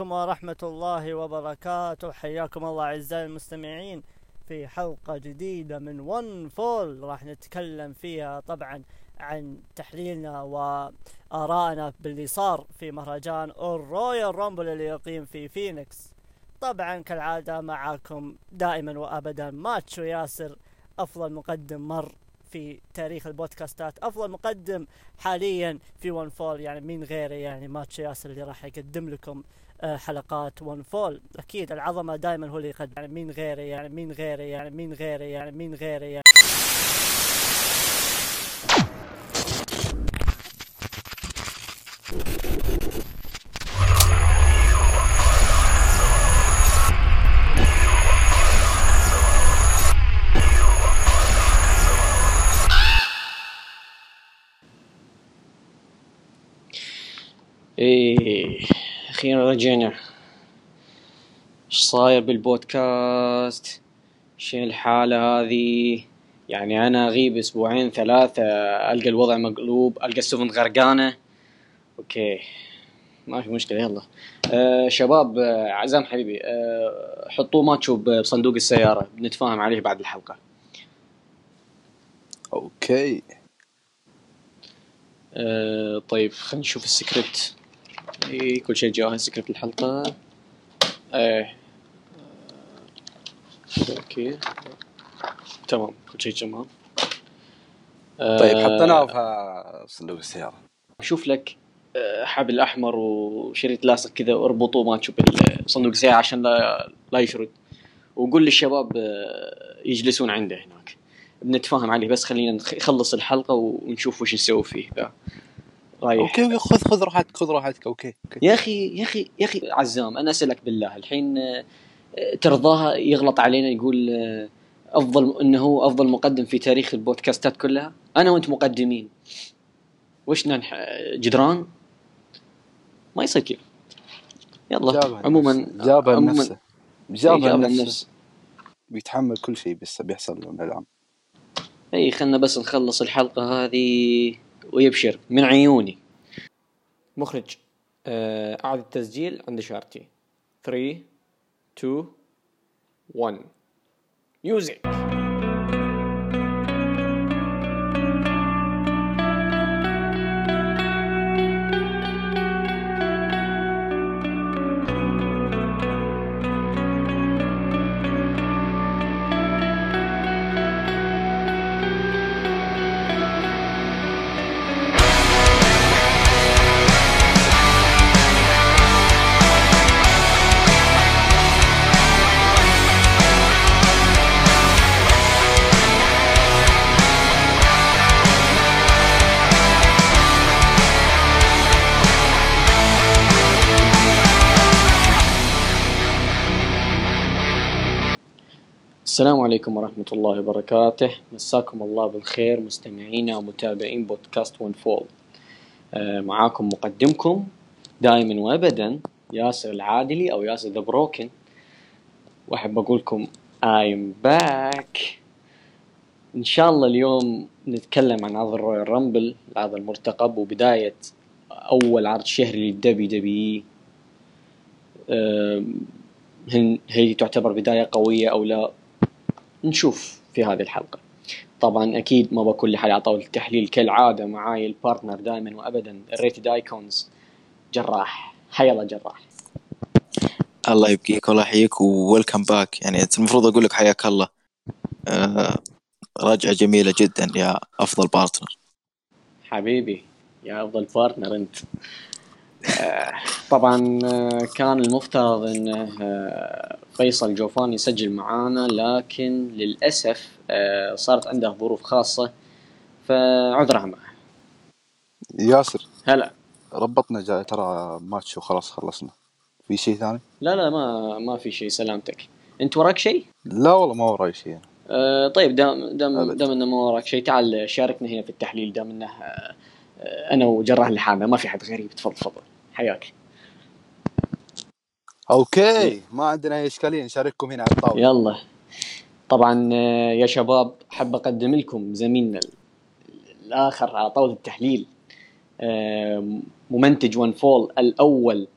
عليكم ورحمة الله وبركاته. حياكم الله أعزائي المستمعين في حلقة جديدة من One Fall راح نتكلم فيها طبعا عن تحليلنا وآرائنا باللي صار في مهرجان ال Royal Rumble اللي يقيم في فينيكس. طبعا كالعادة معاكم دائما وأبدا Macho ياسر أفضل مقدم مر في تاريخ ال podcastات أفضل مقدم حاليا في One Fall يعني مين غيره؟ يعني Macho ياسر اللي راح يقدم لكم حلقات One Fall أكيد العظمة دائما هو اللي يقدم يعني مين غيره يعني مين غيره يعني مين غيره يعني مين غيره يعني إيه. أخيرا رجعنا. إيش صاير بالبودكاست؟ شنو الحالة هذه؟ يعني أنا أغيب أسبوعين ثلاثة ألقى الوضع مقلوب ألقى السفن غرقانة. Okay. ما في مشكلة يلا. آه شباب آه عزام حبيبي آه حطوه Macho بصندوق السيارة. بنتفاهم عليه بعد الحلقة. Okay. آه طيب خلينا نشوف السكريبت. إيه كل شيء جاهز سكريبت الحلقة. إيه. Okay. تمام. كل شيء تمام. آه، طيب حطيناه في صندوق السيارة. شوف لك آه، حبل أحمر وشريط لاصق كذا واربطوه Macho ف صندوق السيارة عشان لا لا يشرد. وقول للشباب آه، يجلسون عنده هناك. بنتفاهم عليه بس خلينا نخ- نخلص الحلقة ونشوف وش نسوي فيه. رايح okay okay، خذ خذ راحتك خذ راحتك. Okay okay. يا أخي يا أخي يا أخي عزام أنا أسألك بالله. الحين آه، آه، ترضاها يغلط علينا يقول آه، أفضل إنه هو أفضل مقدم في تاريخ ال podcastات كلها؟ أنا وأنت مقدمين. وش احنا جدران؟ ما يصير كذا. يلا. جابها عموما. جابها لنفسه جابها لنفسه النفس بيتحمل كل شيء بس بيحصل له من العام اي خلنا بس نخلص الحلقة هذه. ويبشر من عيوني. مخرج آه أعد التسجيل عند إشارتي 3 2 1 ميوزك السلام عليكم ورحمة الله وبركاته. مساكم الله بالخير مستمعينا ومتابعين بودكاست One Fall آه معاكم مقدمكم دائما وابدا ياسر العادلي أو ياسر the broken وأحب أقول لكم I'm back. إن شاء الله اليوم نتكلم عن عرض الرويال رامبل العرض المرتقب وبداية أول عرض شهري للدبي دبي هي تعتبر بداية قوية أو لا؟ نشوف في هذه الحلقة. طبعا أكيد ما بكون لحالي على طاولة التحليل كالعادة معاي ال partner دائما وأبدا ال Rated Icons جراح حيا الله جراح. الله يبقيك والله يحييك و welcome back. يعني أنت المفروض أقول لك حياك الله. آه رجعة جميلة جدا يا أفضل بارتنر حبيبي يا أفضل partner أنت. آه، طبعا آه، كان المفترض إنه آه، فيصل جوفان يسجل معانا لكن للأسف آه، صارت عنده ظروف خاصة فعذرها معه ياسر. هلا. ربطنا جاي ترى ماتش وخلاص خلصنا. في شيء ثاني؟ لا لا ما ما في شيء سلامتك. انت وراك شيء؟ لا والله ما وراي شيء. آه، طيب دام دام. دام إنه ما وراك شيء تعال شاركنا هنا في التحليل دام إنه آه، أنا وجراح لحالنا ما في حد غريب تفضل تفضل. حياك. okay ما عندنا أي إشكالية نشارككم هنا على الطاولة. يلا. طبعا آه، يا شباب حاب أقدم لكم زميلنا ال- الآخر على طاولة التحليل آه، ممنتج One Fall الأول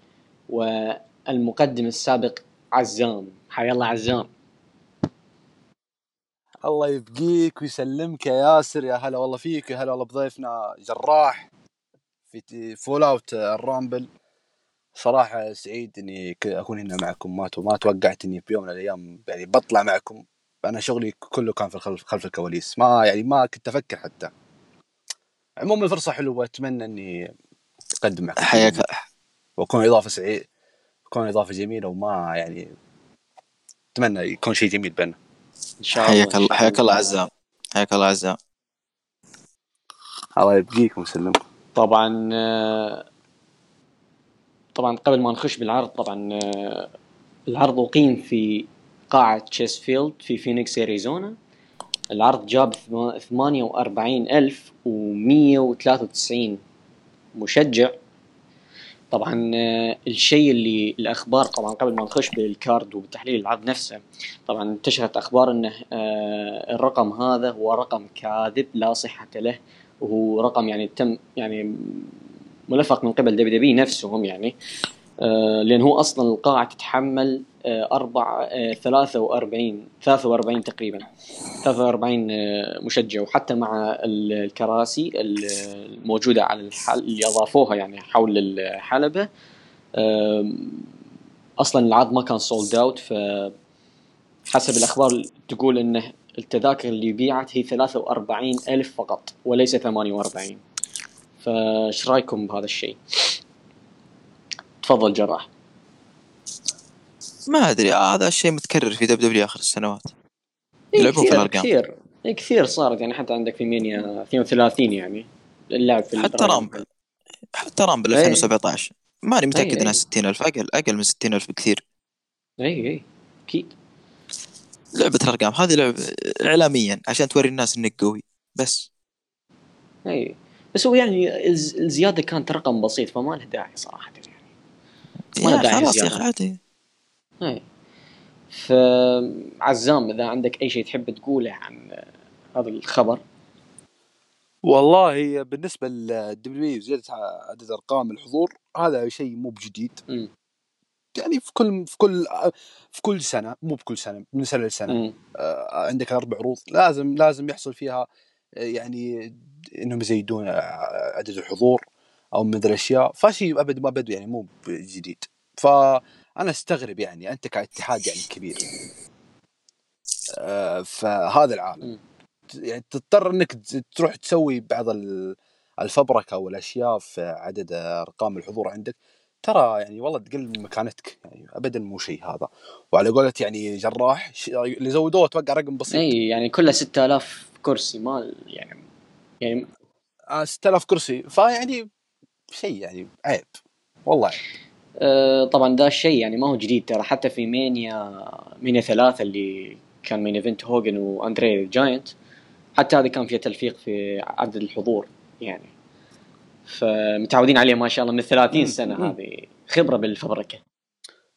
والمقدم السابق عزام. حيا الله عزام. الله يبقيك ويسلمك يا ياسر يا هلا والله فيك يا هلا والله بضيفنا جراح في fall out الرامبل. صراحة سعيد إني أكون هنا معكم. ما تو- ما توقعت اني في يوم من الأيام يعني بطلع معكم. أنا شغلي كله كان في الخلف خلف الكواليس. ما يعني ما كنت أفكر حتى. عموما الفرصة حلوة. واتمنى إني أقدم معكم حياك. وأكون إضافة سعيد تكون إضافة جميلة وما يعني أتمنى يكون شيء جميل بيننا. إن شاء الله حياك الله حياك الله عزام. حياك الله عزام. الله يبقيكم ويسلمكم. طبعا طبعا قبل ما نخش بالعرض طبعا آه، العرض أقيم في قاعة تشيسفيلد في فينيكس أريزونا العرض جاب ثمانية وأربعين ألف ومية وثلاثة وتسعين مشجع. طبعا آه، الشيء اللي الأخبار طبعا قبل ما نخش بال card وبتحليل العرض نفسه طبعا انتشرت أخبار أنه آه، الرقم هذا هو رقم كاذب لا صحة له. وهو رقم يعني تم يعني ملفق من قبل دبليو دبليو نفسهم يعني آه، لأن هو أصلا القاعة تتحمل آه، أربع آه، 43 43 تقريبا 43 آه، مشجع. وحتى مع ال- الكراسي ال- الموجودة على الحل اللي أضافوها يعني حول الحلبة أصلا العرض ما كان sold out ف حسب الأخبار تقول إنه التذاكر اللي بيعت هي 43 ألف فقط وليس 48 فايش رأيكم بهذا الشيء؟ تفضل جراح. ما أدري آه، هذا الشيء متكرر في دبليو دبليو آخر السنوات. إيه يلعبون في الأرقام. كثير. إيه كثير صارت يعني حتى عندك في مينيا 32 يعني. اللعب في حتى. رامبل. حتى رامبل إيه. 2017 ماني متأكد إيه. إنها 60000 أقل أقل من 60000 بكثير. اي اي أكيد. لعبة الأرقام هذه لعبة اعلاميا عشان توري الناس إنك قوي بس. اي بس هو يعني الز- الزيادة كانت رقم بسيط فما له داعي صراحة يعني ما له داعي خلاص يا. أخي عادي اي فعزام إذا عندك أي شيء تحب تقوله عن هذا الخبر والله بالنسبة للدبليو زياده عدد أرقام الحضور هذا شيء مو بجديد مم. يعني في كل في كل في كل سنة مو بكل سنة من سنة لسنة. آه، عندك أربع عروض لازم لازم يحصل فيها يعني إنهم يزيدون عدد الحضور أو من الأشياء. فشيء أبد ما بدو يعني مو جديد. فأنا أستغرب يعني أنت كاتحاد يعني كبير. آه، فهذا العالم. يعني تضطر إنك تروح تسوي بعض ال- الفبركة والأشياء في عدد أرقام الحضور عندك. ترى يعني والله تقل من مكانتك. يعني ابدا مو شيء هذا. وعلى قولة يعني جراح اللي زودوه أتوقع رقم بسيط. إي يعني كلها 6000 كرسي ما يعني يعني آه، 6000 كرسي. فيعني شيء يعني عيب. والله. عيب. آه، طبعا ده الشيء يعني ما هو جديد ترى. حتى في مانيا مانيا ثلاثة اللي كان main event هوجن وأندري جاينت حتى هذا كان فيها تلفيق في عدد الحضور يعني. فمتعودين عليه ما شاء الله من 30 مم، سنة مم. هذه. خبرة بالفبركة.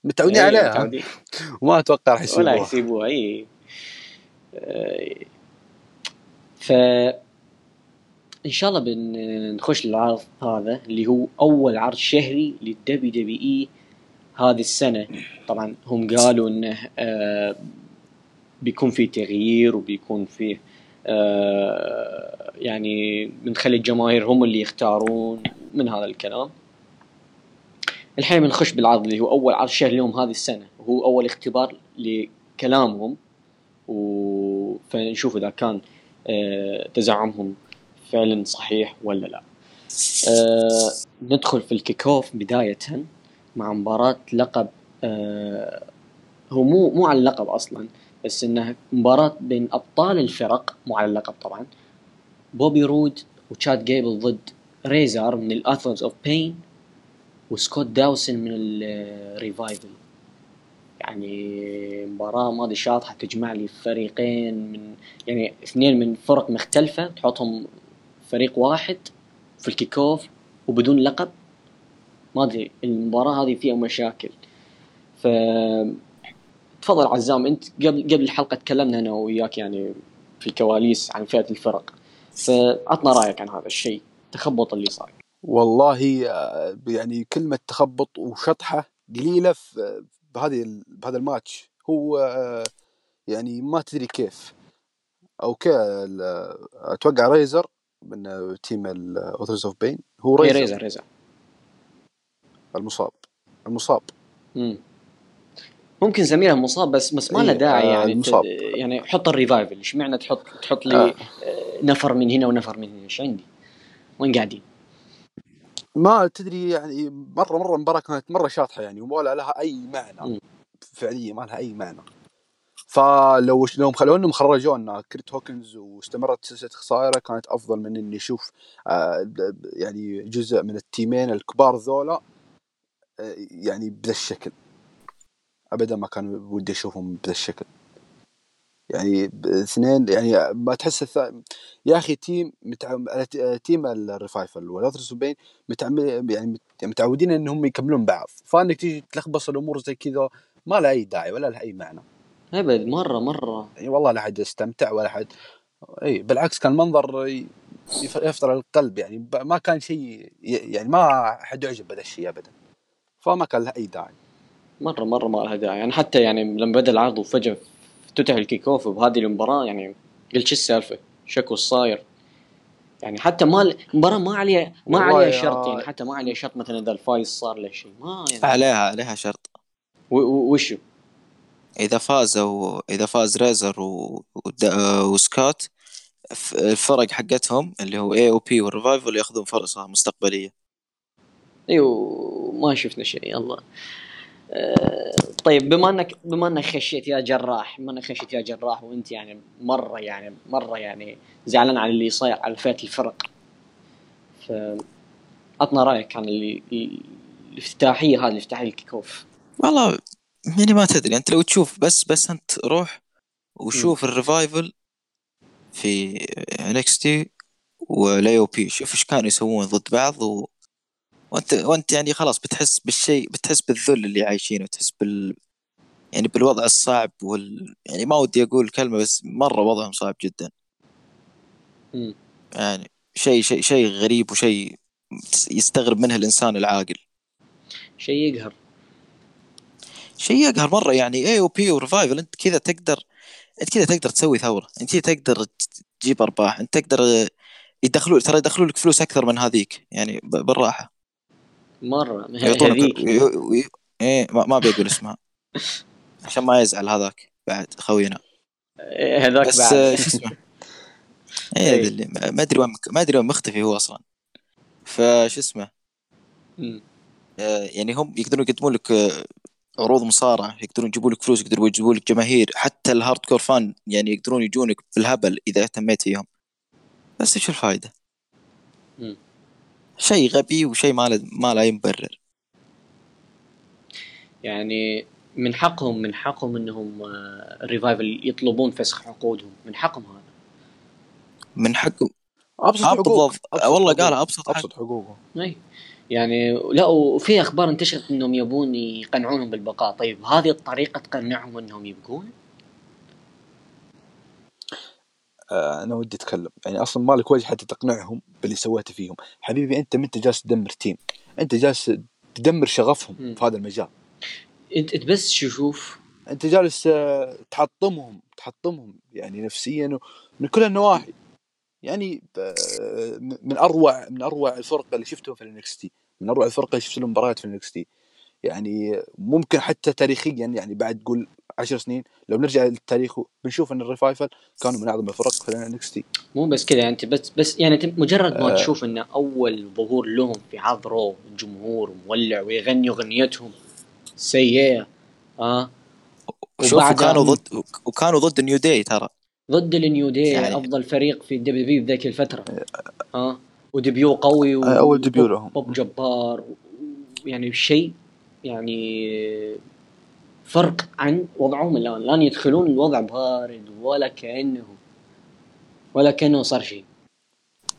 متعودين إيه، عليها. متعودين. وما أتوقع راح ولا يسووها يسيبوها اي آه، ف إن شاء الله بنخش للعرض هذا اللي هو أول عرض شهري للدبليو دبليو إي هذه السنة. طبعا هم قالوا إنه آه بيكون في تغيير وبيكون فيه آه يعني بنخلي الجماهير هم اللي يختارون من هذا الكلام. الحين بنخش بالعرض اللي هو أول عرض شهري لهم هذه السنة. وهو أول اختبار لكلامهم. و... فنشوف إذا كان آه تزعمهم فعلا صحيح ولا لا. آه ندخل في ال kick off بداية مع مباراة لقب آه هو مو مو على اللقب أصلا بس إنها مباراة بين أبطال الفرق مو على اللقب طبعا. بوبي رود وتشاد جيبل ضد ريزر من ال Authors of Pain وسكوت داوسن من ال Revival يعني مباراة ما أدري شاطحة تجمع لي فريقين من يعني اثنين من فرق مختلفة تحطهم فريق واحد في الكيك أوف وبدون لقب. ما أدري المباراة هذه فيها مشاكل. ف تفضل عزام أنت قبل قبل الحلقة تكلمنا أنا وياك يعني في الكواليس عن فئة الفرق. فعطنا رأيك عن هذا الشيء التخبط اللي صار والله آه، يعني كلمة تخبط وشطحة قليلة في بهذه بهذا الماتش. هو آه، يعني ما تدري كيف. okay ال- أتوقع ريزر من team ال Authors of Pain هو ريزر, ريزر ريزر المصاب المصاب مم. ممكن زميله مصاب بس بس ما له إيه، داعي يعني المصاب. يعني حط ال Revival إيش معنى تحط تحط لي آه. آه، نفر من هنا ونفر من هنا إيش عندي؟ وين قاعدين؟ ما تدري يعني مره مرة المباراه كانت مرة شاطحة يعني ولا لها أي. معنى فعليا ما لها أي معنى فلو لو لو إنهم خرجونا كريت هوكنز واستمرت سلسلة خسائره كانت أفضل من إني أشوف آه، يعني جزء من التيمين الكبار ذولا آه، يعني بذا الشكل. ابدا ما كان ودي أشوفهم بذا الشكل. يعني اثنين يعني ما تحس الث... يا أخي team متع... team ال Revival وال Authors Pain متعمل يعني مت- متعودين إنهم يكملون بعض. فإنك تيجي تلخبص الأمور زي كذا ما لها أي داعي ولا لها أي معنى. أبد مرة مرة. يعني والله لا حد استمتع ولا حد. إي بالعكس كان منظر يفطر القلب يعني ب- ما كان شيء ي- يعني ما حد يعجب بهذا الشيء ابدا. فما كان له أي داعي. مرة مرة ما لها داعي. يعني حتى يعني لما بدأ العرض وفجأة افتتح ال kick off بهذه المباراة يعني قلت شو السالفة؟ شكو وش صاير؟ يعني حتى ما المباراة ما عليها ما عليها شرط يعني حتى ما عليها شرط مثلا إذا الفايز صار له شيء ما يعني. عليها عليها شرط. و- و- وشو؟ إذا فازوا إذا فاز Rezar و... آه، وسكوت الفرق حقتهم اللي هو AOP وال Revival ياخذون فرصة مستقبلية. أيوه ما شفنا شيء يلا. آه، طيب بما انك بما إنك خشيت يا جراح بما إنك خشيت يا جراح وأنت يعني مرة يعني مرة يعني زعلان على اللي صاير على فئة الفرق ف عطنا رأيك عن اللي ال- الافتتاحية هذه افتتاحيه ال kick off. والله يعني ما تدري أنت لو تشوف بس بس أنت روح وشوف ال Revival في NXT و AOP شوف إيش كانوا يسوون ضد بعض و... وأنت وأنت يعني خلاص بتحس بالشيء بتحس بالذل اللي عايشينه بتحس بال يعني بالوضع الصعب وال يعني ما ودي أقول كلمة بس مرة وضعهم صعب جدا. مم. يعني شيء شيء شيء غريب وشيء يستغرب منه الإنسان العاقل. شيء يقهر. شيء يقهر مرة يعني AOP و Revival أنت كذا تقدر أنت كذا تقدر تسوي ثورة. أنت كذا تقدر تجيب أرباح. أنت تقدر يدخلوا ترى يدخلوا لك فلوس أكثر من هذيك يعني بالراحة. مرة يعطونك هذيك. إيه ما, ما بيقول اسمها. عشان ما يزعل هذاك بعد خوينا. هذاك بس بعد. شو اسمه؟ إيه إيه. ذا اللي ما أدري وين ما أدري وين مختفي هو أصلا. فش اسمه. آه، يعني هم يقدرون يقدمون لك عروض مصارعة يقدرون يجيبوا لك فلوس يقدرون يجيبوا لك جماهير حتى ال hardcore fan يعني يقدرون يجونك بالهبل إذا اهتميت فيهم. بس إيش الفائده؟ شيء غبي وشيء ما له ما له أي مبرر يعني من حقهم من حقهم إنهم آه، ال Revival يطلبون فسخ عقودهم. من حقهم هذا. من حق أبسط حقوق. والله قالها أبسط أبسط حقوقه اي يعني لا وفي أخبار انتشرت إنهم يبون يقنعونهم بالبقاء. طيب هذه الطريقة تقنعهم إنهم يبقون؟ آه، أنا ودي أتكلم. يعني أصلا مالك وجه حتى تقنعهم باللي سويته فيهم. حبيبي أنت ما أنت جالس تدمر team. أنت جالس تدمر شغفهم مم. في هذا المجال. أنت أنت بس شوف. أنت جالس آه، تحطمهم تحطمهم يعني نفسيا ومن كل النواحي. يعني من أروع من أروع الفرق اللي شفتهم في ال NXT من أروع الفرق اللي شفت لهم مباريات في ال NXT. يعني ممكن حتى تاريخيا يعني بعد تقول عشر سنين لو نرجع للتاريخ بنشوف إن ال Revival كانوا من أعظم الفرق في ال NXT. مو بس كذا أنت بس بس يعني أنت مجرد ما آه. تشوف إن أول ظهور لهم في عرض Raw الجمهور مولع ويغني أغنيتهم سيئة آه شوف وكانوا ضد وكانوا ضد ال New Day ترى. ضد ال New Day يعني- يعني أفضل فريق في ال WWE بذيك الفترة. آه و debut قوي و... آه، أول debut لهم. بوب جبار. يعني شيء يعني فرق عن وضعهم الآن. الآن يدخلون الوضع بارد ولا كانه ولا كأنه صار شيء.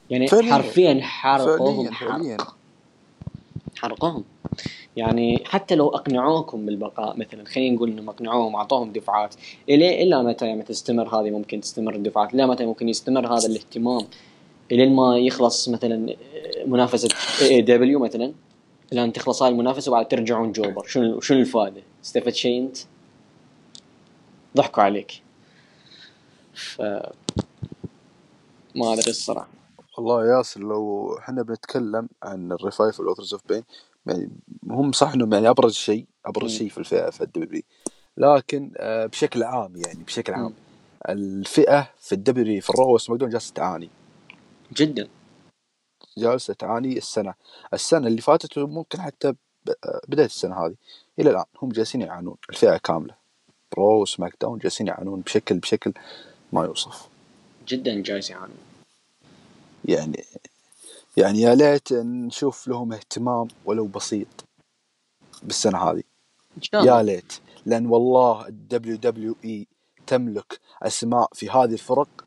يعني فعلياً. حرفيا حرقوهم. فعليا. حرق حرقوهم. يعني حتى لو أقنعوكم بالبقاء مثلا خلينا نقول إنهم أقنعوهم اعطوهم دفعات إلى إلى متى يعني تستمر هذه ممكن تستمر الدفعات إلى متى ممكن يستمر هذا الاهتمام الين ما يخلص مثلا منافسة اي دبليو مثلا الان تخلص هاي المنافسة وبعد ترجعون جوبر شنو شنو الفائدة؟ استفدت شيء أنت؟ ضحكوا عليك ف ما أدري الصراحة والله يا ياسر لو إحنا بنتكلم عن ال Revival وال Authors of Pain يعني هم صح إنهم يعني أبرز شيء أبرز. شيء في الفئة في ال W لكن آه، بشكل عام يعني بشكل. عام الفئة في ال W في ال Raw و SmackDown جالسة تعاني. جدا. جالسة تعاني السنة. السنة اللي فاتت وممكن حتى آه، بداية السنة هذه. إلى الآن هم جالسين يعانون. الفئة كاملة. ب Raw و SmackDown جالسين يعانون بشكل بشكل ما يوصف. جدا جالس يعانون. يعني يعني يا ليت نشوف لهم اهتمام ولو بسيط بالسنة هذه. إن شاء يا ليت لأن والله ال WWE تملك أسماء في هذه الفرق.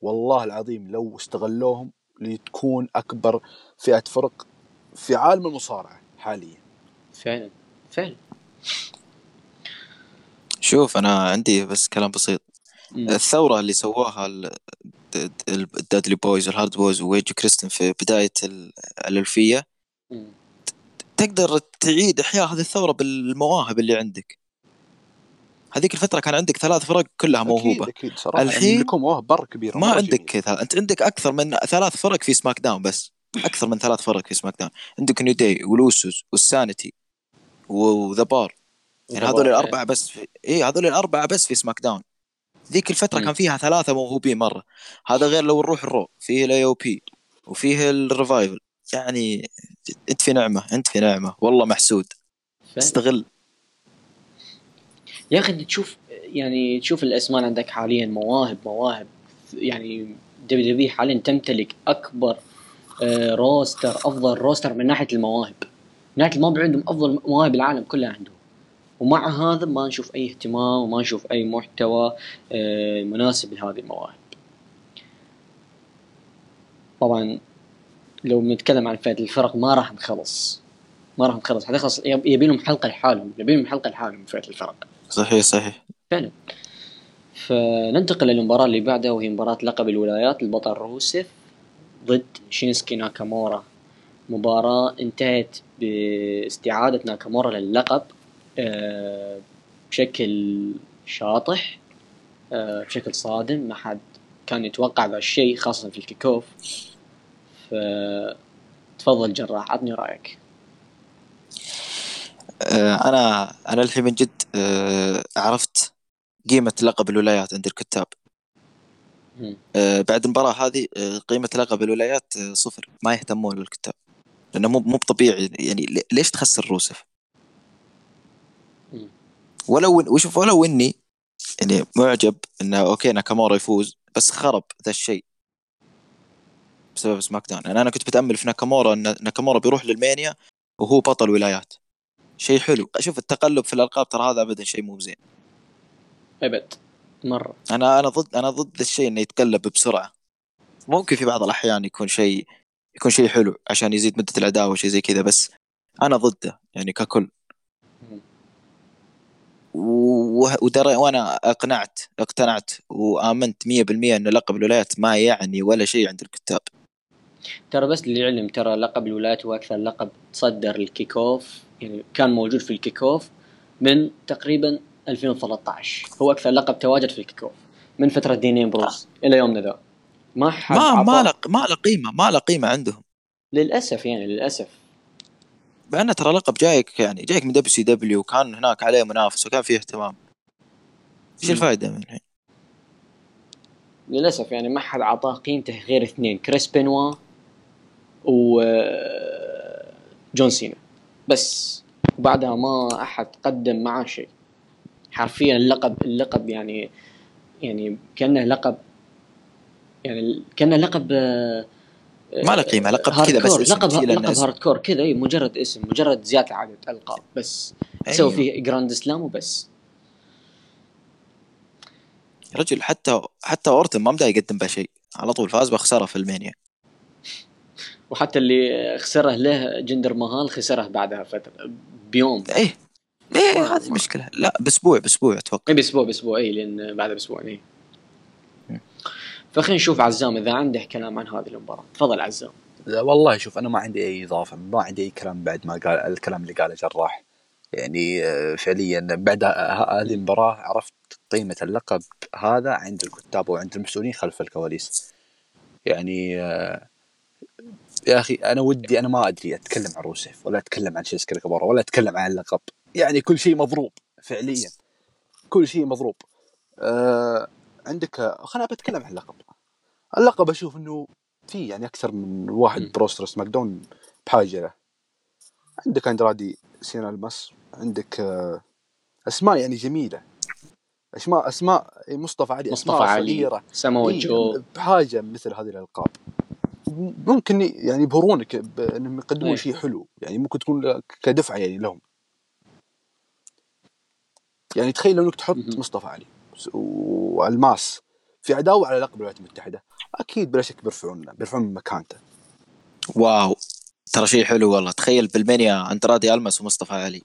والله العظيم لو استغلوهم لتكون أكبر فئة فرق في عالم المصارعة حاليا. فعلا. فعلا. شوف أنا عندي بس كلام بسيط. الثورة اللي سواها الدادلي بويز والهارد بويز وويج كريستن في بداية ال- الألفية. تقدر تعيد إحياء هذه الثورة بالمواهب اللي عندك. هذيك الفترة كان عندك ثلاث فرق كلها أكيد موهوبة. أكيد صراحة الحين يعني يملكون مواهب برا كبيره ما عندك. كذا. أنت عندك أكثر من ثلاث فرق في SmackDown بس. أكثر من ثلاث فرق في SmackDown. عندك New Day و The Usos وال SAnitY و The Bar. يعني هذول الأربعة بس في اي هذول الأربعة بس في SmackDown. ذيك الفترة مم. كان فيها ثلاثة موهوبين مرة. هذا غير لو نروح الرو فيه الاي أو بي وفيه الريفايفل يعني انت في نعمة انت في نعمة. والله محسود. استغل. يا أخي تشوف يعني تشوف الأسماء اللي عندك حاليا مواهب مواهب. يعني WW حاليا تمتلك أكبر آه، roster أفضل roster من ناحية المواهب. من ناحية المواهب عندهم أفضل مواهب العالم كلها عندهم. ومع هذا ما نشوف أي اهتمام وما نشوف أي محتوى آه، مناسب لهذه المواهب. طبعا لو بنتكلم عن فئة الفرق ما راح نخلص. ما راح نخلص. حتخلص يب- يبي لهم حلقة لحالهم يبي لهم حلقة لحالهم فئه الفرق. صحيح صحيح. فعلا. فننتقل للمباراة اللي بعدها وهي مباراة لقب الولايات البطل روسيف ضد شينسكي ناكامورا. مباراة انتهت باستعادة ناكامورا للقب. بشكل شاطح آه، بشكل صادم. ما حد كان يتوقع ذا الشيء خاصة في الكيكوف. ف تفضل جراح عطني رأيك. آه، أنا أنا الحين من جد آه، عرفت قيمة لقب الولايات عند الكتاب. آه، بعد المباراة هذه آه، قيمة لقب الولايات آه، صفر. ما يهتمون بالكتاب لأنه مو مو طبيعي يعني لي- ليش تخسر روسف. ولو وشوف ولو إني يعني معجب إنه أوكي ناكامورا يفوز بس خرب ذا الشيء بسبب سماك داون. يعني أنا كنت بتأمل في ناكامورا إن ناكامورا بيروح للمانيا وهو بطل ولايات. شيء حلو. شوف التقلب في الألقاب ترى هذا ابدا شيء مو زين أبد. مرة. أنا أنا ضد أنا ضد الشيء إنه يتقلب بسرعة. ممكن في بعض الأحيان يكون شيء يكون شيء حلو عشان يزيد مدة العداوة وشيء زي كذا بس أنا ضده. يعني ككل. و- ودري وأنا اقنعت اقتنعت وآمنت 100% ان لقب الولايات ما يعني ولا شيء عند الكتاب. ترى بس للعلم ترى لقب الولايات هو أكثر لقب تصدر ال kick off يعني كان موجود في ال kick off من تقريبا 2013 هو أكثر لقب تواجد في ال kick off من فترة دين امبروز إلى يومنا ذا. ما حد ما ما عطاه- له ما له قيمه ما له قيمه عندهم. للأسف يعني للأسف. مع انه ترى لقب جايك يعني جايك من WCW وكان هناك عليه منافسه وكان فيه اهتمام إيش. الفائده من الحين؟ للأسف يعني ما حد اعطاه قيمته غير اثنين كريس بينوا و جون سينا بس وبعدها ما أحد قدم معاه شيء حرفيا اللقب اللقب يعني يعني كأنه لقب يعني كأنه لقب آه، ما له قيمة لقب كذا بس. اسم لقب لقب. هارد كور كذا إي مجرد اسم مجرد زيادة عدد ألقاب بس. تسوي أيوه. فيه grand slam وبس. رجل حتى حتى أورتن ما بدا يقدم به شيء على طول فاز بخسارة في ألمانيا. وحتى اللي خسره له جندر مهال خسره بعدها فترة. بيوم. إيه. إيه هذه المشكلة لا بأسبوع بأسبوع أتوقع. إي بأسبوع بأسبوع إي لأن بعد بأسبوع إي. مم. فخلينا نشوف عزام إذا عنده كلام عن هذه المباراة. تفضل عزام. لا والله شوف أنا ما عندي أي إضافة ما عندي أي كلام بعد ما قال الكلام اللي قاله جراح. يعني آه، فعليا بعد هذه المباراة عرفت قيمة اللقب هذا عند الكتاب وعند المسؤولين خلف الكواليس. يعني آه، يا أخي أنا ودي أنا ما أدري أتكلم عن روسيف ولا أتكلم عن شيسكي كبار ولا أتكلم عن اللقب. يعني كل شيء مضروب فعليا. كل شيء مضروب. آه عندك خليني بتكلم عن اللقب. اللقب أشوف إنه في يعني أكثر من واحد. بروستر سماك داون بحاجة. له عندك اندرادي سينا المس عندك أسماء يعني جميلة. أسماء أسماء مصطفى علي مصطفى اسماء علي صغيرة. سامو إيه، جو بحاجة مثل هذه الألقاب. ممكن يعني يبهرونك بانهم يقدمون إيه. شيء حلو. يعني ممكن تكون كدفعة يعني لهم. يعني تخيل لو إنك تحط. مصطفى علي. والماس في عداوه على لقب الولايات المتحدة. أكيد بلا شك بيرفعون بيرفعون من مكانته. واو. ترى شيء حلو والله. تخيل بالمنيا انترادي المس ومصطفى علي.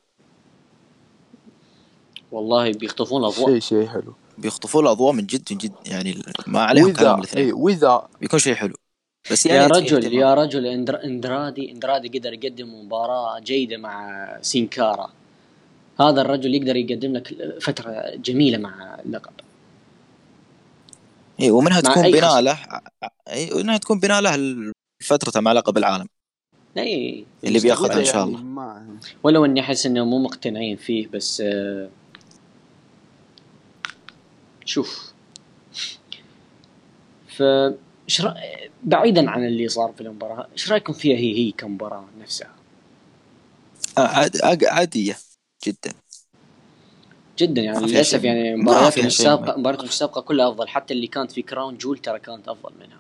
والله بيخطفون الأضواء. شيء شيء حلو. بيخطفوا الأضواء من جد من جد. يعني ما عليهم كلام واذا الاثنين واذا بيكون شيء حلو. بس يا يعني رجل يا رجل أندر- أندرادي أندرادي قدر يقدم مباراة جيدة مع سين كارا. هذا الرجل يقدر يقدم لك فترة جميلة مع اللقب. اي ومنها مع تكون بناء. له اي ومنها تكون بناء له فترته مع لقب العالم. اي اللي بياخذها إن شاء يعني. الله. ما ولو إني أحس انهم مو مقتنعين فيه بس آه، شوف. ف رأ- بعيدا عن اللي صار في المباراة إيش رأيكم فيها هي هي كمباراة نفسها؟ آه، عاد- عاد- عادية. جدا. جدا يعني للأسف. يعني فيها شيء. السابقة مبارياتهم السابقة كلها أفضل. حتى اللي كانت في كراون جول ترى كانت أفضل منها.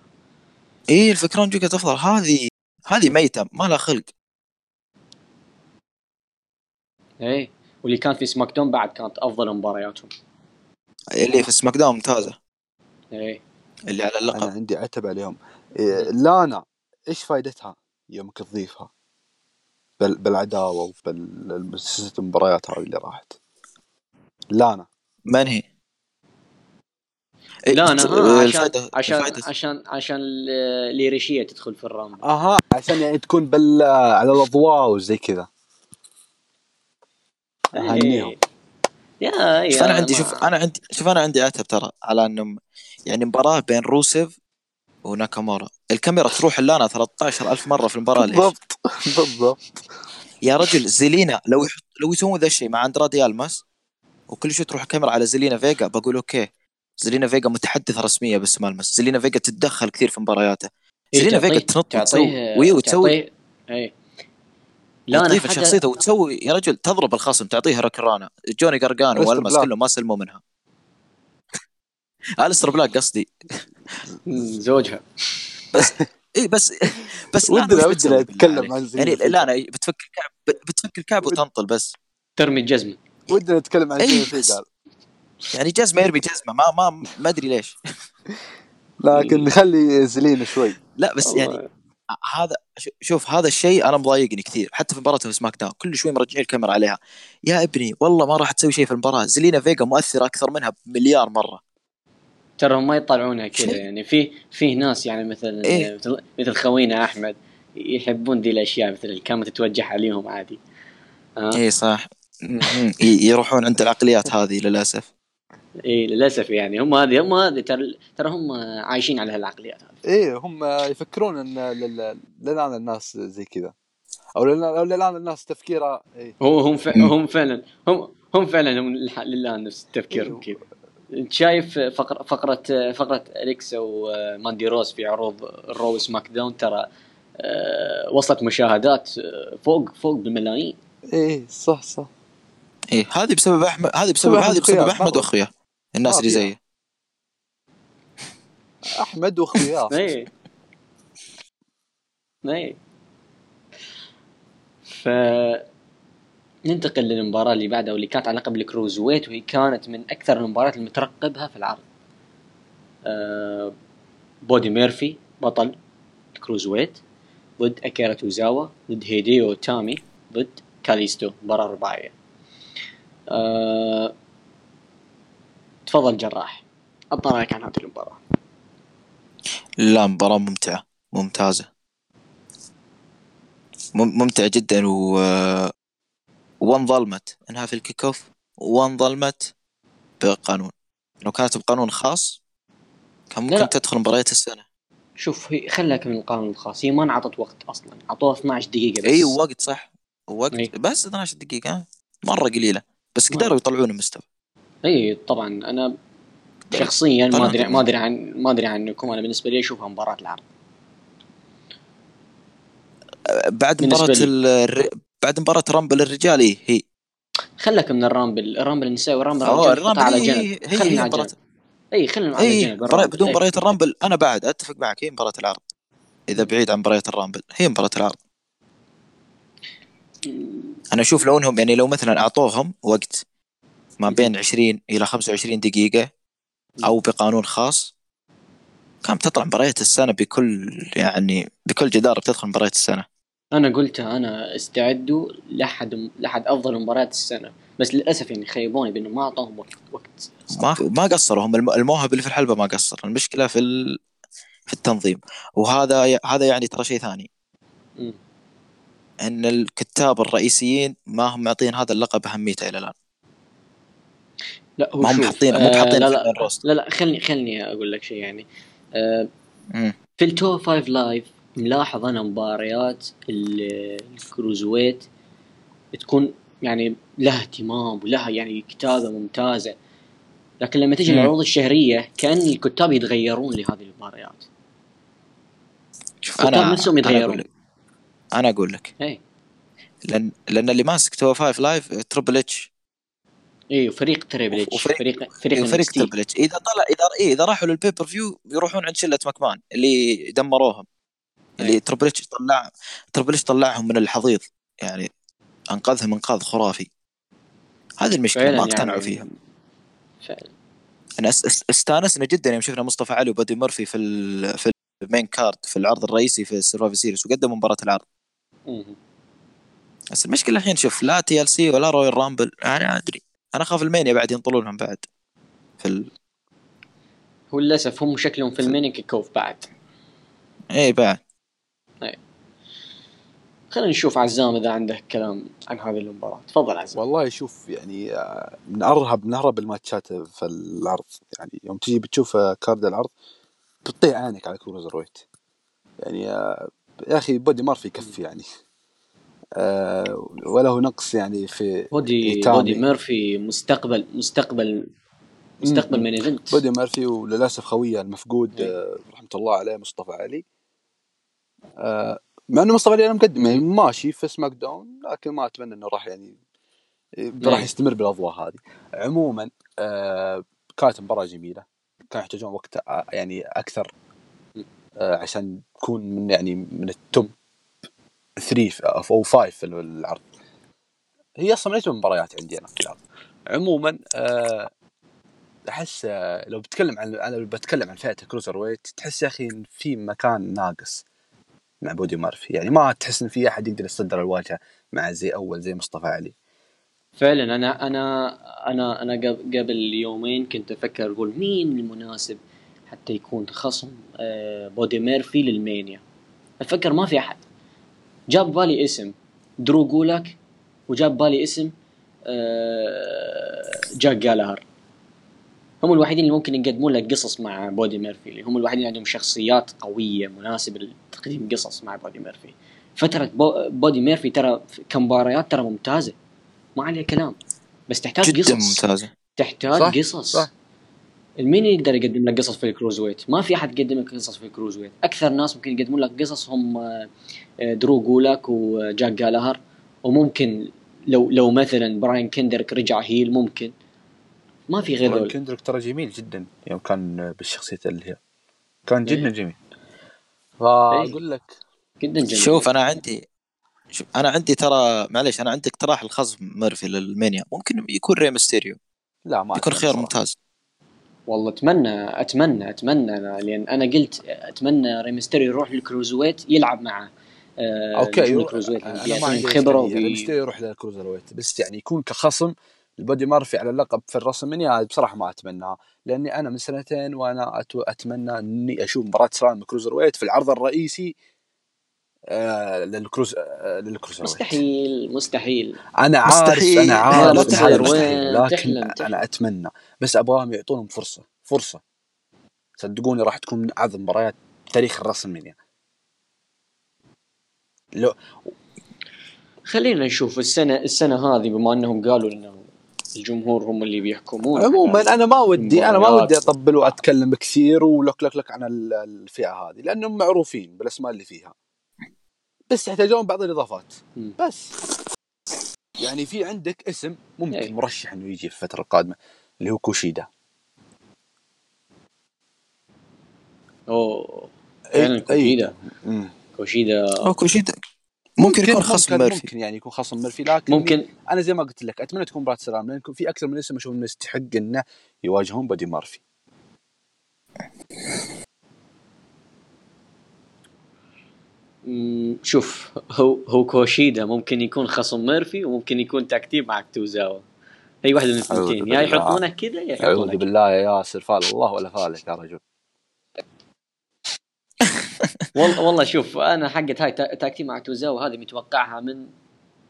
اي الفكرة جو كانت أفضل. هذه هذه ميتة ما لها خلق. إيه واللي كان في سماك داون بعد كانت أفضل مبارياتهم. اللي في سماك داون ممتازة. إيه. اللي على أنا اللقب عندي عتب عليهم إيه، لانا إيش فائدتها يومك تضيفها بال بالعداوة وبالسلسله المباريات هذه اللي راحت. لانا من هي؟ إيه، لانا عشان عشان عشان عشان ال- ليريشيا تدخل في الرامبل أها عشان يعني تكون بال على الأضواء وزي كذا. أهنيهم. إيه. يا يا شوف أنا عندي شوف أنا عندي شوف أنا عندي عتب ترى على انهم يعني مباراة بين روسيف وناكامورا الكاميرا تروح لنا 13000 مرة في المباراة ليش؟ بالضبط بالضبط. يا رجل زيلينا لو يحط لو يسوون ذا الشيء مع أندرادي ألماس وكل شوي تروح الكاميرا على زيلينا فيجا بقول أوكي زيلينا فيجا متحدثة رسمية باسم ألماس. زيلينا فيجا تتدخل كثير في مبارياته. إيه، زيلينا فيجا تنط وتسوي وي وتسوي إيه. لا أنا تضيف حاجة- شخصيته وتسوي يا رجل تضرب الخصم تعطيه راكرانا جوني أليستر والماس. كلهم ما سلموا منها. ألستر بلاك قصدي. زوجها. إي بس بس ودنا ودنا نتكلم؟ عن زيلينا يعني فيجا. لانا بتفك الكعب بتفك الكعب وتنطل بس. ترمي الجزمه ودنا نتكلم عن إيه، بس. فيجا يعني جزمة يرمي جزمة. ما ما ما أدري ليش. لكن نخلي زلينا شوي. لا بس يعني. هذا ش- شوف هذا الشيء أنا مضايقني كثير. حتى في مباراة في سماك داون كل شوي مرجعين الكاميرا عليها. يا ابني والله ما راح تسوي شيء في المباراة. زلينا فيجا مؤثره أكثر منها بمليار مرة. ترى هم ما يطلعونها كذا. يعني. في في ناس يعني مثل إيه. مثل, مثل خوينا أحمد يحبون دي الأشياء مثل الكاميرا تتوجه عليهم عادي. ها اي صح. يروحون عند العقليات هذه للأسف. اي للأسف يعني. هم هذه هم هذه ترى ترى هم عايشين على هالعقليات هذه. إيه هم يفكرون إن لل- للآن الناس زي كذا. أو للان أو للآن الناس تفكيرها إيه. هو هم. هم فعلا هم هم فعلا هم لله نفس تفكيرهم كذا انت شايف فقرة فقرة فقرة أليكسا وماندي روز في عروض الرو سماك داون ترى آه، وصلت مشاهدات آه، فوق فوق بالملايين إيه صح صح. اي هذه بسبب احمد هذه بسبب هذه بسبب أحمد مرة. وأخويا الناس اللي. زيه. أحمد واخوياه اي اي ف ننتقل للمباراة اللي بعدها واللي كانت على لقب الكروز ويت وهي كانت من أكثر المباريات المترقبها في العرض. آه بودي ميرفي بطل ال cruiserweight ضد أكيرا توزاوا ضد هيديو تامي ضد كاليستو مباراة رباعية. آه تفضل جراح عطنا رايك عن هذه المباراة. لا مباراة ممتعة ممتازة مم- ممتع جدا و وانظلمت إنها في ال kick off وانظلمت بقانون. لو كانت بقانون خاص كان ممكن لا. تدخل مباريات السنة. شوف هي خلك من القانون الخاص. هي ما انعطت وقت أصلا. أعطوها 12 دقيقة بس. إي وقت صح. وقت إي. بس 12 دقيقة مرة قليلة. بس قدروا يطلعون المستوى. إي طبعا أنا شخصيا ما أدري. ما أدري عن ما أدري عنكم. أنا بالنسبة لي أشوفها مباراة العرض. بعد الر... بعد مباراة رامبل الرجال إيه، هي. خلك من الرامبل. الرامبل النسائي والرامبل أوه، الرجال حطها على جنب. هي خلينا على جنب. إي خلينا على جنب. بدون إي. مباريات الرامبل. أنا بعد أتفق معك هي مباراة العرض. إذا بعيد عن مباريات الرامبل هي مباراة العرض. أنا أشوف لو انهم يعني لو مثلا أعطوهم وقت ما بين 20 إلى 25 دقيقة أو بقانون خاص كانت تطلع مباريات السنة بكل يعني بكل جدارة بتدخل مباريات السنة. أنا قلتها أنا استعدوا لاحد لأحد أفضل مباريات السنة بس للأسف يعني خيبوني بأنه ما اعطوهم وقت وقت ما ما قصروا هم الم- الموهب اللي في الحلبة ما قصر. المشكلة في ال... في التنظيم. وهذا هذا يعني ترى شيء ثاني. مم. إن الكتاب الرئيسيين ما هم معطين هذا اللقب أهميته إلى الآن. لا هو ما هم حاطين- مو آه، حاطين لا لا. لا لا خلني خلني أقول لك شيء يعني. آه،. في ال 205 Live ملاحظ أنا مباريات ال- ال cruiserweight تكون يعني لها اهتمام ولها يعني كتابة ممتازة. لكن لما تجي. العروض الشهرية كأن الكتاب يتغيرون لهذه المباريات. شوف أنا نفسهم يتغيرون. لك أنا أقول لك. اي لأن لأن اللي ماسك 205 Live تربل اتش اي وفريق تريبل اتش وفريق- فريق فريق فريق NXT. تربل اتش إذا طلع اذا إيه إذا راحوا لل pay-per-view يروحون عند شلة مكمان اللي دمروهم. اللي أي. تربل اتش طلع تربل اتش طلعهم من الحضيض؟ يعني انقذهم أنقاذ خرافي. هذه المشكلة ما اقتنعوا يعني فيها. فعلا. أنا أستانسنا جدا يوم شفنا مصطفى علي وبادي ميرفي في ال في ال main card في العرض الرئيسي في السرفايفر سيريس وقدموا مباراة العرض. مم. بس المشكلة الحين شوف لا تي ال سي ولا رويال رامبل يعني أدري. أنا أخاف المانيا بعد ينطلونهم بعد. في ال... هو للأسف هم شكلهم في الميني kick off بعد. إيه بعد. خلينا نشوف عزام إذا عنده كلام عن هذه المباراة. تفضل عزام. والله شوف يعني آه، من أرهب من أرهب الماتشات في العرض. يعني يوم تجي بتشوف آه، card العرض بتطيح عينك على cruiserweight يعني آه، يا أخي بودي مارفي يكفي يعني. وله نقص يعني في بودي إيتامي. بودي ميرفي مستقبل مستقبل مستقبل. من event بودي مارفي وللأسف خويه المفقود إيه. رحمة الله عليه مصطفى علي. مع إنه مصطفى أنا مقدم يعني ماشي في سماك داون لكن ما أتمنى إنه راح يعني راح إيه. يستمر بالأضواء هذه. عموما آه، كانت مباراة جميلة. كانوا يحتاجون وقت آه، يعني أكثر آه، عشان تكون من يعني من التوب 3 أو 5 في العرض. هي أصلا من اجمل المباريات عندي أنا في العرض. عموما آه، أحس آه، لو بتكلم عن أنا بتكلم عن فئة cruiserweight تحس يا أخي في مكان ناقص. مع بودي مارفي. يعني ما تحس إن في أحد يقدر يصدر الواجهة مع زي أول زي مصطفى علي. فعلا أنا أنا أنا أنا قب- قبل يومين كنت أفكر أقول مين المناسب حتى يكون خصم آه، بودي ميرفي للمانيا. أفكر ما في أحد. جاب بالي اسم درو جولاك وجاب بالي اسم آه، جاك جالهر هم الوحيدين اللي ممكن يقدمون لك قصص مع بودي ميرفي اللي هم الوحيدين عندهم شخصيات قوية مناسبة لتقديم قصص مع بودي ميرفي. فترة بو بودي ميرفي ترى كمباريات ترى ممتازة. ما عليها كلام. بس تحتاج جدا قصص. ممتازة. تحتاج صح، قصص. صح. مين يقدر يقدم لك قصص في ال cruiserweight؟ ما في أحد يقدم لك قصص في ال cruiserweight، أكثر ناس ممكن يقدمون لك قصص هم آه، درو جولاك وجاك جالهر وممكن لو لو مثلا براين كندرك رجع heel ممكن. ما في غير ذول. كندريك ترى جميل جدا. يوم كان بالشخصية اللي هي كان جدا إيه. جميل. فأقول لك جدا جميل. شوف أنا عندي شوف أنا عندي ترى معليش أنا عندي اقتراح الخصم ميرفي للمانيا. ممكن يكون ري ميستيريو. لا ما يكون أتمنى خيار صراحة. ممتاز. والله أتمنى أتمنى أتمنى أنا لأن أنا قلت أتمنى ريمستيريو يروح لل cruiserweight يلعب مع آه okay نجوم يرو... ال cruiserweight أنا ما عندي خبره يروح لل cruiserweight بس يعني يكون كخصم البودي مارفي على اللقب في الرسمنيا بصراحة ما اتمناها لأني أنا من سنتين وأنا أت... أتمنى إني أشوف مباراة سلام cruiserweight في العرض الرئيسي آه لل cruiser آه لل cruiser مستحيل مستحيل. أنا عارف مستحيل. أنا عارف وين مستحيل لكن تحلم. تحلم. أنا أتمنى. بس أبغاهم يعطونهم فرصة فرصة. صدقوني راح تكون من أعظم مباريات تاريخ الرسلمانيا لو خلينا نشوف السنة السنة هذه بما أنهم قالوا انه الجمهور هم اللي بيحكمون عموما أنا ما ودي أنا ما. ودي أطبل وأتكلم كثير ولك لك لك عن ال- الفئة هذه لأنهم معروفين بالأسماء اللي فيها بس يحتاجون بعض الإضافات. بس يعني في عندك اسم أي. ممكن مرشح إنه يجي في الفترة القادمة اللي هو كوشيدا أوه إيه، فعلا إيه. كوشيدا مم. كوشيدا أو كوشيدا ممكن يكون خصم ميرفي. ممكن يعني يكون خصم ميرفي لكن ممكن. أنا زي ما قلت لك أتمنى تكون مباراه سلام لأن في أكثر من اسم أشوف انه يستحق إنه يواجهون بادي مارفي شوف هو هو كوشيدا ممكن يكون خصم ميرفي وممكن يكون tag team مع توزاوا أي واحدة من أعوذ الثنتين يا بالله. يحطونه كذا يا أعوذ يحطونه كذا. بالله يا ياسر فال الله ولا فالك يا رجل. والله والله شوف أنا حقت هاي تا- tag team مع توزاوا هذه متوقعها من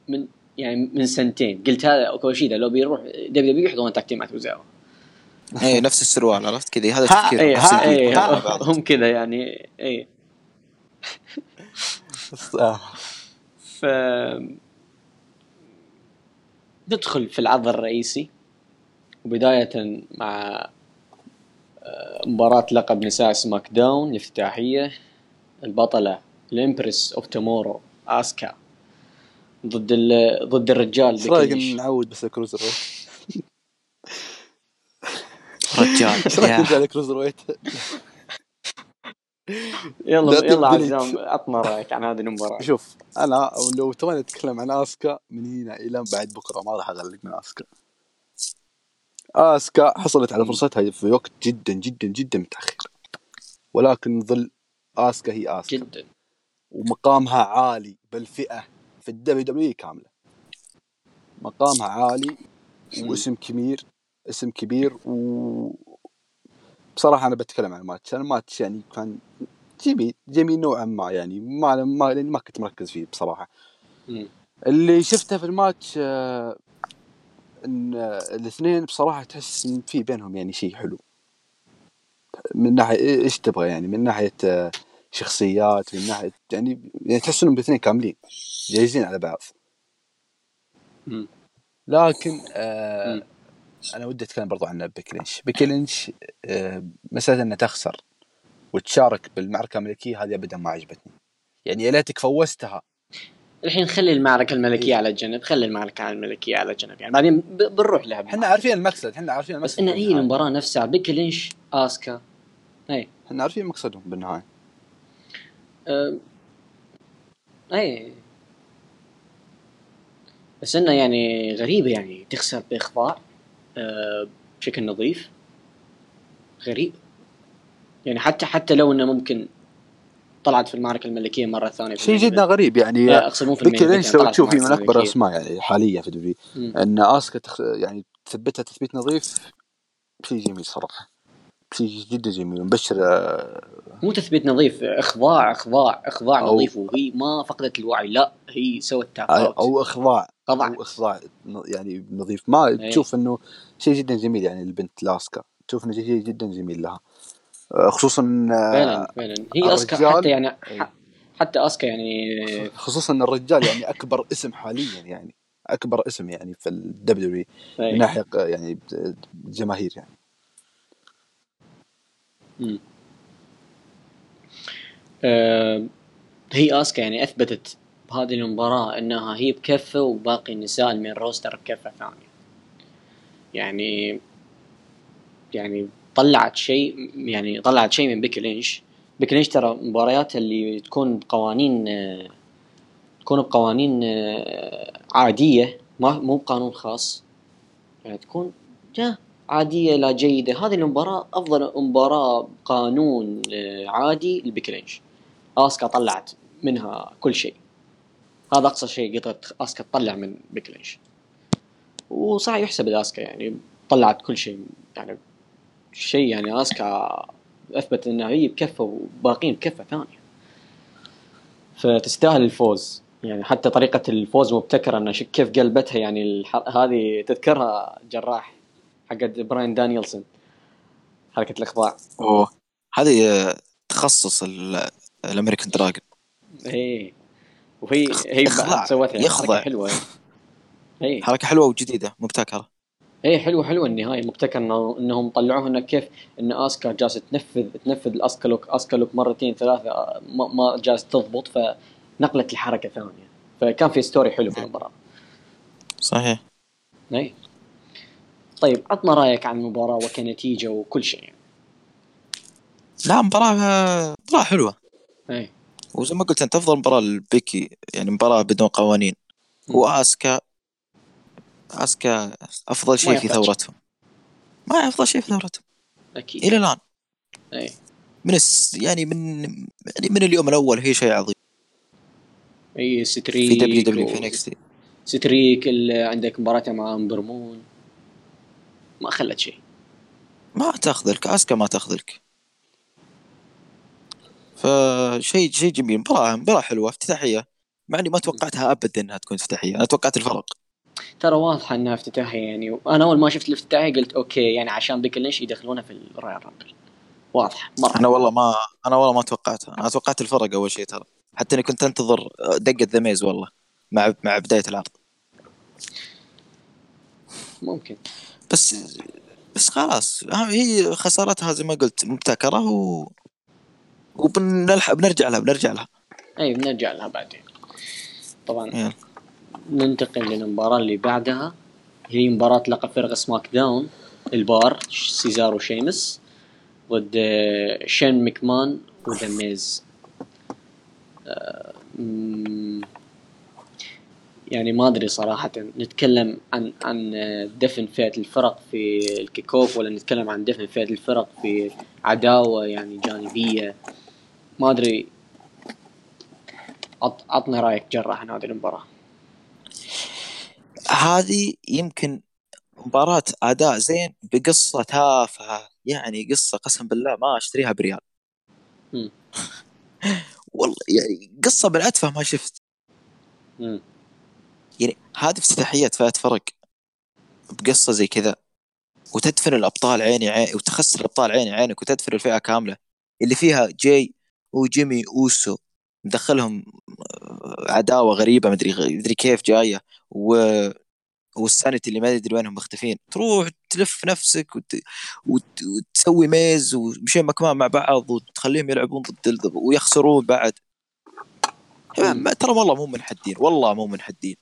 من يعني من سنتين قلت هذا كوشيدا لو بيروح WWE يحضرون tag team مع توزاوا إيه نفس السروال عرفت كذا هذا تفكير اي. اي مع بعض. هم كذا يعني اي آه. ف ندخل في العرض الرئيسي وبداية مع آه، مباراة لقب نساء SmackDown الافتتاحية البطلة ال Empress of Tomorrow آسكا ضد ال... ضد الرجال إيش رايك. نعود بس ال cruiserweight؟ رجال إيش رايك. نرجع لل cruiserweight؟ يلا لا يلا. عزام عطنا رأيك عن هذه المباراة شوف أنا لو تبغى نتكلم عن آسكا من هنا إلى بعد بكرة ما راح أغلق من آسكا آسكا حصلت على فرصتها في وقت جدا جدا جدا متأخر ولكن ظل آسكا هي آسكا. جدا. ومقامها عالي بالفئة في ال WWE كاملة. مقامها عالي واسم كبير اسم كبير و بصراحة أنا بتكلم عن الماتش أنا الماتش يعني كان جميل جميل نوعا ما يعني. ما ما لأني ما كنت مركز فيه بصراحة. مم. اللي شفته في الماتش آه، إن الاثنين بصراحة تحس إن في بينهم يعني شيء حلو. من ناحية إيش تبغى يعني؟ من ناحية آه، شخصيات من ناحية يعني يعني تحس انهم الاثنين كاملين جاهزين على بعض. لكن آه. أنا ودي أتكلم برضو عن بيكي لينش بيكي لينش آه مسألة إنها تخسر وتشارك بالمعركة الملكية هذه ابدا ما عجبتني يعني يا ليتك فوزتها الحين خلي المعركة الملكية إيه. على جنب خلي المعركة الملكية على جنب يعني بعدين بنروح لها إحنا عارفين المقصد إحنا عارفين المقصد بس إن هي بالنهاية. المباراة نفسها بيكي لينش آسكا اي إحنا عارفين مقصدهم بالنهاية أه، أي بس إنه يعني غريبة يعني تخسر باخضاع أه، بشكل نظيف غريب يعني حتى حتى لو إنه ممكن طلعت في المعركة الملكية مرة ثانية في شيء جدا. غريب يعني أقصد مو في المين يعني تشوف في من اكبر. الاسماء يعني حاليا في مم. إن آسكا تخ... يعني تثبتها تثبيت نظيف شيء جميل صراحة شيء جدا جميل مبشر آه، مو تثبيت نظيف إخضاع إخضاع إخضاع أو- نظيف وهي ما فقدت الوعي لا هي سوت تاب أو إخضاع خضع أو إخضاع يعني نظيف ما إيه. تشوف إنه شيء جدا جميل يعني البنت لاسكا تشوف إنه شيء جدا جميل لها آه، خصوصا آه، فعلا فعلا هي أسكا حتى يعني إيه. حتى أسكا يعني خصوصا الرجال يعني أكبر اسم حاليا يعني أكبر اسم يعني في الدبليو من إيه. ناحية ق- يعني جماهير يعني. آه، هي اسكا يعني أثبتت بهذه المباراة إنها هي بكفة وباقي النساء من روستر بكفة ثانية. يعني يعني طلعت شيء يعني طلعت شيء من بيكي لينش بيكي لينش ترى مبارياتها اللي تكون بقوانين آه، تكون بقوانين آه، عادية ما مو بقانون خاص. يعني تكون جا عادية لا جيدة. هذه المباراة أفضل مباراة قانون آه، عادي لبيكي لينش آسكا طلعت منها كل شيء. هذا أقصى شيء قدرت آسكا تطلع من بيكي لينش وصح يحسب لاسكا يعني طلعت كل شيء يعني شيء يعني آسكا أثبت انها هي بكفة وباقين بكفة ثانية. فتستاهل الفوز. يعني حتى طريقة الفوز مبتكرة انه كيف قلبتها يعني. هذه تذكرها جراح حقت براين دانيelson حركة الإخضاع. أوه. هذه تخصص ال American Dragon. إيه. وهي هي سوتها يعني يخضع. حركة حلوة. إيه. حركة حلوة وجديدة مبتكرة. إيه حلوة حلوة النهاية مبتكر انه إنهم طلعوها إنه كيف إن اسكا جالسة تنفذ تنفذ ال Asuka Lock Asuka Lock مرتين ثلاثة ما, جالسة تضبط فنقلت الحركة ثانية. فكان في story حلو في المباراة. صحيح. اي طيب عطنا رأيك عن المباراة وكنتيجة وكل شيء. يعني. لا مباراه مباراة حلوة. إي. وزي ما قلت أنت أفضل مباراة لبيكي يعني مباراة بدون قوانين. وآسكا آسكا أفضل شيء في. ثورتهم. ما أفضل شيء في ثورتهم. أكيد. إلى الآن. إي. من الس... يعني من يعني من اليوم الأول هي شيء عظيم. إي في streak WWE و- في NXT. streak اللي عندك مباراة مع أمبر مون. ما خلت شيء. ما تأخذ لك آسكا ما تأخذ لك. فشيء شيء جميل. مباراة مباراة حلوة افتتاحية. مع إني ما توقعتها ابدا إنها تكون افتتاحية. أنا توقعت الفرق. ترى واضحة إنها افتتاحية يعني. أنا أول ما شفت الافتتاحية قلت okay يعني عشان بيكي لينش يدخلونها في ال Royal Rumble واضحة مرة أنا والله ما أنا والله ما توقعتها. أنا توقعت الفرق أول شيء ترى. حتى إني كنت أنتظر دقة ذا ميز والله مع مع بداية العرض. ممكن. بس بس خلاص. هي خسارتها زي ما قلت مبتكرة و وبنلحق بنرجع لها بنرجع لها. أي بنرجع لها بعدين. طبعا. ننتقل للمباراة اللي بعدها. هي مباراة لقب فرق سماك داون. البار سيزارو شيمس ضد آه، شين ميكمان وذا ميز. آه، يعني ما أدري صراحة. نتكلم عن عن دفن فئة الفرق في ال kickoff ولا نتكلم عن دفن فئة الفرق في عداوة يعني جانبية. ما أدري. عط عطنا رأيك جراح عن هذه المباراة. هذه يمكن مباراة أداء زين بقصة تافهة يعني قصة قسم بالله ما أشتريها بريال. والله يعني قصة من أتفه ما شفت. يعني هذه افتتاحية فئة فرق بقصة زي كذا وتدفن الأبطال عيني عين وتخسر الأبطال عيني عينك وتدفن الفئة كاملة. اللي فيها جاي وجيمي أوسو مدخلهم آه، عداوة غريبة مدري مدري كيف جاية و والسانيتي اللي ما ادري وينهم مختفين. تروح تلف نفسك وت... وت... وتسوي ميز ومشي مكمان مع بعض وتخليهم يلعبون ضد ال- ويخسرون بعد. ما- ترى والله مو منحدين والله مو منحدين.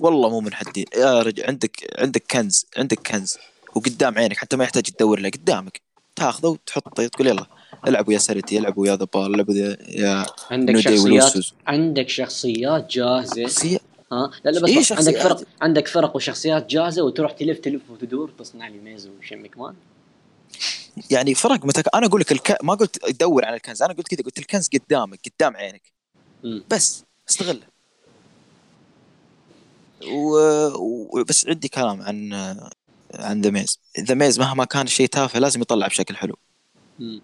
والله مو منحدين. يا رجل عندك عندك كنز عندك كنز. وقدام عينك حتى ما يحتاج تدور له قدامك. تاخذه وتحطه تقول يلا. ألعبوا يا سانيتي العبوا يا ذا بال العبوا يا- عندك شخصيات. عندك شخصيات جاهزة شخصية ها لا لا بس, إيه عندك؟ فرق عندك فرق وشخصيات جاهزة وتروح تلف تلف وتدور تصنع لي ميز وشين مكمان يعني فرق متك... أنا أقول لك الك... ما قلت دور على الكنز أنا قلت كذا قلت الكنز قدامك قدام عينك. بس استغله و... و... بس عندي كلام عن عن ذا ميز ذا ميز مهما كان الشيء تافه لازم يطلع بشكل حلو مم.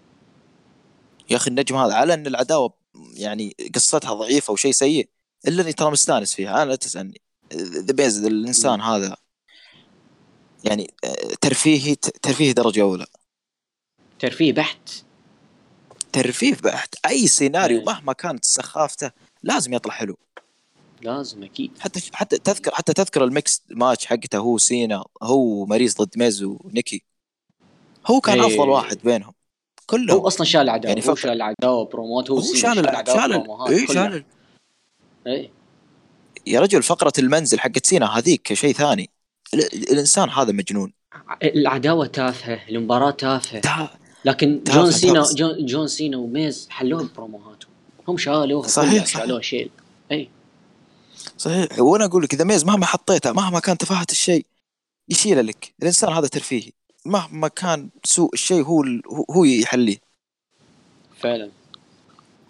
يا أخي النجم هذا على إن العداوة يعني قصتها ضعيفة وشيء سيء إلا إني ترى مستانس فيها. أنا لا تسألني. ذا ميز الإنسان. هذا يعني آه، ترفيهي ترفيهي درجة أولى. ترفيه بحت؟ ترفيه بحت. أي سيناريو إيه. مهما كانت سخافته لازم يطلع حلو. لازم أكيد. حتى حتى تذكر حتى تذكر ال mixed match حقته هو سينا هو ماريس ضد ميز ونيكي. هو كان إيه. افضل واحد بينهم. كلهم. هو أصلا شال العداوة يعني هو شال العداوة بروموت هو, هو شال الع- العداوة شال كلها. شال ال- إيه. يا رجل فقرة المنزل حقت سينا هذيك شيء ثاني. ال- الإنسان هذا مجنون. العداوة تافهة المباراة تافهة. تا- لكن تافه، جون سينا تافه. جون, جون سينا وميز حلوها ببروموهاتهم هم شالوها صحيح،. شالوها شيل اي صحيح. وأنا أقول لك إذا ميز مهما حطيته مهما كان تفاهة الشيء يشيله لك. الإنسان هذا ترفيهي. مهما كان سوء الشيء هو هو- يحليه. فعلا.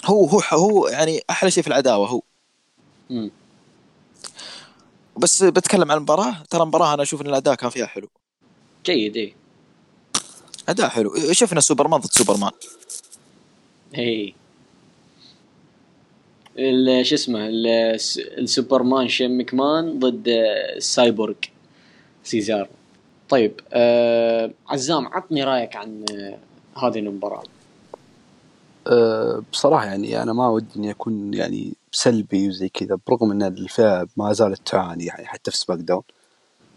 هو هو هو يعني أحلى شيء في العداوة هو. مم. بس بتكلم عن المباراة ترى المباراة أنا أشوف إن الأداء كان فيها حلو. جيد إيه. أداء حلو. شفنا سوبرمان ضد سوبرمان. اي ال- شو اسمه ال- الس- السوبرمان شين مكمان ضد السايبورغ سيزار طيب آه عزام عطني رأيك عن آه هذه المباراة. أه بصراحة يعني أنا ما ودي إني أكون يعني سلبي وزي كذا برغم إن الفئة ما زالت تعاني يعني حتى في SmackDown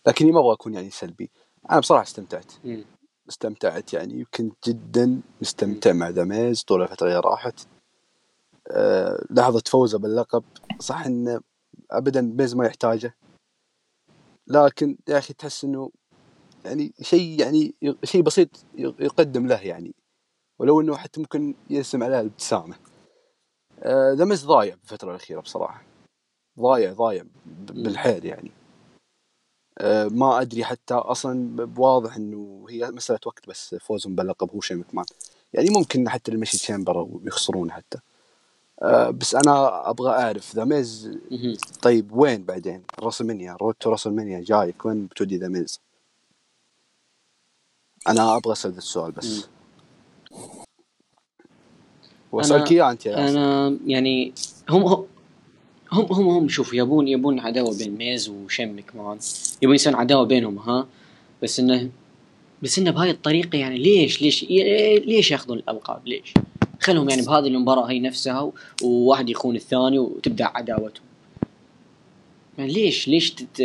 لكني ما أبغى أكون يعني سلبي. أنا بصراحة استمتعت. مم. استمتعت يعني كنت جدا مستمتع مع داميز طول الفترة اللي راحت. أه لحظة فوزه باللقب صح إنه أبدا ميز ما يحتاجه لكن يا أخي تحس إنه يعني شيء يعني شيء بسيط يقدم له يعني. ولو إنه حتى ممكن يرسم عليها الابتسامة. آه، ضايع بالفترة الأخيرة بصراحة. ضايع ضايع بالحيل يعني. آه، ما أدري حتى أصلا واضح إنه هي مسألة وقت بس فوزهم باللقب هو شين مكمان يعني ممكن حتى ال Elimination Chamber ويخسرون حتى. آه، بس أنا أبغى أعرف ذا ميز. طيب وين بعدين؟ WrestleMania road to WrestleMania جايك وين بتودي ذا ميز؟ أنا أبغى أسأل السؤال بس واسالك اياه أنت يا. أنا يعني هم هم هم هم, هم شوف يبون يبون عداوة بين ميز وشين مكمان يبون يصير عداوة بينهم ها بس إنه بس إنه بهاي الطريقة يعني ليش ليش ليش ياخذون الألقاب ليش؟ خلهم يعني بهذه المباراة هي نفسها وواحد يخون الثاني وتبدأ عداوتهم. يعني ليش ليش تت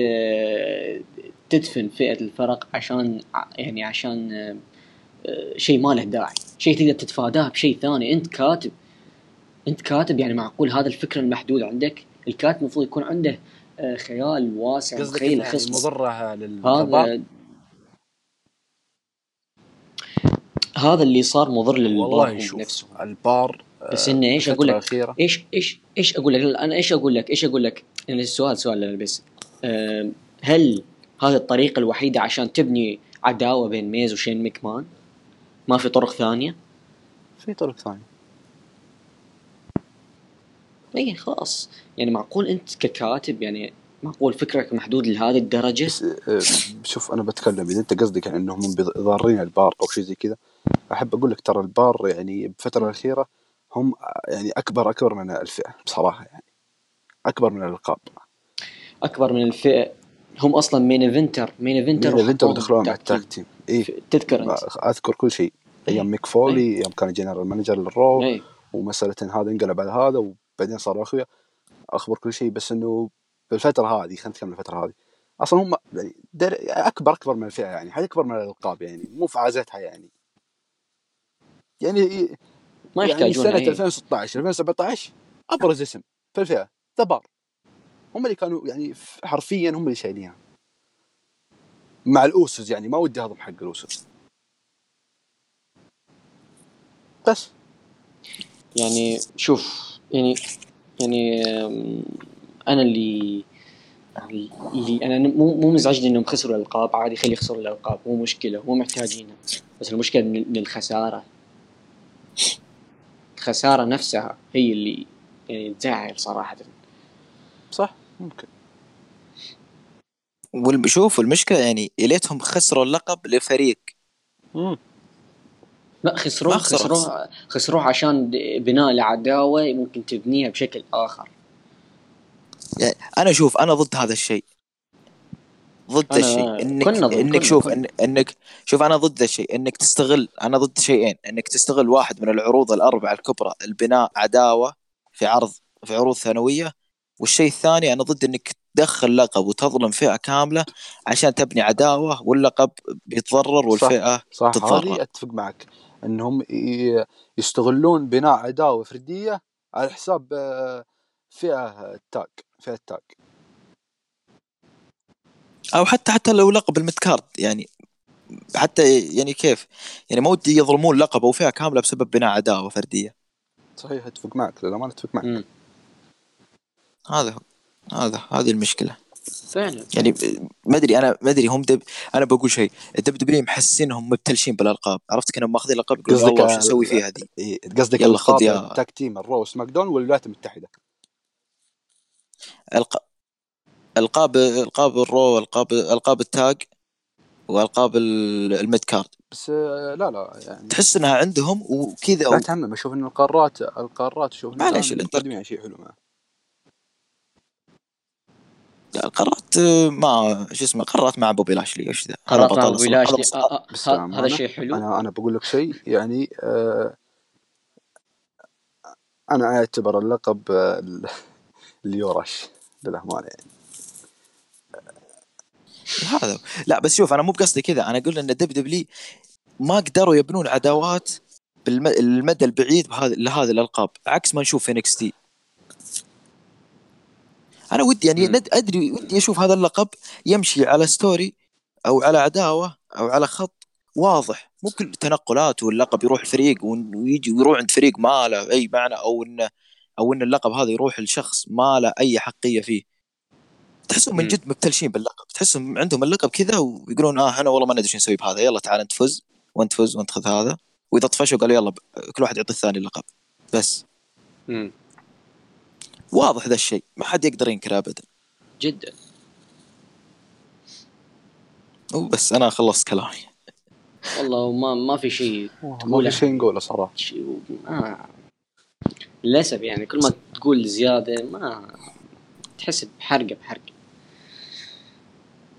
تدفن فئة الفرق عشان يعني عشان آه، آه، شيء ما له داعي، شيء تقدر تتفاداه بشيء ثاني، انت كاتب انت كاتب يعني معقول هذا الفكر المحدود عندك؟ الكاتب المفروض يكون عنده آه، خيال واسع إنها يعني مضرة للبار هذا هذا اللي صار مضر للبار نفسهم البار بس إنه إيش أقول لك؟ إيش إيش إيش أقول لك؟ أنا إيش أقول لك؟ إيش أقول لك؟ يعني السؤال سؤال بس هل هذه الطريقة الوحيدة عشان تبني عداوة بين ميز وشين ميكمان؟ ما في طرق ثانية؟ في طرق ثانية. إي خلاص. يعني معقول أنت ككاتب يعني معقول فكرك محدود لهذه الدرجة؟ بس آه، شوف أنا بتكلم إذا أنت قصدك يعني بيض- ضارين البار أو شيء زي كذا. أحب أقول لك ترى البار يعني بالفترة الأخيرة هم آه، يعني أكبر أكبر من الفئة بصراحة يعني. أكبر من الألقاب. أكبر من الفئة. هم أصلا main eventer main eventer main eventer دخلوها مع ال tag team إيه. تذكر أنت. أذكر كل شيء. أيام ميك فولي أيام كان general manager لل Raw اي ومسألة إن هذا انقلب على هذا وبعدين صاروا أخويا. أخبر كل شيء بس إنه بالفترة هذه خلينا نتكلم الفترة هذه. أصلا هم يعني در... أكبر أكبر من الفئة يعني حاجة أكبر من الألقاب يعني مو في عازتها يعني. يعني ما يعني يحتاجون سنة أي. 2016 2017 أبرز اسم في الفئة ذا بار هم اللي كانوا يعني حرفيا هم اللي شايلينها. مع الأوسوس يعني ما ودي هضم حق الأوسوس. بس. يعني شوف يعني يعني أنا اللي اللي أنا مو مو مزعجني إنهم خسروا الألقاب. عادي خلي يخسروا الألقاب مو مشكلة مو محتاجينها بس المشكلة من الخسارة الخسارة نفسها هي اللي يعني تزعل صراحة. صح. ممكن. والشوف المشكلة يعني يا ليتهم خسروا اللقب لفريق. مم. لا خسروه. خسروه خسروه عشان بناء العداوه ممكن تبنيها بشكل آخر. يعني أنا أشوف أنا ضد هذا الشيء. ضد الشيء. إنك كنا ضد- إنك كنا- شوف كنا. إن انك شوف أنا ضد الشيء. إنك تستغل أنا ضد شيئين. إنك تستغل واحد من العروض الأربعة الكبرى البناء عداوة في عرض في عروض ثانوية والشيء الثاني أنا ضد إنك تدخل لقب وتظلم فئة كاملة عشان تبني عداوة واللقب بيتضرر والفئة صح. تتضرر. هذه أتفق معك إنهم يستغلون بناء عداوة فردية على حساب آه، فئة التاج فئة التاج أو حتى حتى لو لقب المتكارد يعني حتى يعني كيف؟ يعني ما ودي يظلمون لقب أو فئة كاملة بسبب بناء عداوة فردية. صحيح أتفق معك للامانه أتفق معك. مم. هذا هو. هذا هذه المشكلة. فعلا. يعني ما أدري أنا ما أدري هم دب أنا بقول شيء. الدب دبليو محسينهم مبتلشين بالألقاب. عرفت كانوا ماخذين يقول قصدك شو نسوي فيها هذه؟ إيه، قصدك يلا خذ يا- التاج تيم الرو سماك داون والولايات المتحدة. الق... القاب القاب الرو القاب القاب التاج والقاب ال- الميد كارد. بس لا لا يعني تحس إنها عندهم وكذا لا و... تعمم أشوف إن القارات القارات أشوف إن معليش، مقدمين شيء حلو معه. القارات آه، ما شو اسمه قارات مع بوبي لاشلي إيش ذا؟ هذا قررت مع. هذا لاشلي. بس- آه، آه، هذا شيء حلو. أنا أنا بقول لك شيء يعني آه أنا أعتبر اللقب ال- اليورش للامانه يعني. هذا لا بس شوف أنا مو بقصدي كذا. أنا أقول إن دب دبلي ما قدروا يبنون عداوات بالمدى البعيد بهذا لهذه الألقاب. عكس ما نشوف في تي. أنا ودي يعني. ند- أدري ودي أشوف هذا اللقب يمشي على ستوري أو على عداوة أو على خط واضح مو كل تنقلات واللقب يروح الفريق ون- ويجي ويروح عند فريق ما له أي معنى أو انه أو إن اللقب هذا يروح لشخص ما له أي حقية فيه تحسهم من. جد مبتلشين باللقب تحسهم عندهم اللقب كذا ويقولون آه إحنا والله ما ندري شو نسوي بهذا يلا تعال أنت فز وأنت فز وأنت خذ هذا وإذا طفشوا قالوا يلا كل واحد يعطي الثاني اللقب بس مم. واضح ذا الشيء. ما حد يقدر ينكره ابدا. جدا. وبس أنا خلصت كلامي. والله ما ما في شيء ما تقوله. في شيء نقوله صراحة. شيء ما للأسف يعني كل ما تقول زيادة ما تحس بحرقة بحرقة.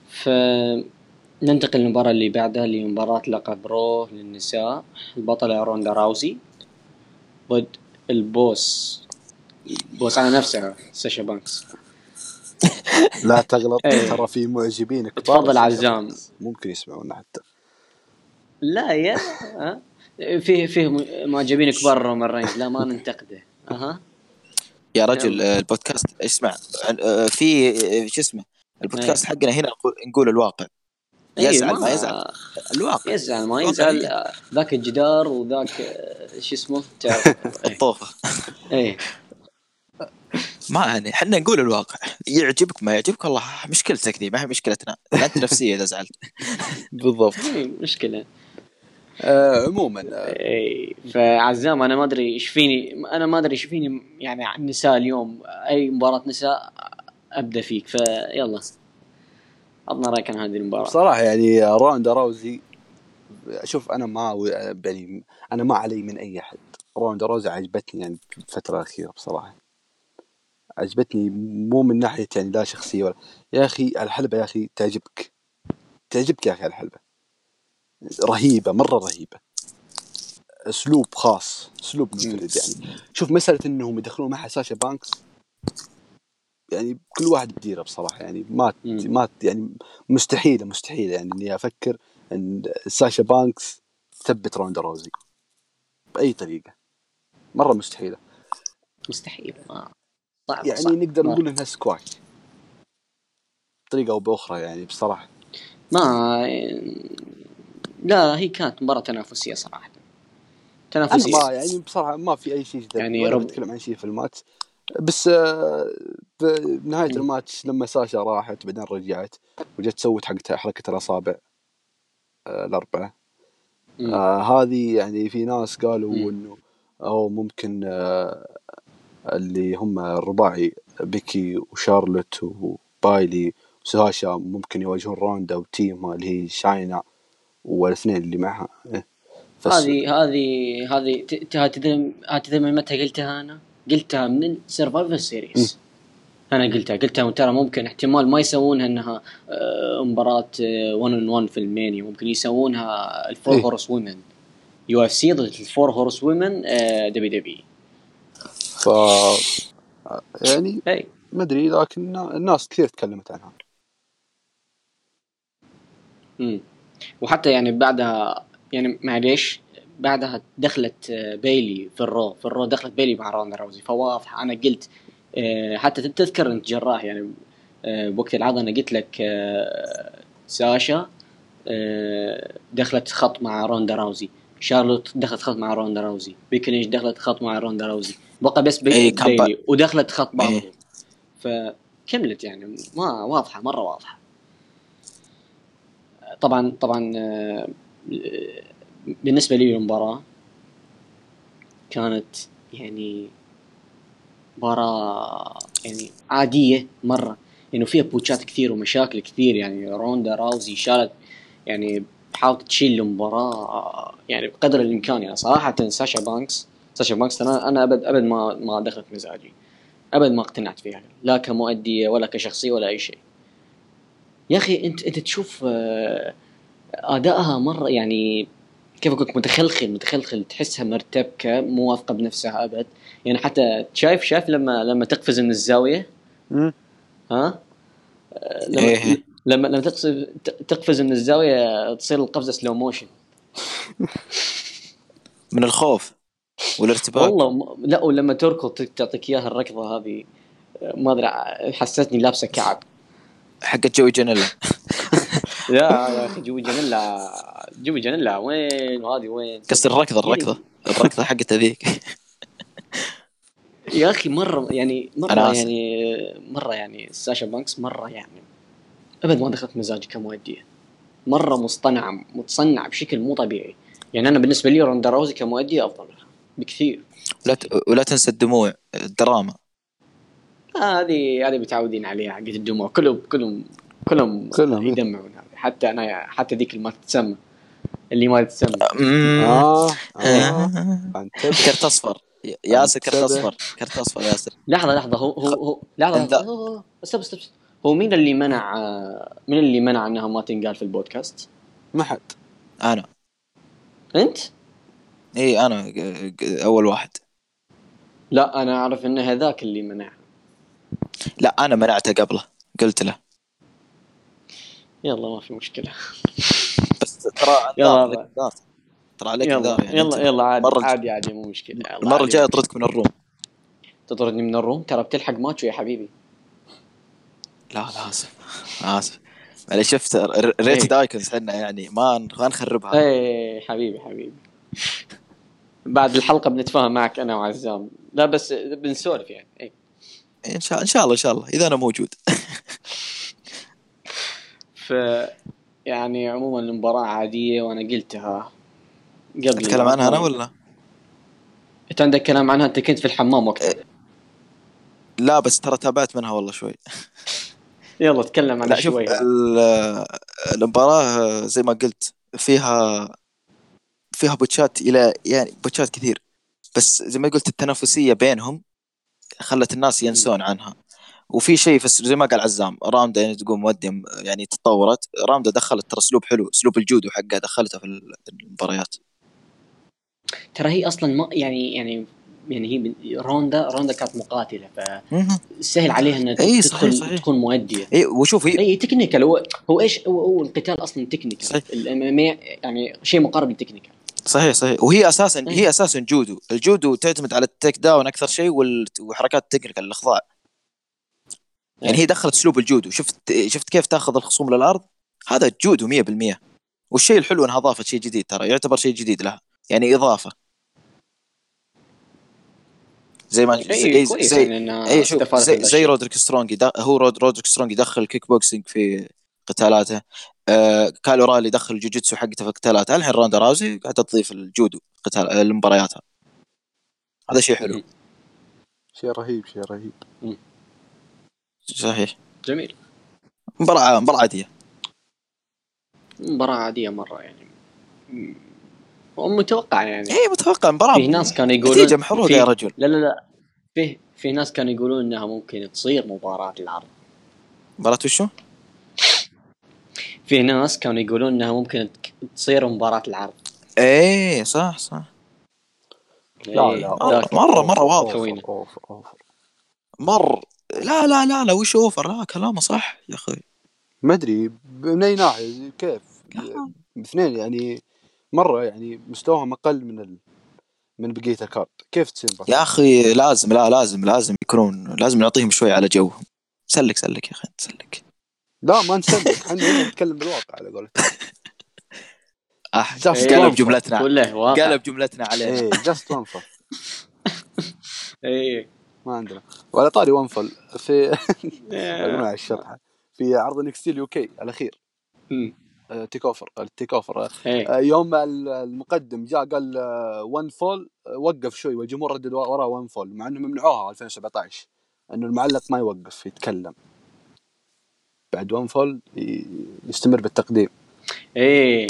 فننتقل للمباراة اللي بعدها اللي هي مباراة لقب رو للنساء البطلة روندا راوزي ضد ال boss boss على نفسها ساشا بانكس. لا تغلط إيه. ترى في معجبين كبار تفضل عزام. ممكن يسمعونا حتى. لا يا ها؟ فيه فيه معجبين كبار رومان رينز لا ما ننتقده. أها. يا رجل آه، البودكاست اسمع. آه، في آه، شو اسمه؟ البودكاست إيه. حقنا هنا نقول- الواقع. يزعل ما يزعل. الواقع. يزعل ما يزعل. ذاك الجدار وذاك شو اسمه؟ إيه. الطوفة. إيه. ما يعني إحنا نقول الواقع. يعجبك ما يعجبك والله مشكلتك ذي ما هي مشكلتنا. أنت نفسية إذا زعلت. بالضبط. إيه، مشكلة. آه عموما آه، اي فعزام أنا ما أدري إيش فيني أنا ما أدري إيش فيني يعني عن النساء اليوم. أي مباراة نساء أبدأ فيك فيلا. عطنا رايك عن هذه المباراة. بصراحة يعني روندا راوزي شوف أنا ما و- يعني أنا ما علي من أي أحد. روندا راوزي عجبتني يعني الفترة الأخيرة بصراحة. عجبتني مو من ناحية يعني لا شخصية ولا. يا أخي الحلبة يا أخي تعجبك. تعجبك يا أخي الحلبة. رهيبة مرة رهيبة. أسلوب خاص أسلوب منفرد يعني. شوف مسألة إنهم يدخلون معها ساشا بانكس يعني كل واحد بديره بصراحة يعني. ما. ما يعني مستحيلة مستحيلة يعني إني أفكر إن ساشا بانكس تثبت روندا روزي. بأي طريقة. مرة مستحيلة. مستحيل ما صعب يعني صعب. نقدر نقول إنها سكواش بطريقة أو بأخرى يعني بصراحة ما لا هي كانت مباراة تنافسية صراحة أنا تنافسية ما يعني بصراحة ما في أي شيء جديد يعني رب- بتكلم عن شيء في الماتش بس بنهايه. الماتش لما ساشا راحت بعدين رجعت وجت سوت حق حركة الأصابع آه، الأربعة. آه هذه يعني في ناس قالوا. إنه أو ممكن آه اللي هم الرباعي بيكي وشارلوت وبايلي وساشا ممكن يواجهون روندا وتيمها اللي هي شاينا والاثنين اللي معها إيه. هذه هذه هذه ت- ت- هتدري هتدري من متى قلتها أنا؟ قلتها من ال Survivor Series أنا قلتها قلتها ترى ممكن احتمال ما يسوونها إنها آه، مباراة 1 on 1 في ألمانيا ممكن يسوونها ال four إيه. horsewomen UFC ضد الفور هورس وومن دبليو دبليو ف يعني اي ما أدري لكن الناس كثير تكلمت عنها. مم. وحتى يعني بعدها يعني معليش بعدها دخلت آه، بيلي في ال Raw في ال Raw دخلت بيلي مع روندا راوزي. فواضحه أنا قلت آه، حتى تذكر أنت جراح يعني آه، بوقت العرض أنا قلت لك ساشا دخلت خط مع روندا راوزي. شارلوت دخلت خط مع روندا راوزي. بيكي لينش دخلت خط مع روندا راوزي. بقى بس إيه، بيلي. ودخلت خط بعد إيه. فكملت يعني. ما واضحة مرة واضحة. طبعا طبعا آه، بالنسبة لي المباراة كانت يعني مباراة يعني عادية مرة. انه فيها بوتشات كثير ومشاكل كثير. يعني روندا راوزي شالت يعني حاولت تشيل المباراة يعني بقدر الإمكان. يعني صراحة ساشا بانكس ساشا بانكس أنا أنا أبد أبد ما ما دخلت مزاجي. أبد ما اقتنعت فيها لا كمؤدية ولا كشخصية ولا أي شيء. يا أخي أنت أنت تشوف آه، أدائها مرة يعني كيف أقول متخلخل متخلخل تحسها مرتبكة مو واثقة بنفسها أبد. يعني حتى شايف شايف لما لما تقفز من الزاوية. ها؟ آه، لما إيه. لما لما تقفز تقفز من الزاوية تصير القفزة slow motion من الخوف والارتباك. والله م- لا ولما تركض تعطيك إياها الركضة هذه ما أدري حسستني لابسة كعب. حقت جوي جانيلا. لا يا أخي جوي جانيلا جوي جانيلا وين؟ وهذه وين؟ قصدي الركضة الركضة. الركضة حقت هذيك. يا أخي مرة يعني مرة. يعني مرة يعني ساشا بانكس مرة يعني ابد ما دخلت مزاجي كمؤديه مره مصطنعه متصنع بشكل مو طبيعي يعني أنا بالنسبة لي روندا روزي كمؤديه افضل لها بكثير ولا ت- ولا تنسى الدموع الدراما آه هذه هذه متعودين عليها حقت الدموع كلهم كلهم كلهم كلهم، إيه. يدمعون هذه حتى أنا حتى ذيك اللي ما تتسمى اللي ما تتسمى. آه آه آه. كرت اصفر ياسر كرت. اصفر كرت اصفر ياسر لحظه لحظه هو هو هو لحظه لا. لحظه هو- هو- مين اللي منع مين اللي منع إنها ما تنقال في البودكاست؟ ما حد. أنا. أنت؟ إي أنا أول واحد. لا أنا أعرف إن هذاك اللي منعها لا أنا منعته قبله. قلت له. يلا ما في مشكلة. بس ترى يلا. ترى عليك يلا يعني. يلا يلا عادي عادي عادي مو مشكلة. المرة. الجاية اطردك من الروم. تطردني من ال room؟ ترى بتلحق ماتشو يا حبيبي. لا لا آسف آسف. يعني شفت ريتد icons إحنا يعني ما ما نخربها. إيه حبيبي حبيبي. بعد الحلقة بنتفاهم معك أنا وعزام. لا بس بنسولف يعني إيه. إن شاء إن شاء الله إن شاء الله إذا أنا موجود. ف يعني عموما المباراة عادية وأنا قلتها قبل اتكلم عنها أنا ولا؟ أنت عندك كلام عنها؟ أنت كنت في الحمام وقتها. لا بس ترى تابعت منها والله شوي. يلا تكلم عنها شوي. ال- المباراة زي ما قلت فيها فيها بوتشات إلى يعني بوتشات كثير. بس زي ما قلت التنافسية بينهم خلت الناس ينسون عنها. وفي شيء في زي ما قال عزام رامدا يعني تقول مودي يعني تطورت. رامدا دخلت ترى أسلوب حلو أسلوب الجودو حقها دخلته في ال- المباريات. ترى هي أصلا ما يعني يعني يعني هي بن- روندا روندا كانت مقاتلة فسهل عليها إنها إي، تدخل صحيح، صحيح. تكون مؤدية. اي وشوف هي اي technical هو هو إيش هو, هو القتال أصلا technical صحيح. يعني شيء مقارب لل technical صحيح صحيح. وهي أساسا إيه. هي أساسا جودو. الجودو تعتمد على ال takedown أكثر شيء وحركات ال technical الأخضاع. يعني هي دخلت أسلوب الجودو. شفت شفت كيف تأخذ الخصوم للأرض؟ هذا جودو 100% والشيء الحلو إنها أضافت شيء جديد ترى يعتبر شيء جديد لها. يعني إضافة. زي ما زي زي, يعني انها اي شوف استفادت زي, من زي الأشياء. رودريك سترونج. هو رود رودريك سترونج يدخل كيك بوكسينج في قتالاته. آه كايل أورايلي يدخل الجوجيتسو حقته في قتالاته. الحين روندا راوزي قاعدة تضيف الجودو قتال آه، لمبارياتها هذا شيء حلو. شيء رهيب شيء رهيب. صحيح. جميل. مباراة مباراة عادية. مباراة عادية مرة يعني. م- ومتوقع يعني. اي متوقع مباراة. في ناس كانوا يقولون نتيجة محروقة في- يا رجل. لا لا لا. في في ناس كانوا يقولون إنها ممكن تصير مباراة العرض. مباراة وشو؟ في ناس كانوا يقولون إنها ممكن تصير مباراة العرض. إيه صح صح. لا إيه، لا ذاك- مرة مرة واضح. خوينا. أوف أوف. مر لا لا لا لا وش أوفر؟ لا كلامه صح يا أخي. ما أدري من اي ناحيه كيف؟ لا. اثنين يعني مرة يعني مستواهم أقل من ال... من بقية الكارد. كيف تصير؟ يا أخي لازم لا لازم لازم يكونون لازم نعطيهم شوي على جوهم. سلك سلك يا أخي سلك. لا ما نسلك. إحنا نتكلم بالواقع على قولتك. قلب. جملتنا قلب جملتنا عليه. إيه just one fall إيه. ما عندنا. ولا طاري one fall في إيه. الشطحة. في عرض NXT ال UK الاخير TakeOver ال TakeOver. إيه. آه، يوم ال- المقدم جاء قال آه، one fall آه، وقف شوي والجمهور ردد وراه one fall مع انهم منعوها 2017 إنه المعلق ما يوقف يتكلم. بعد one fall يستمر بالتقديم. إيه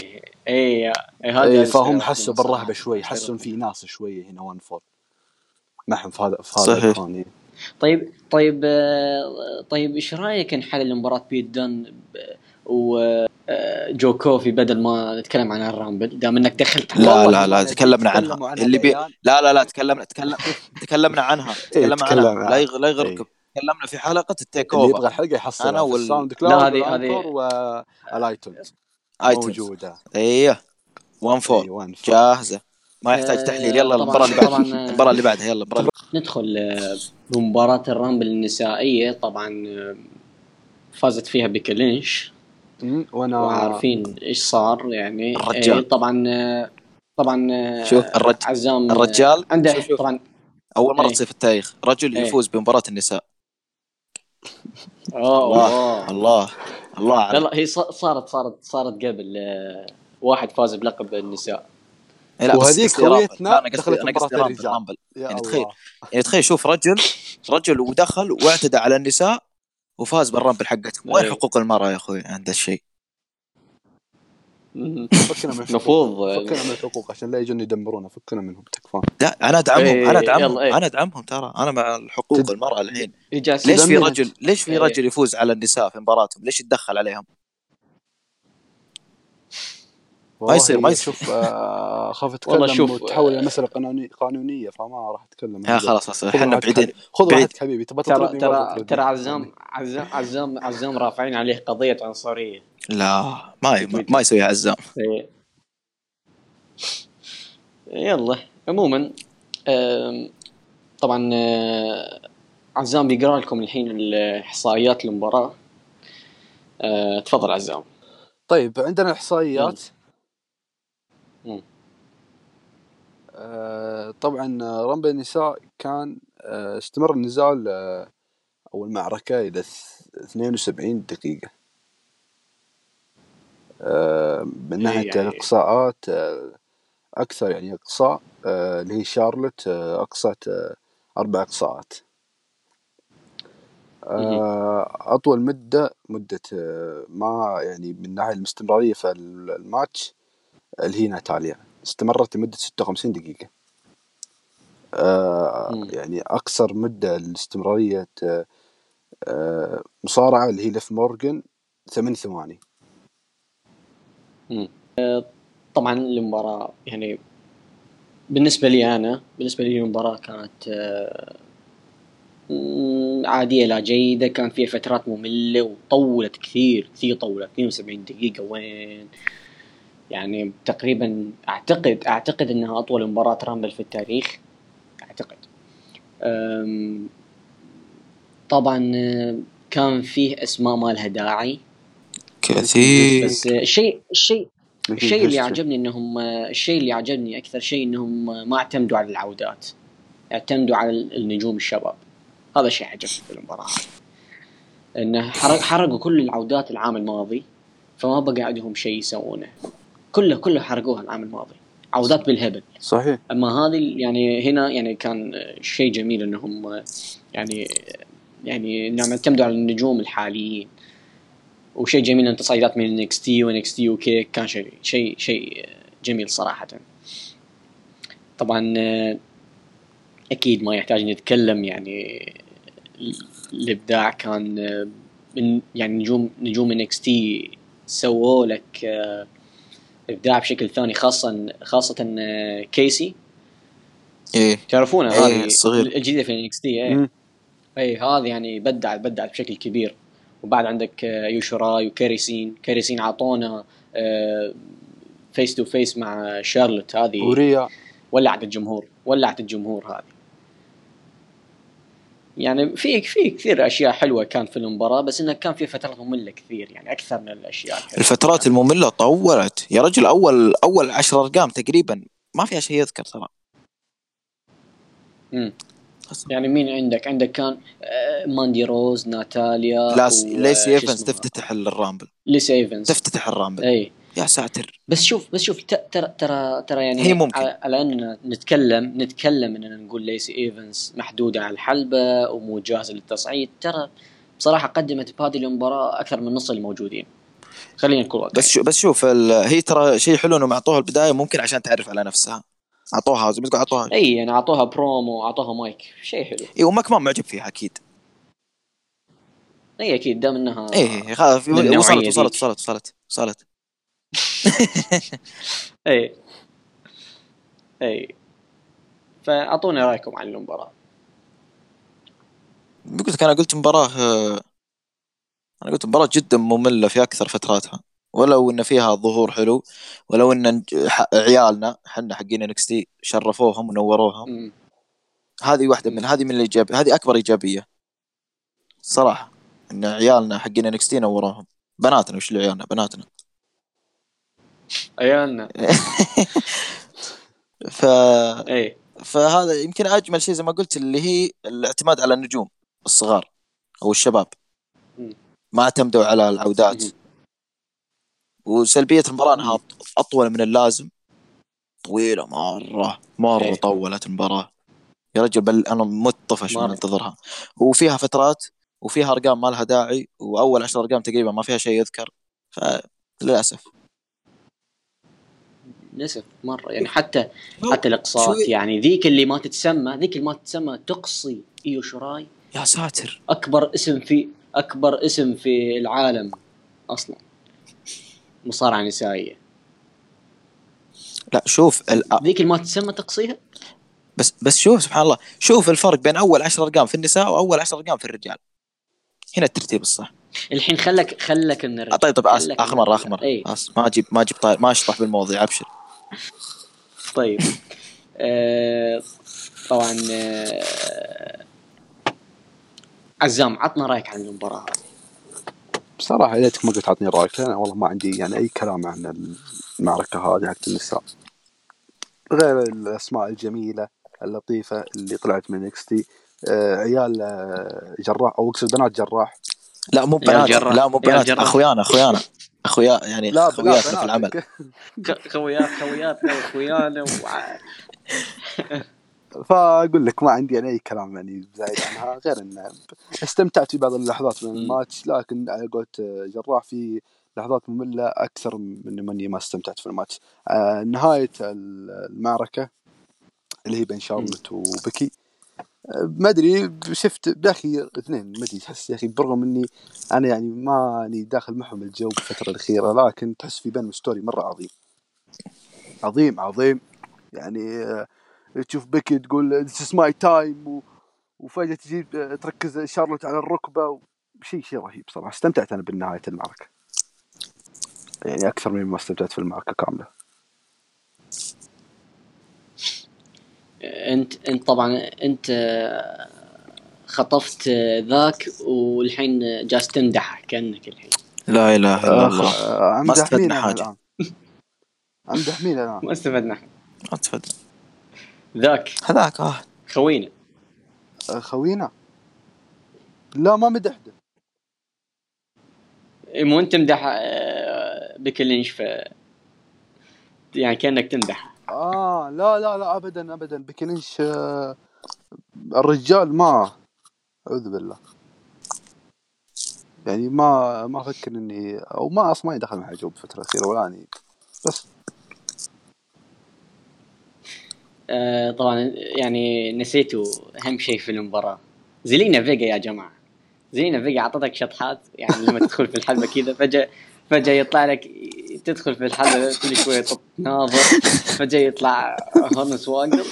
اي إي، هذا اي اللي فهم حسوا بالرهبة. شوي حسوا في ناس شوية هنا one fall معهم في هذا في هذا صحيح. الثاني طيب طيب آه، طيب إيش رأيك نحل المباراة بيت دن و آه، جو كوفي بدل ما نتكلم عن ال Rumble دام إنك دخلت لا لا لا تكلمنا عنها. اللي بي. لا لا لا تكلمنا تكلم تكلمنا عنها. تكلمنا تكلم عنها. لا يغ... لا يغركم إيه. تكلمنا في حلقة ال Take يبغى Over. الحلقة يحصلها أنا في وال- ال Sound لا، Cloud هذه- هذه- وال iTunes. iTunes. موجودة. أيوه وان اي فور وان فول جاهزة. ما يحتاج آه، تحليل. يلا المباراة اللي بعدها آه، المباراة اللي بعدها. يلا المباراة ندخل آه، بمباراة ال Rumble النسائية. طبعا فازت فيها بيكي لينش أمم، وأنا وعارفين إيش صار يعني الرجال. إيه، طبعا طبعا شوف الرجال عزام الرجال عنده شوف شوف طبعا أول مرة إيه. تصير في التاريخ رجل إيه. يفوز بمباراة النساء أوه الله الله الله لا عليك لا هي ص- صارت صارت صارت قبل آه، واحد فاز بلقب النساء إيه، لا وهذيك. خويتنا أنا قصدي دخلت أنا قصدي يعني. تخيل. يعني تخيل شوف رجل رجل ودخل واعتدى على النساء وفاز بالرامبل حقتهم وين إيه. حقوق المرأة يا أخوي عند الشيء فكنا من الحقوق. المفروض فكنا من الحقوق عشان لا يجون يدمرونا فكنا منهم. تكفون. لا أنا أدعمهم. إيه، أنا أدعمهم. إيه. أنا أدعمهم ترى. أنا مع الحقوق تد- المرأة الحين. ليش في رجل ليش في. رجل يفوز على النساء في مباراتهم؟ ليش يتدخل عليهم؟ ما يصير- والله ما يصير. شوف آه، اخاف والله أتكلم شوف، وتحول إلى آه، مسألة قانوني- قانونية فما راح أتكلم يا خلاص خلاص إحنا بعيدين. خذ بعيد. راحتك حبيبي تبغى ترى ترى. ترى عزام عزام عزام عزام رافعين عليه قضية عنصرية لا ما ما- ما يسوي عزام إيه. يلا عموما طبعا آه، عزام بيقرأ لكم الحين الإحصائيات المباراة آه، تفضل عزام طيب عندنا إحصائيات مم. آه، طبعا آه، رامبل النساء كان آه، استمر النزال آه، أو المعركة إلى ث- 72 دقيقة. من ناحية يعني- الإقصاءات أكثر يعني إقصاء اللي هي شارلوت آه، أقصت أربع إقصاءات. أطول مدة مدة ما يعني من ناحية الاستمراريه في الماتش اللي هي ناتاليا. استمرت لمدة 56 دقيقة. آه،. يعني أقصر مدة لاستمراريه آه، آه، مصارعة اللي هي ليف مورجن ثمان ثواني. طبعا المباراة يعني بالنسبة لي أنا بالنسبة لي المباراة كانت آه، عادية لا جيدة. كان فيها فترات مملة وطولت كثير كثير طولت. 72 دقيقة وين؟ يعني تقريبا أعتقد أعتقد أنها أطول مباراة رامبل في التاريخ. أعتقد. أم، طبعا آه، كان فيه أسماء ما لها داعي. كثير. بس الشيء الشيء الشيء اللي. عجبني إنهم الشيء اللي عجبني أكثر شيء إنهم ما اعتمدوا على العودات. اعتمدوا على النجوم الشباب. هذا شيء عجبني في المباراة. إنه حرق حرقوا كل العودات العام الماضي فما بقى عندهم شيء يسوونه. كله كله حرقوها العام الماضي. عودات بالهبل. صحيح. أما هذه يعني هنا يعني كان شيء جميل إنهم يعني يعني انهم اعتمدوا على النجوم الحاليين. وشيء جميل إن تصعيدات من NXT و NXT UK كان شيء شيء شيء جميل صراحة. طبعا أكيد ما يحتاج نتكلم يعني الإبداع كان من يعني نجوم نجوم NXT سووا لك ابداع بشكل ثاني خاصة خاصه كيسي. إيه. تعرفونها إيه، هذه الصغير. الجديدة في NXT مم. اي هذه يعني بدعت بدعت بشكل كبير. وبعد عندك آه، ايو شيراي وكايري سين. كايري سين اعطونا face to face مع شارلوت. هذه وريا. ولعت الجمهور ولعت الجمهور هذه. يعني في في كثير أشياء حلوة كان في المباراة بس انها كان في فترات مملة كثير يعني أكثر من الأشياء الحلوة. الفترات المملة طولت. يا رجل أول أول عشر أرقام تقريبا. ما فيها شيء يذكر ترى. مم. يعني مين عندك؟ عندك كان آه، ماندي روز ناتاليا لا و- ليسي شو إيفنز؟ تفتتح ال Rumble. ليسي إيفنز. تفتتح ال Rumble. إي. يا ساتر. بس شوف بس شوف ترى ترى ترى يعني هي ممكن. على, اننا نتكلم نتكلم اننا نقول ليسي إيفنز محدودة على الحلبة ومو جاهزة للتصعيد ترى بصراحة قدمت بهذه المباراه أكثر من نص الموجودين. خلينا نكون. بس شو بس شوف هي ترى شيء حلو إنهم أعطوها البداية ممكن عشان تعرف على نفسها. أعطوها زي ما تقول أعطوها. إي يعني أعطوها برومو أعطوها مايك شيء حلو. إي وماك ما معجب فيها أكيد. إي أكيد دام إنها إي وصلت. وصلت وصلت وصلت وصلت. اي. اي. فاعطونا رأيكم عن المباراة. قلت أنا قلت مباراة أنا قلت مباراة جدا مملة في أكثر فتراتها. ولو إن فيها ظهور حلو ولو إن عيالنا حنا حقين NXT شرفوهم ونوروهم. هذه واحدة من هذه من الايجابيه هذه أكبر إيجابية. صراحة إن عيالنا حقين NXT نوروهم. بناتنا وش اللي عيالنا بناتنا. عيالنا. ف... اي فهذا يمكن أجمل شيء زي ما قلت اللي هي الاعتماد على النجوم الصغار أو الشباب. ما اعتمدوا على العودات. وسلبية المباراة أنها أطول من اللازم. طويلة مرة. مرة إيه. طولت المباراة. يا رجل بل أنا مت طفش من. انتظرها. وفيها فترات وفيها أرقام ما لها داعي وأول عشر أرقام تقريبا ما فيها شيء يذكر. فللاسف للأسف مرة يعني حتى حتى الاقصاء شوي- يعني. ذيك اللي ما تتسمى ذيك اللي ما تتسمى تقصي إيو شوراي. يا ساتر. أكبر اسم في أكبر اسم في العالم أصلا. مصارعة نسائية. لا شوف. ذيك اللي ما تتسمى تقصيها؟ بس بس شوف سبحان الله. شوف الفرق بين أول عشر أرقام في النساء وأول عشر أرقام في الرجال. هنا الترتيب الصح. الحين خلك خلك من الرجال طيب طيب آخر مرة. آخر مرة. آس ما أجيب ما أجيب طاير ما أشطح بالمواضيع أبشر. طيب آه طبعا آه عزام عطنا رأيك عن المباراة هذه. بصراحة يا ليتك ما قلت عطني رأيك لأن والله ما عندي يعني أي كلام عن المعركة هذه حقت النساء غير الأسماء الجميلة اللطيفة اللي طلعت من NXT عيال آه، جراح أو أقصد بنات جراح لا مو بنات. لا مو بنات. أخويانا أخويانا اخويا يعني لا بنات اخوياتنا في العمل. خويات خوياتنا وإخويانا فأقول لك ما عندي يعني أي كلام يعني زايد عنها غير إن استمتعت في بعض اللحظات من. الماتش لكن على قولة جراح في لحظات مملة أكثر من مني ما استمتعت في الماتش. آه نهاية المعركة اللي هي بين شارلوت وبكي. ما أدري شفت يا أخي اثنين ما أدري تحس يا أخي برغم إني أنا يعني ما يعني داخل معهم الجو بالفترة الأخيرة لكن تحس في بينهم ستوري مرة عظيم. عظيم عظيم. يعني آه تشوف بيكي تقول this is my time و... وفجأة تجي آه، تركز شارلوت على الركبة شيء شيء رهيب صراحة. استمتعت أنا بنهاية المعركة. يعني أكثر مما استمتعت في المعركة كاملة. انت انت طبعا انت خطفت ذاك والحين جالس تمدحه كأنك الحين. لا إله إلا آه، الله. آه، ما استفدنا. الآن؟ أمدح مين الآن ما استفدنا. إحنا ما تفضل ذاك. هذاك آه. خوينا. آه، خوينا؟ لا ما مدحته. إيه، مو أنت تمدح لينش ف يعني كأنك تمدح آه لا لا لا أبدا أبدا. بكنيش آه، الرجال ما أعوذ بالله. يعني ما ما أفكر إني أو ما أصلا ما يدخل معي جو بالفترة الأخيرة ولا أني. بس. آه، طبعا يعني نسيتوا أهم شيء في المباراة. زلينا فيجا يا جماعة. زلينا فيجا أعطتك شطحات. يعني لما تدخل في الحلبة كذا فجأة فجأة يطلع لك تدخل في الحلبة كل شوية تناظر فجأة يطلع هورنس واقر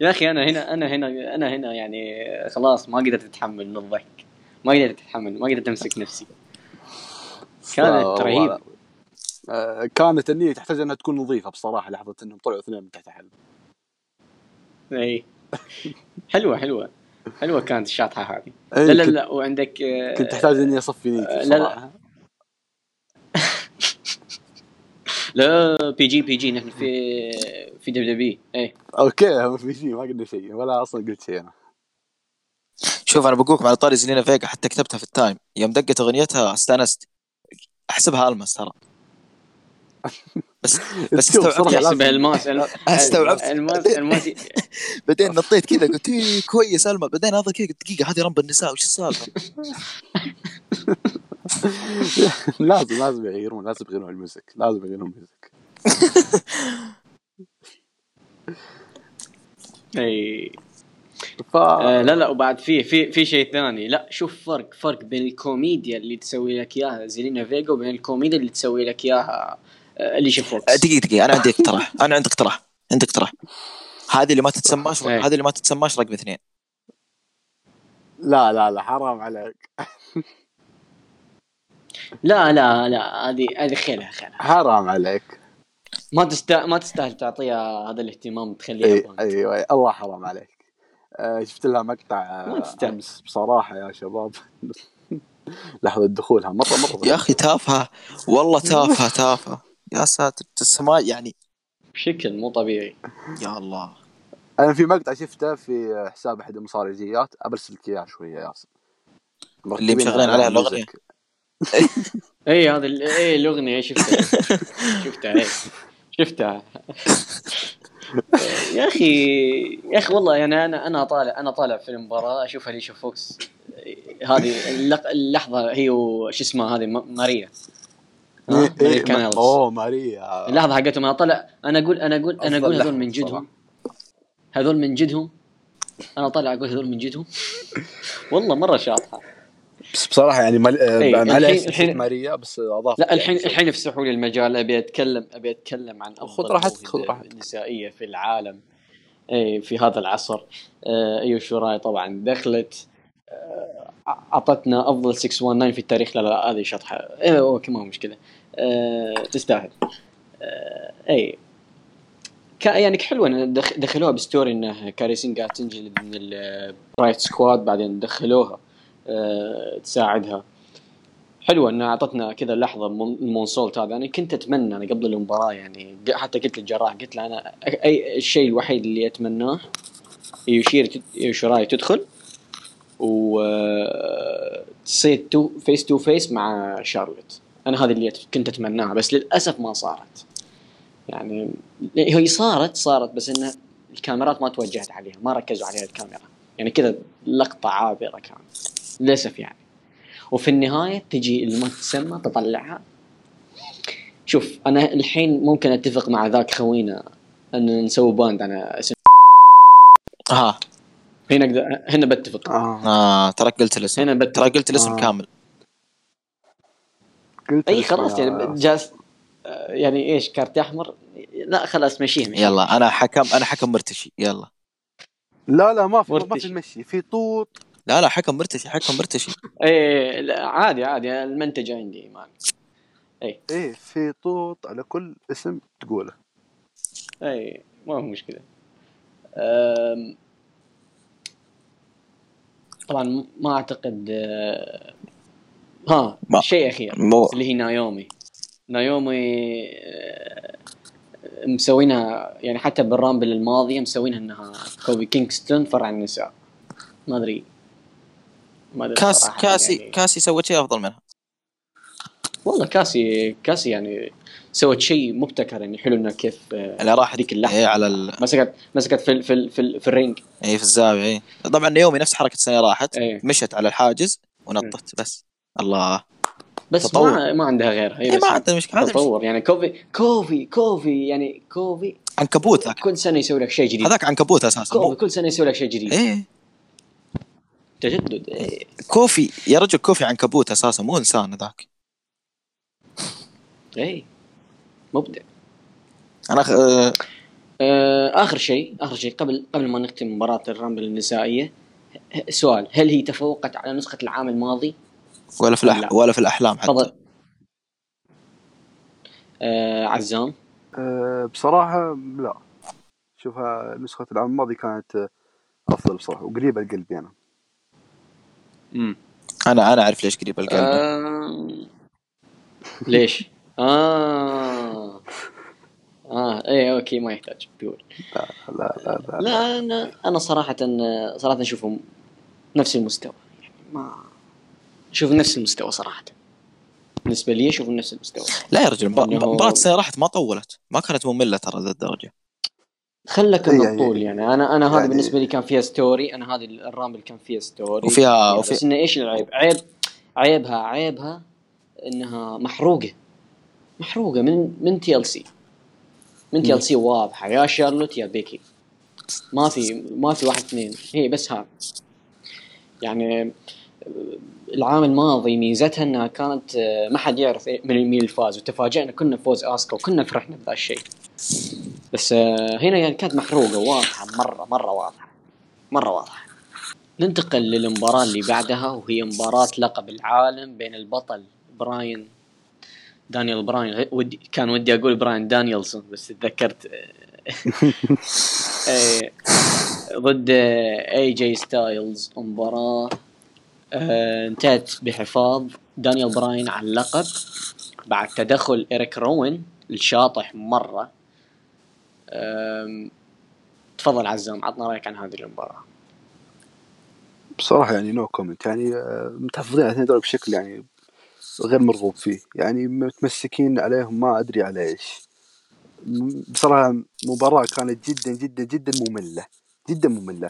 يا أخي أنا هنا أنا هنا أنا هنا يعني خلاص ما قدرت أتحمل من الضحك. ما قدرت أتحمل ما قدرت أمسك نفسي. كانت آه، رهيبة. آه، كانت النية تحتاج أنها تكون نظيفة بصراحة لحظة إنهم طلعوا اثنين من تحت الحلبة. إي. حلوة حلوة. حلوة كانت الشاطحة هذه. لا لا لا وعندك آه، كنت تحتاج إني أصفي آه، نيتي لا، لا. بصراحة لا بي جي بي جي نحن في في دبليو بي إي. أوكي في شيء ما قلنا شيء ولا أصلا قلت شيء أنا. شوف أنا بقولكم على طاري زلينا فيجا حتى كتبتها في التايم. يوم دقت أغنيتها استأنست. أحسبها ألمس ترى. بس بس استوعبت احسبها الماس الم- استوعبت. الماس الماس بعدين نطيت كذا قلت إيه كويس المس بعدين هذا كذا قلت دقيقة هذه Rumble النساء وش السالفة؟ لازم لازم يغيرون لازم يغيرون ال music لازم يغيرون ال music. إي. ف آه لا لا وبعد في في في شيء ثاني. لا شوف فرق فرق بين الكوميديا اللي تسوي لك إياها زيلينا فيجا وبين الكوميديا اللي تسوي لك إياها آه، أليشا فوكس دقيقة دقيقة. أنا عندي اقتراح. أنا عندي اقتراح. عندي اقتراح. هذه اللي ما تتسماش إيه. هذه اللي ما تتسماش رقم اثنين. لا لا لا حرام عليك. لا لا لا هذه هذه خيلها خيلها. حرام عليك. ما تستاهل ما تستاهل تعطيها هذا الاهتمام تخليها بوند. أيوه أي. الله حرام عليك. آه، شفت لها مقطع ما آه، تستاهل. أمس بصراحة يا شباب. لحظة دخولها. مرة مرة. يا أخي تافهة. والله تافهة تافهة. يا ساتر السماء يعني بشكل مو طبيعي. يا الله. أنا في مقطع شفته في حساب أحد المصارجيات ابرسلك اياه شوية يا ياسر. اللي مشغلين عليها. music. إي هذا ال- إي الأغنية شفتها. شفتها إي. شفتها. يا أخي يا أخي والله يعني أنا أنا طالع أنا طالع في المباراة أشوف أليشا فوكس. هذه اللق- اللحظة هي وش اسمها هذه م- ماريا إيه، ماريا إيه، كانالز أوه ماريا. اللحظة حقتهم. أنا طالع أنا أقول أنا أقول أنا أقول هذول من جدهم. هذول من جدهم. أنا طالع أقول هذول من جدهم. والله مرة شاطحة. بس بصراحة يعني مال... إيه، آه، معليش الحين- الحين- ماريا بس أضاف لا الحين الحين يفسحوا لي المجال. أبي أتكلم أبي أتكلم عن خذ أفضل راحتك، خذ راحتك. نسائيه في العالم اي في هذا العصر. آه، ايو شيراي طبعا دخلت. آه، أعطتنا أفضل 619 في التاريخ. لا لا هذه شطحة. إيه أوكي ما هو مشكلة. آه، تستاهل. آه، أي. يعني حلوة دخلوها ب story إنه كايري سين قاعد تنجلد من ال Riott Squad بعدين دخلوها آه، تساعدها. حلوة انها أعطتنا كذا لحظة ال moonsault هذا. أنا كنت أتمنى أنا قبل المباراة يعني حتى قلت للجراح قلت له أنا أي الشيء الوحيد اللي أتمناه يشير ايو شيراي تدخل و آه، تصير تو face to face مع شارلوت. أنا هذا اللي كنت اتمناه بس للأسف ما صارت. يعني هي صارت صارت بس انه الكاميرات ما توجهت عليها ما ركزوا عليها الكاميرا. يعني كذا لقطة عابرة كانت للأسف يعني. وفي النهاية تجي اللي ما تسمى تطلعها. شوف أنا الحين ممكن أتفق مع ذاك خوينا إن نسوي باند أنا اسم ها هنا أقدر هنا بتفق. آه. آه ترى قلت الاسم. هنا ترى بتفق قلت الاسم آه. كامل. قلت إي خلاص يعني جالس يعني إيش كارت أحمر؟ لا خلاص مشيها مشيها. يلا أنا حكم أنا حكم مرتشي يلا. لا لا ما في ما. في المشي في طوط. لا لا حكم مرتشي حكم مرتشي. إيه لا، عادي عادي المنتج عندي ما إيه في طوط على كل اسم تقوله. إي ما هو مشكلة. أم، طبعا ما أعتقد آه، ها ما- شيء أخير مو اللي هي نايومي. نايومي آه، مسوينها يعني حتى بال Rumble الماضيه مسوينها إنها كوفي كينغستون فرع النساء. ما أدري. ما أدري كاس كاسي يعني. كاسي سوت شيء أفضل منها. والله كاسي كاسي يعني سوت شيء مبتكر يعني حلو انها كيف آه، اللي راح هذيك اللحظة. إيه على ال... مسكت مسكت في ال- في ال- في, ال- في ال ring. إيه في الزاوية إيه. طبعا نيومي نفس حركة السنة راحت. إيه. مشت على الحاجز ونطت بس. الله. بس تطور. ما ما عندها غيرها. هي بس ما عندنا مشكلة تطور. يعني كوفي كوفي كوفي يعني كوفي. عنكبوت. ذاك كل سنة يسوي لك شيء جديد. هذاك عنكبوت أساسا. كوفي كل سنة يسوي لك شيء جديد. إيه. تجدد. إيه. كوفي يا رجل كوفي عنكبوت أساسا. مو إنسان ذاك إيه. مبدع. أنا أخ... آه، آه آخر شيء آخر شيء قبل قبل ما نختم مباراة ال Rumble النسائية سؤال. هل هي تفوقت على نسخة العام الماضي؟ ولا في الأح... لا. ولا في الأحلام حتى. تفضل. آه عزام. أه بصراحة لا. شوفها نسخة العام الماضي كانت آه، أفضل بصراحة وقريبة لقلبي أنا امم أنا أنا أعرف ليش قريب القلب. آه... ليش؟ آه. آه إيه أوكي ما يحتاج. تقول. لا لا لا, لا. لا أنا أنا صراحة صراحة أشوفهم نفس المستوى. يعني ما أشوف نفس المستوى صراحة. بالنسبة لي أشوف نفس المستوى. لا يا رجل مب- إنه- مباراة السنة راحت ما طولت ما كانت مملة ترى ذا الدرجة. خلك إيه من يعني- الطول يعني. أنا أنا هذا يعني- بالنسبة لي كان فيها story أنا هذه ال Rumble كان فيها story وفيها- بس وفي- إنه إيش العيب؟ عيب عيبها عيبها إنها محروقة. محروقة من من تي ال سي من تي ال سي واضحة. يا شارلوت يا بيكي. ما في ما في واحد اثنين. هي بس ها يعني العام الماضي ميزتها إنها كانت آه، ما حد يعرف من مين الفاز. وتفاجئنا كنا بفوز اسكا وكنا فرحنا بهذا الشيء. بس آه، هنا يعني كانت محروقة واضحة مره مرة واضحة. مرة واضحة. ننتقل للمباراة اللي بعدها وهي مباراة لقب العالم بين البطل براين دانيال براين. ودي كان ودي أقول براين دانيلسون بس تذكرت آه، ضد اي جي ستايلز مباراة آه، انتهت بحفاظ دانيال براين على اللقب بعد تدخل إريك روين الشاطح مرة. تفضل عزام عطنا رأيك عن هذه المباراة. بصراحة يعني no comment يعني آه، متحفظين على ذول بشكل يعني غير مرغوب فيه. يعني متمسكين عليهم ما أدري على إيش. بصراحة مباراة كانت جدا جدا جدا مملة جدا مملة.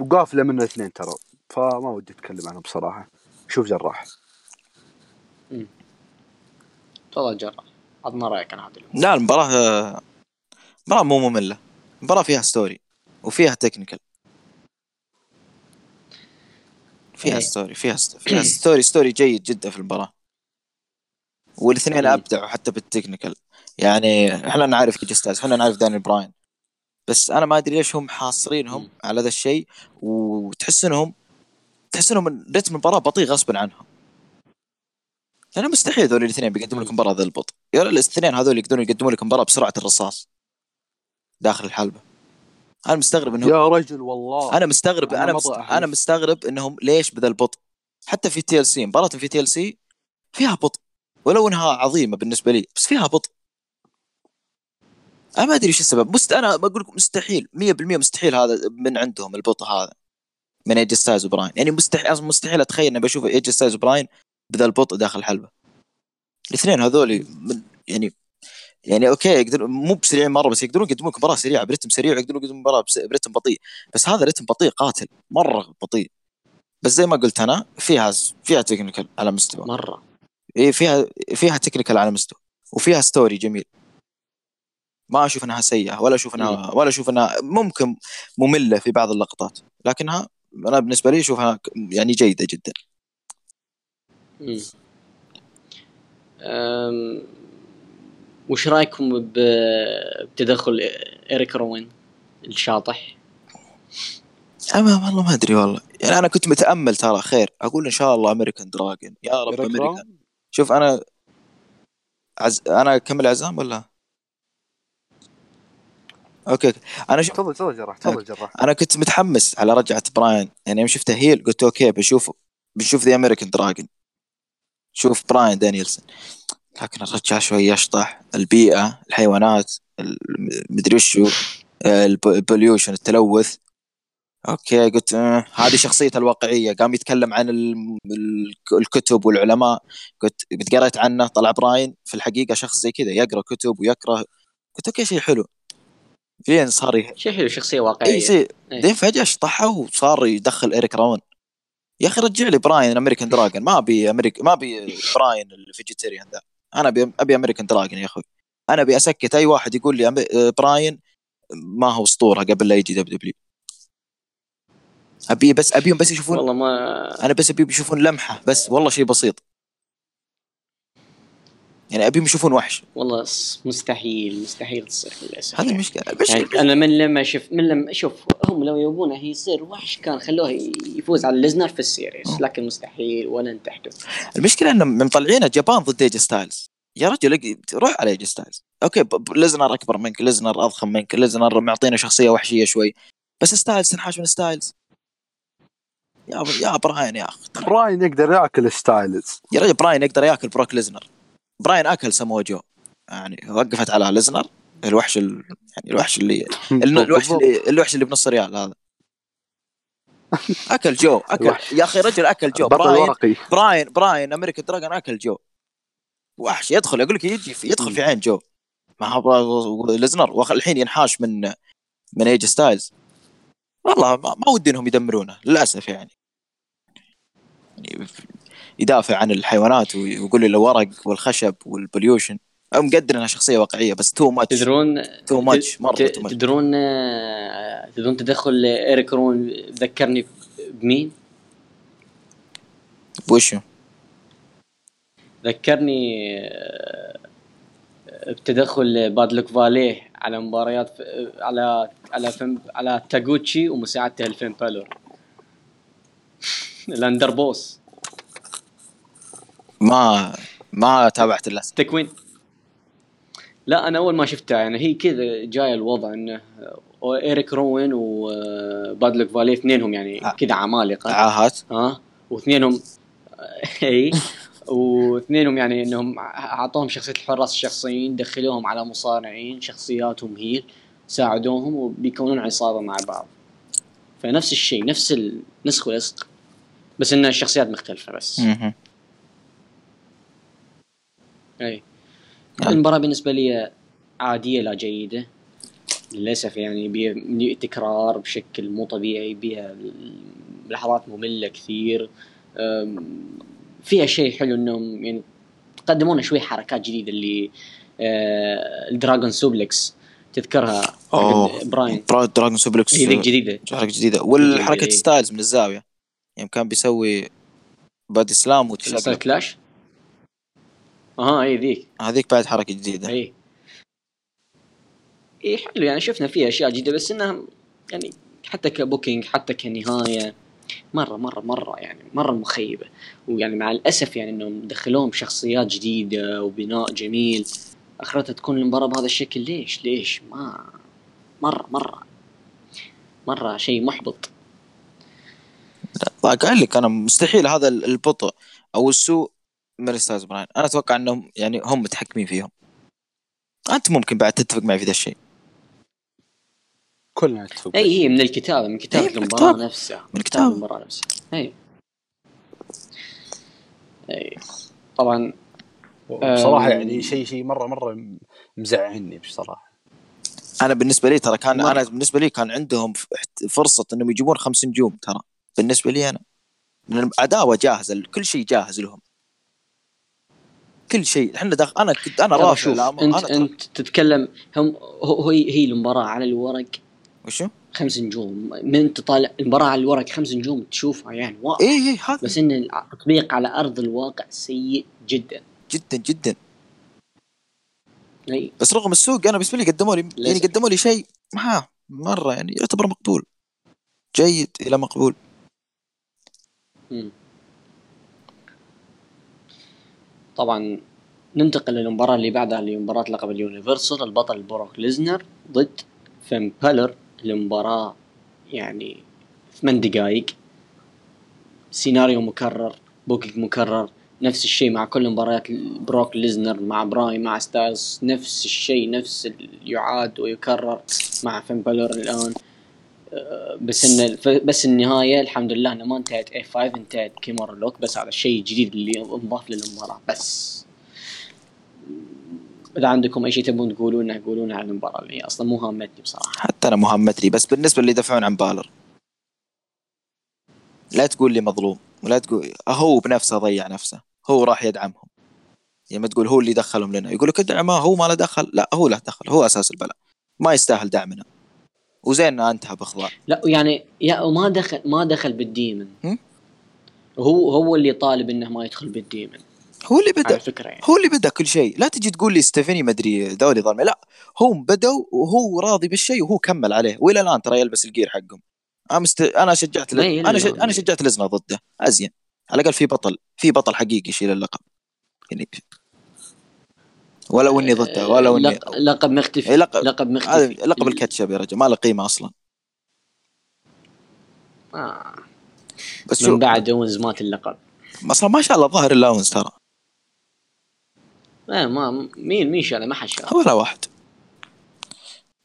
وقافلة من الاثنين ترى. فما ودي أتكلم عنهم بصراحة. شوف جراح. تفضل جراح عطنا رأيك عن هذه المباراة لا المباراة مباراة مو مملة. مباراة فيها story وفيها technical فيها إيه. story فيها ست... فيها story story جيد جدا في المباراة. والاثنين. أبدعوا حتى بال technical يعني إحنا نعرف ايجي ستايلز إحنا نعرف دانيال براين. بس أنا ما أدري ليش هم حاصرينهم. على ذا الشيء وتحس إنهم تحس إنهم رتم المباراة بطيء غصبا عنهم. لأنه مستحيل ذول الاثنين بيقدموا لك مم. مباراة ذا البطء. يا الاثنين هذول يقدرون يقدموا لك مباراة بسرعة الرصاص. داخل الحلبة. أنا مستغرب إنهم يا رجل والله. أنا مستغرب أنا مست... أنا مستغرب إنهم ليش بذا البطء. حتى في تي إل سي مباراة في تي إل سي فيها بطء. ولو إنها عظيمة بالنسبة لي بس فيها بطء. أنا ما أدري إيش السبب. مست... أنا بقول لكم مستحيل 100% مستحيل هذا من عندهم البطء هذا. من ايج ستايلز وبراين يعني مستحيل أصلاً مستحيل أتخيل إني بشوف ايج ستايلز وبراين بذا البطء داخل الحلبة. الاثنين هذول من يعني يعني okay يقدرون مو بسريعين مرة بس يقدرون يقدمون لك مباراة سريعة برتم سريع ويقدرون يقدمون مباراة برتم بطيء. بس هذا رتم بطيء قاتل مرة بطيء. بس زي ما قلت أنا فيها فيها technical على مستوى. مرة. إيه فيها فيها technical على مستوى. وفيها story جميل. ما أشوف إنها سيئة ولا أشوف انها ولا أشوف إنها ممكن مملة في بعض اللقطات. لكنها أنا بالنسبة لي اشوفها يعني جيدة جدا. مم. أم، وش رأيكم ب- بتدخل إريك روين الشاطح؟ أما والله ما أدري والله. يعني أنا كنت متأمل ترى خير. أقول إن شاء الله American Dragon. يا رب أمريكان؟ شوف أنا عز... أنا اكمل عزام ولا؟ okay. أنا شوف تفضل تفضل جراح تفضل جراح. أنا كنت متحمس على رجعة براين. يعني يوم شفته heel قلت okay بشوفه بنشوف the American Dragon شوف براين دانيلسون لكن الرجال شوي يشطح البيئة الحيوانات ال- مدري وشو ال pollution التلوث. okay قلت آه هذه شخصيته الواقعية. قام يتكلم عن ال- ال- الكتب والعلماء. قلت قريت عنه طلع براين. في الحقيقة شخص زي كذا يقرأ كتب ويقرأ. قلت okay شيء حلو. لين صار ي- شيء حلو شخصية إي واقعية شيء إيه. بعدين فجأة شطحه وصار يدخل إيريك روان. يا أخي رجع لي براين American Dragon ما أبي أمريكا ما أبي براين ال vegetarian ذا. أنا ابي أبي American Dragon يا أخوي. أنا أبي أسكت. أي واحد يقول لي براين ما هو أسطورة قبل لا يجي WWE. أبي بس أبيهم بس يشوفون والله ما أنا بس أبيهم يشوفون لمحة. بس والله شيء بسيط. يعني أبيهم يشوفون وحش. والله مستحيل مستحيل تصير للأسف. هذه. المشكلة. يعني المشكلة أنا من لما شف من لما شوف هم لو يبونه يصير وحش كان خلوه يفوز على ليزنر في ال Series لكن مستحيل ولن تحدث. المشكلة إنهم مطلعينه جبان ضد اي جي ستايلز. يا رجل روح على اي جي ستايلز. okay ليزنر أكبر منك ليزنر أضخم منك ليزنر معطينا شخصية وحشية شوي. بس ستايلز تنحاش من ستايلز. يا يا براين يا أخي. براين يقدر ياكل ستايلز. يا رجل براين يقدر ياكل بروك ليزنر. براين أكل سمو جو. يعني وقفت على ليزنر الوحش ال... يعني الوحش اللي الوحش. اللي الوحش اللي بنص ريال هذا. أكل جو أكل. يا أخي رجل أكل جو. براين براين براين American Dragon أكل جو. وحش. يدخل أقول لك يجي في يدخل في عين جو. ما هو ليزنر. الحين ينحاش من من اي جي ستايلز والله ما, ما ودي إنهم يدمرونه للأسف يعني. يعني يدافع عن الحيوانات ويقول لي الورق والخشب وال pollution. مقدر إنها شخصية واقعية بس too much تدرون too much مرة ت- too much تدرون آه، تدرون تدخل إيريك روان ذكرني بمين؟ وشو؟ ذكرني آه، بتدخل بادلوك فاليه على مباريات ف- على على فيلم على تاغوتشي ومساعدته لفين بالور. ال Underboss. ما ما تابعت للاسف تكوين. لا أنا أول ما شفتها يعني هي كذا جاي الوضع إنه إيريك روين وبادلوك فاليه اثنينهم يعني آه. كذا عمالقة. عاهات ها واثنينهم إي. واثنينهم يعني إنهم أعطوهم شخصية الحراس الشخصيين دخلوهم على مصارعين شخصياتهم هي ساعدوهم وبيكونون عصابة مع بعض. فنفس الشيء نفس النسخ واللصق بس إن الشخصيات مختلفة بس. إي. نعم. المباراه بالنسبة لي عادية لا جيدة. للأسف يعني بيها تكرار بشكل مو طبيعي بيها لحظات مملة كثير. فيها شيء حلو إنهم يعني قدمونا شوي حركات جديدة اللي آه، ال dragon suplex. تذكرها براين. برا dragon suplex هي جديدة. حركة جديدة؟ والحركه. ستايلز من الزاوية. يوم كان بيسوي body slam وتشقلب clash. أها أي ذيك. هذيك بعد حركة جديدة. أي. إي حلو يعني شفنا فيها أشياء جديدة بس إنها يعني حتى ك booking حتى كنهاية مرة مرة مرة يعني مرة مخيبة. ويعني مع الأسف يعني إنهم دخلوهم شخصيات جديدة وبناء جميل. أخرتها تكون المباراة بهذا الشكل ليش؟ ليش؟ ما مرة مرة مرة شيء محبط. لا قايل لك أنا مستحيل هذا البطء أو السوء من ستايلز براين. أنا أتوقع إنهم يعني هم متحكمين فيهم. أنت ممكن بعد تتفق معي في ذا الشيء. كلنا نتفق. أي هي من الكتابة من كتابة من المباراة الكتاب. نفسها. من الكتاب. المباراة نفسها. أي. أي. طبعا بصراحة أم. يعني شيء شيء مرة مرة مزعلني بصراحة. أنا بالنسبة لي ترى كان مرة. أنا بالنسبة لي كان عندهم فرصة إنهم يجيبون خمس نجوم ترى. بالنسبة لي أنا. لأن العداوه جاهزه كل شيء جاهز لهم. كل شيء. إحنا داخل أنا كنت أنا رافع شوف. انت أنا أنت تتكلم هم هو هي هي المباراة على الورق وشو؟ خمس نجوم. من تطالع المباراة على الورق خمس نجوم تشوفها يعني واو إيه إيه هذا. بس إن التطبيق على أرض الواقع سيء جدا. جدا جدا. اي بس رغم السوق أنا بالنسبة لي قدموا لي يعني. قدموا لي شيء ما مرة يعني يعتبر مقبول. جيد إلى مقبول. مم. طبعا ننتقل للمباراة اللي بعدها اللي مباراة لقب اليونيفرسال البطل بروك ليزنر ضد فين بالر المباراة يعني ثمان دقائق سيناريو مكرر booking مكرر نفس الشيء مع كل مباريات بروك ليزنر مع براين مع ستايلز نفس الشيء نفس يعاد ويكرر مع فين بالر الآن. بس إن بس النهاية الحمد لله إنه ما انتهت. F5 انتهت Kimura lock بس هذا الشيء الجديد اللي انضاف للمباراة. بس. إذا عندكم أي شيء تبون تقولونه قولونه عن المباراة. اللي هي أصلا مو هامتني بصراحة. حتى أنا مهمت لي بس بالنسبة اللي يدافعون عن بالر. لا تقول لي مظلوم ولا تقول هو بنفسه ضيع نفسه. هو راح يدعمهم. يعني ما تقول هو اللي دخلهم لنا. يقول لك ادعمه هو ما له دخل. لا هو له دخل. هو أساس البلاء. ما يستاهل دعمنا. وزين انتهى باخضاع لا يعني يا وما دخل ما دخل بالديمن؟ هو هو اللي طالب إنه ما يدخل بالديمن. هو اللي على بدأ فكرة يعني. هو اللي بدأ كل شيء. لا تجي تقول لي ستيفاني مدري ذولي ظلمة. لا هم بدوا وهو راضي بالشيء وهو كمل عليه. وإلى الآن ترى يلبس الجير حقهم. أنا مست... أنا شجعت إلى أنا ش... أنا شجعت ليزنر ضده. أزين. على الأقل في بطل في بطل حقيقي يشيل اللقب. يعني ولو اني ضده ولو اني لق- لقب مختفي إيه، لقب- لقب هذا مختفي لقب الكاتشب يا رجل ما له قيمة أصلا. آه. بس من بعد أوينز مات اللقب. أصلا ما شاء الله ظاهر الأوينز ترى. آه ما مين مين شاله؟ ما حد شاله. ولا واحد.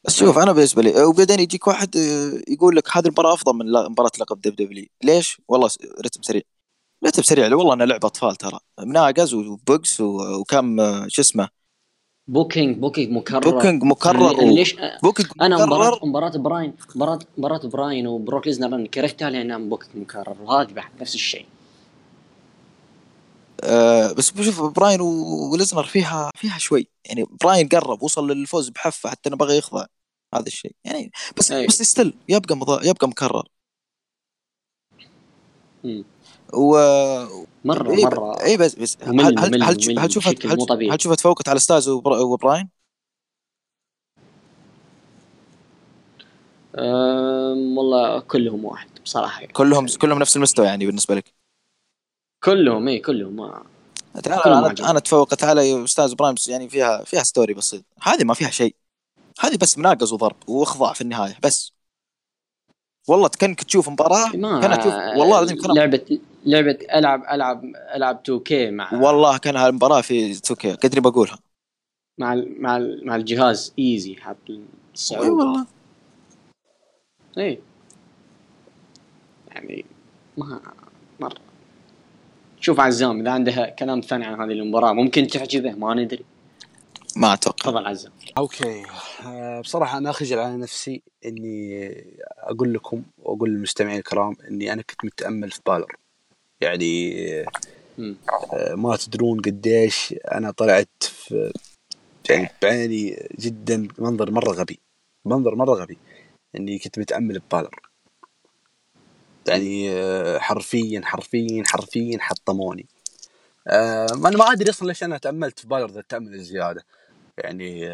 بس شوف أنا بالنسبة لي وبعدين يجيك واحد آه، يقول لك هذه المباراة أفضل من مباراة لقب WWE ليش؟ والله رتم سريع. رتم سريع والله انها لعبة أطفال ترى. مناقز وبوكس وكم آه، شو اسمه booking booking مكرر. booking مكرر ليش booking أنا مباراة مكرر. مباراة براين مباراة مباراة براين وبروك ليزنر أنا كرهتها لأنها booking مكرر. وهذه بعد نفس الشيء. آه بس بشوف براين وليزنر فيها فيها شوي. يعني براين قرب وصل للفوز بحفة حتى إنه بغى يخضع. هذا الشيء. يعني بس أي. بس still يبقى مضا... يبقى مكرر. و مرة إيه مرة اي بس بس ممل- هل هل ممل- هل تشوف- ممل هل تشوفها هل. هل تشوفها تفوقت على وبر- وبراين؟ والله كلهم واحد بصراحة يعني. كلهم كلهم نفس المستوى يعني بالنسبة لك كلهم اي كلهم ما تعال كلهم أنا. أنا أتفوق تعال أستاذ برايم يعني فيها فيها ستوري بسيط هذه ما فيها شيء هذه بس مناقز وضرب وإخضاع في النهاية بس والله كانك تشوف مباراة ما كانت تشوف والله العظيم كان لعبة لعبة ألعب ألعب ألعب 2 كي مع والله كان هالمباراة في توكي قدري بقولها. مع ال- مع ال- مع الجهاز ايزي حاط أي الصعوبه والله. اي يعني ما مره شوف عزام إذا عنده كلام ثاني عن هذه المباراة ممكن تعجبه ما ندري. ما أتوقع. تفضل عزام. أوكي. آه، بصراحة أنا اخجل على نفسي إني أقول لكم وأقول للمستمعين الكرام إني أنا كنت متأمل في بالر. يعني. آه، ما تدرون قديش أنا طلعت في يعني بعيني جدا منظر مرة غبي منظر مرة غبي إني كنت متأمل ببالر يعني آه، حرفيا حرفيا حرفيا حطموني. آه، أنا ما أدري أصلا ليش أنا تأملت في بالر ذا التأمل الزيادة. يعني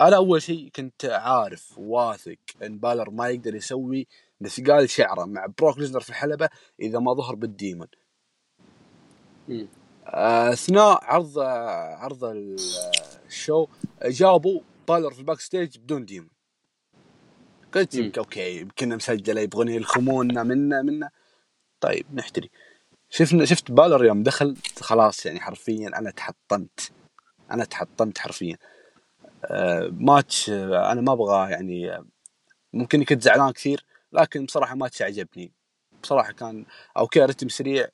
أنا أول شيء كنت عارف واثق إن بالر ما يقدر يسوي مثقال شعره مع بروك ليزنر في الحلبة إذا ما ظهر بال demon. مم. آه، اثناء عرض عرض ال- ال show جابوا بالر في ال backstage بدون demon. قلت. يمكن okay يمكن مسجلة يبغون يلخمونا منا منا. طيب نحتري. شفنا شفت بالر يوم دخل؟ خلاص يعني حرفيا أنا تحطمت. أنا تحطمت حرفيا. آه ماتش آه أنا ما أبغى يعني آه، ممكن كنت زعلان كثير. لكن بصراحة ماتش عجبني بصراحة كان okay رتم سريع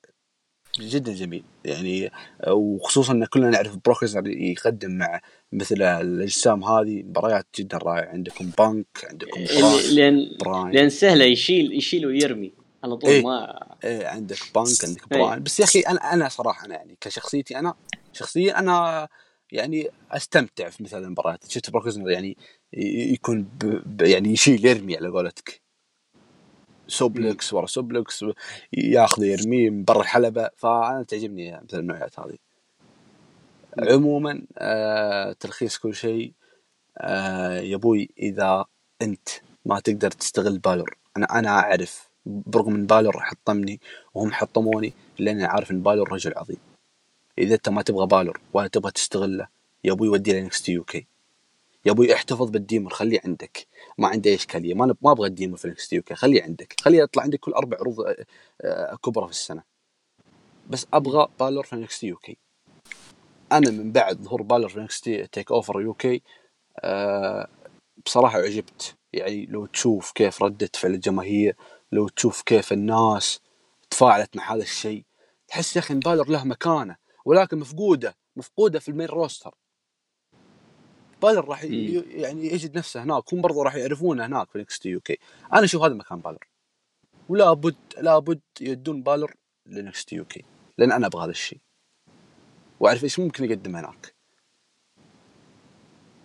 جدا جميل يعني وخصوصا إن كلنا نعرف بروك ليزنر يقدم مع مثل الأجسام هذه مباريات جدا رائعة عندكم بانك عندكم براين, لأن براين. لأن سهلة يشيل يشيل ويرمي على طول إيه. ما إيه عندك بانك عندك إيه. براين بس يا أخي أنا أنا صراحة أنا يعني كشخصيتي أنا شخصيا أنا يعني أستمتع في مثل المباريات شفت بروك ليزنر يعني يكون. ب... يعني يشيل يرمي على قولتك suplex ورا suplex ياخذ يرميه من برا الحلبة. فأنا تعجبني مثل النوعيات هذه. عموما آه تلخيص كل شيء آه يا أبوي إذا أنت ما تقدر تستغل بالور. أنا أنا أعرف برغم إن بالور حطمني وهم حطموني لأني عارف إن بالور رجل عظيم. إذا أنت ما تبغى بالور ولا تبغى تستغله يا أبوي ودي ل NXT UK. يا أبوي احتفظ بال demon خليه عندك. ما عندي أي إشكالية ما ما أبغى ال demon في NXT UK خليه عندك خليه يطلع عندك كل أربع عروض آه، آه، كبرى في السنة. بس أبغى بالور في NXT UK. أنا من بعد ظهور بالور في NXT TakeOver UK آه، بصراحة عجبت. يعني لو تشوف كيف ردة فعل الجماهير لو تشوف كيف الناس تفاعلت مع هذا الشيء تحس يا أخي إن بالور له مكانة ولكن مفقودة مفقودة في ال main roster. بالر راح ي-. يعني يجد نفسه هناك هم برضو راح يعرفونه هناك في NXT UK. أنا أشوف هذا مكان بالر. ولا بد لا بد يدون بالر ل NXT UK لأن أنا أبغى هذا الشيء. وأعرف إيش ممكن يقدم هناك.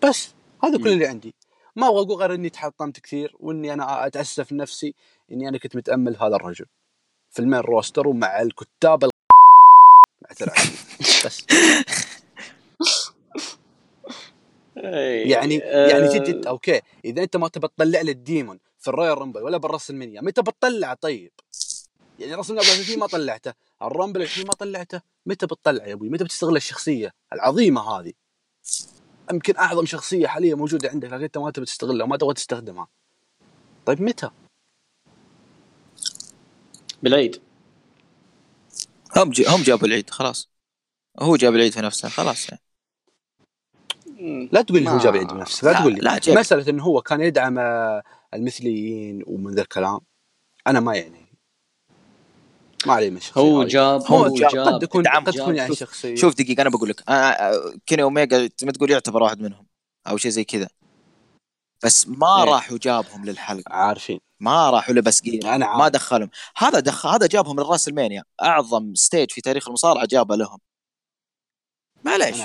بس هذا كل. اللي عندي. ما أبغى أقول غير إني تحطمت كثير وإني أنا أتأسف نفسي إني أنا كنت متأمل هذا الرجل. في ال main roster ومع الكتاب بس. يعني يعني جد جد okay إذا أنت ما تبى تطلع لي ال demon في ال Royal Rumble ولا بال WrestleMania متى بتطلع طيب؟ يعني WrestleMania ما طلعته، ال Rumble الحين ما طلعته، متى بتطلع يا أبوي؟ متى بتستغل الشخصية العظيمة هذه؟ يمكن أعظم شخصية حاليا موجودة عندك لكن أنت ما تبي تستغلها وما تبغى تستخدمها. طيب متى؟ بالعيد هم جي هم جابوا العيد خلاص هو جاب العيد في نفسه خلاص يعني. لا تقول هو ما- جاب العيد بنفسه، لا, لا- تقول لي. لا. مسألة إنه هو كان يدعم المثليين ومن ذا الكلام أنا ما يعني. ما علي الشخصيه هو. جاب هو جاب- جاب قد تكون قد تكون يعني شخصية. شوف دقيقة أنا بقول لك كيني أوميجا ما تقول يعتبر واحد منهم أو شيء زي كذا. بس ما إيه. راح وجابهم للحلقة. عارفين. ما راحوا لبس جير أنا ما عارف. دخلهم. هذا دخل هذا جابهم ل WrestleMania. أعظم stage في تاريخ المصارعة جابه لهم. معليش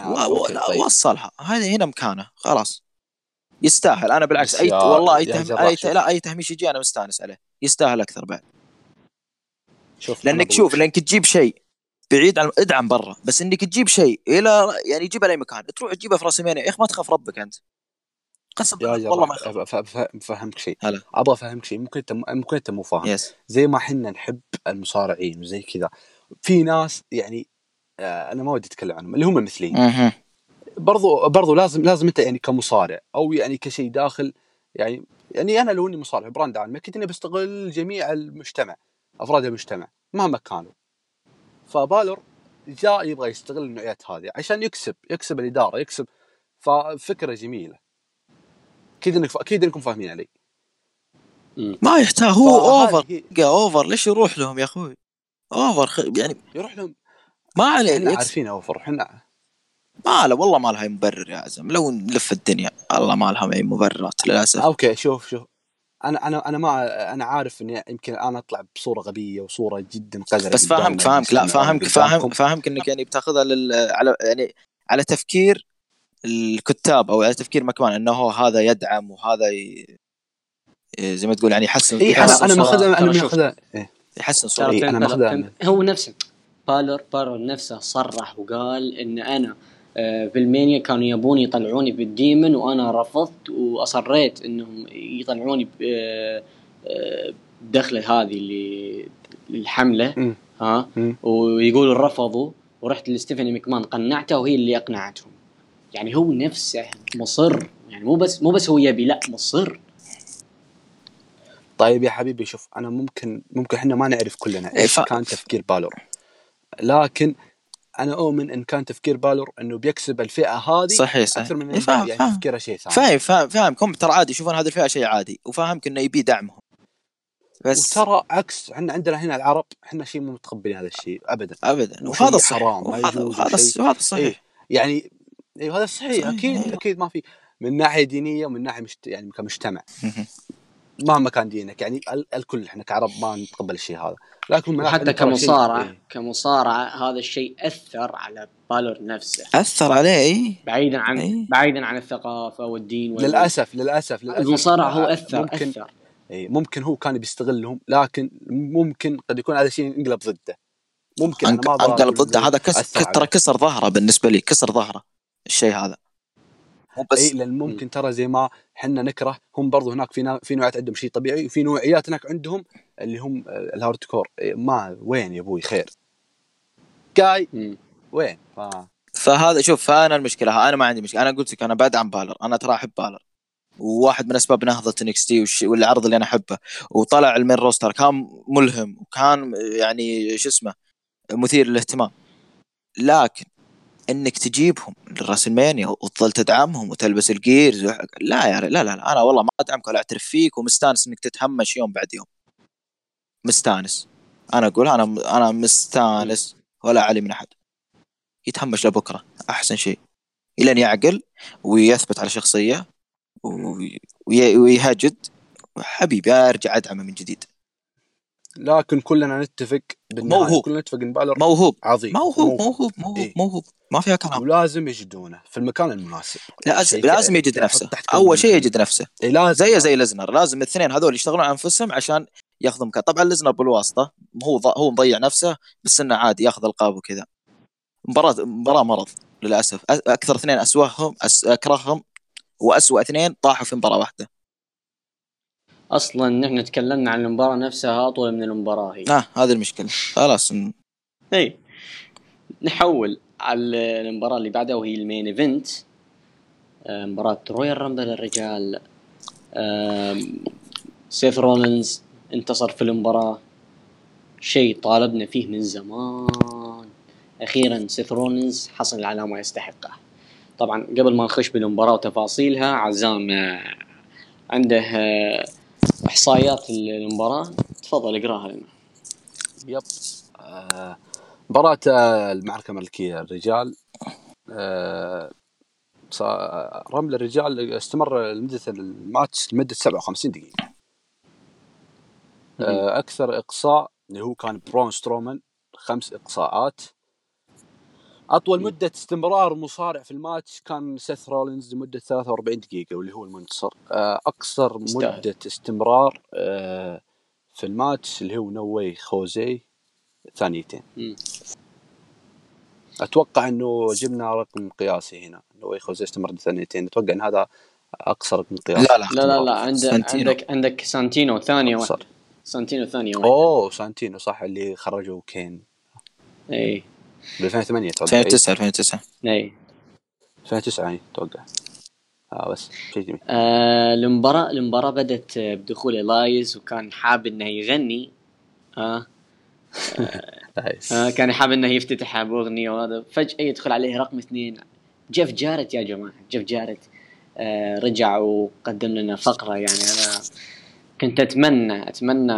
طيب. وصلها. هذا هنا مكانه خلاص. يستاهل. أنا بالعكس اي والله أي تهم... أي ت... لا أي تهميش يجي أنا مستأنس عليه. يستاهل أكثر بعد. شوف لأنك شوف لأنك تجيب شيء بعيد عن ادعم برا. بس إنك تجيب شيء إلى يعني تجيبه لاي مكان. تروح تجيبه في راس يا أخي ما تخاف ربك أنت. قسم والله ما أفهمك شيء. هلا. أبغى أفهمك شيء. ممكن أنت ممكن أنت مو فاهم. زي ما إحنا نحب المصارعين وزي كذا. في ناس يعني أنا ما ودي أتكلم عنهم اللي هم مثلي. مهم. برضو برضو لازم لازم أنت يعني كمصارع أو يعني كشيء داخل يعني يعني أنا لو إني مصارع براند عالمي أكيد إني بستغل جميع المجتمع أفراد المجتمع مهما كانوا. فبالور جاء يبغى يستغل النوعيات هذه عشان يكسب يكسب الإدارة يكسب ففكرة جميلة. أكيد إنك أكيد إنكم فاهمين علي. ما يحتاج هو اوفر هي- اوفر ليش يروح لهم يا أخوي؟ اوفر خ... يعني يروح لهم ما عليه إحنا. عارفين اوفر إحنا ما له والله ما لها أي مبرر يا عزم لو نلف الدنيا الله ما لها أي مبررات للأسف أوكي شوف شوف أنا أنا أنا ما أنا عارف إني يمكن الآن أطلع بصورة غبية وصورة جدا قذرة بس فاهمك فاهمك لا فاهمك وقدامكم. فاهم فاهمك إنك يعني بتاخذها لل... على يعني على تفكير الكتاب أو على تفكير مكمان إنه هو هذا يدعم وهذا ي... زي ما تقول يعني يحسن اي أنا أنا صورة. ماخذها أنا. ماخذها إيه. يحسن صورته إيه، أنا ماخذها هو نفسه بالور بالور نفسه صرح وقال إن أنا آه، في ألمانيا كانوا يبون يطلعوني بالديمن وأنا رفضت وأصريت إنهم يطلعوني آه، آه، بدخلة هذه اللي الحمله. ها. ويقولوا رفضوا ورحت لستيفاني مكمان قنعته وهي اللي أقنعتهم يعني هو نفسه مصر يعني مو بس مو بس هو يبي لا مصر طيب يا حبيبي شوف أنا ممكن ممكن إحنا ما نعرف كلنا إيش ف- كان تفكير بالور لكن أنا أؤمن إن كان تفكير بالور إنه بيكسب الفئة هذه صحيح صحيح. أكثر من إيه، فاهم يعني فاهم. تفكيره شيء ثاني. فاهم فاهم فاهمكم ترى عادي يشوفون هذه الفئة شيء عادي. وفاهمك انه يبي دعمهم. بس وترى عكس إحنا عندنا هنا العرب إحنا شيء مو متقبلين هذا الشيء ابدا. ابدا. وهذا الصحيح حرام، ما وهذا يجوز وهذا وهذا الصحيح يعني أيوه هذا صحيح. صحيح، أكيد. أكيد ما في من ناحية دينية ومن ناحية مشت... يعني كمجتمع. مهما كان دينك يعني ال- الكل إحنا كعرب ما نتقبل الشيء هذا. لكن إنه ترى شيء- كمصارعة إيه. كمصارعة هذا الشيء أثر على بالور نفسه. أثر عليه إيه. بعيدا عن إيه. بعيدا عن الثقافة والدين وال- للأسف للأسف للأسف. المصارعة هو أثر ممكن أثر. إيه ممكن هو كان بيستغلهم لكن ممكن قد يكون هذا الشيء انقلب ضده. ممكن أنقلب ضده. هذا كسر ترى كسر ظهره بالنسبة لي كسر ظهره الشيء هذا. مو اي بس إيه، لأن ممكن ترى زي ما إحنا نكره هم برضو هناك في. في نوعيات عندهم شيء طبيعي وفي نوعيات هناك عندهم اللي هم ال hardcore إيه ما وين يا أبوي؟ خير. جاي. وين؟ ف... فهذا شوف فانا المشكلة أنا ما عندي مشكلة. أنا قلت لك أنا بدعم بالر أنا ترى أحب بالر وواحد من أسباب نهضة NXT والعرض اللي أنا أحبه. وطلع ال main roster كان ملهم وكان يعني شو اسمه مثير للاهتمام. لكن إنك تجيبهم لل WrestleMania وتظل تدعمهم وتلبس ال gears وح- لا يا ري- لا لا لا أنا والله ما أدعمك ولا أعترف فيك ومستانس إنك تتهمش يوم بعد يوم. مستانس. أنا أقول أنا أنا مستانس ولا علي من أحد. يتهمش لبكرة أحسن شيء. الين يعقل ويثبت على شخصية وي- ويهجد حبيبي أرجع أدعمه من جديد. لكن كلنا نتفق بالنهاية موهوب. كلنا نتفق إن بالر موهوب. عظيم. موهوب موهوب. موهوب إيه. موهوب. ما فيها كلام. ولازم يجدونه في المكان المناسب. لازم لازم يجد نفسه. أول شيء. يجد نفسه. إيه لازم. زي زي لزنر لازم الاثنين هذول يشتغلون على أنفسهم عشان ياخذوا مكان طبعا لزنر بالواسطة. هو ض- هو مضيع نفسه بس إنه عادي ياخذ القاب وكذا. مباراة مباراة مرض للأسف. أكثر اثنين أسوأهم أس... أكرههم وأسوأ اثنين طاحوا في مباراة واحدة. أصلا نحن تكلمنا عن المباراة نفسها أطول من المباراة هي. آه هذه المشكلة. خلاص. إي. نحول على المباراة اللي بعدها وهي ال main event. آه، مباراة Royal Rumble الرجال. آم، سيث رولينز انتصر في المباراة. شيء طالبنا فيه من زمان. أخيرا سيث رولينز حصل على ما يستحقه. طبعا قبل ما نخش بالمباراة وتفاصيلها عزام آه، عنده آه، إحصائيات المباراة. تفضل اقراها لنا. yep. آه، مباراة آه، المعركة الملكية الرجال. آه، ص- Rumble الرجال استمر لمدة الماتش لمدة 57 دقيقة. آه، أكثر إقصاء اللي هو كان برون سترومان خمس إقصاءات. أطول مم. مدة استمرار مصارع في الماتش كان سيث رولينز لمدة 43 دقيقة واللي هو المنتصر آه، أقصر. مدة استمرار آه، في الماتش اللي هو نو واي خوزي ثانيتين مم. أتوقع إنه جبنا رقم قياسي هنا نو واي خوزي استمر ثانيتين أتوقع إن هذا أقصر رقم قياسي لا لا لا لا لا عندك سانتينو. عندك عندك سانتينو ثانية أقصر. واحدة سانتينو ثانية واحدة أوه سانتينو صح اللي خرجوا كين اي ب 2008 أتوقع 2009 2009 إي. 2009 يعني أتوقع آه بس شيء جميل. آه المباراة المباراة بدت بدخول الاياس وكان حاب إنه يغني. آه, nice. آه كان حاب إنه يفتتح باغنية وهذا. فجأة يدخل عليه رقم اثنين. جيف جارت يا جماعة جيف جارت آه رجع وقدم لنا فقرة يعني. أنا كنت أتمنى أتمنى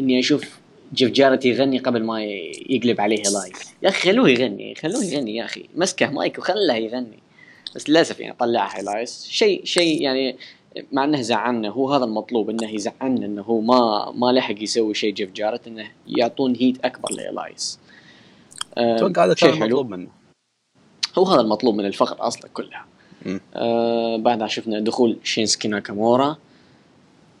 إني أشوف جيف جارت يغني قبل ما يقلب عليه live يا أخي خلوه يغني خلوه يغني يا أخي. مسكه مايك وخله يغني. بس للأسف يعني طلعها highlights شيء شيء يعني مع إنه زعلنا هو هذا المطلوب إنه يزعلنا إنه هو ما ما لحق يسوي شيء جيف جارت إنه يعطون heat أكبر لالاياس آه، أتوقع هذا شيء مطلوب منه. هو هذا المطلوب من الفقر أصلا كلها. آه بعدها شفنا دخول شينسكي ناكامورا.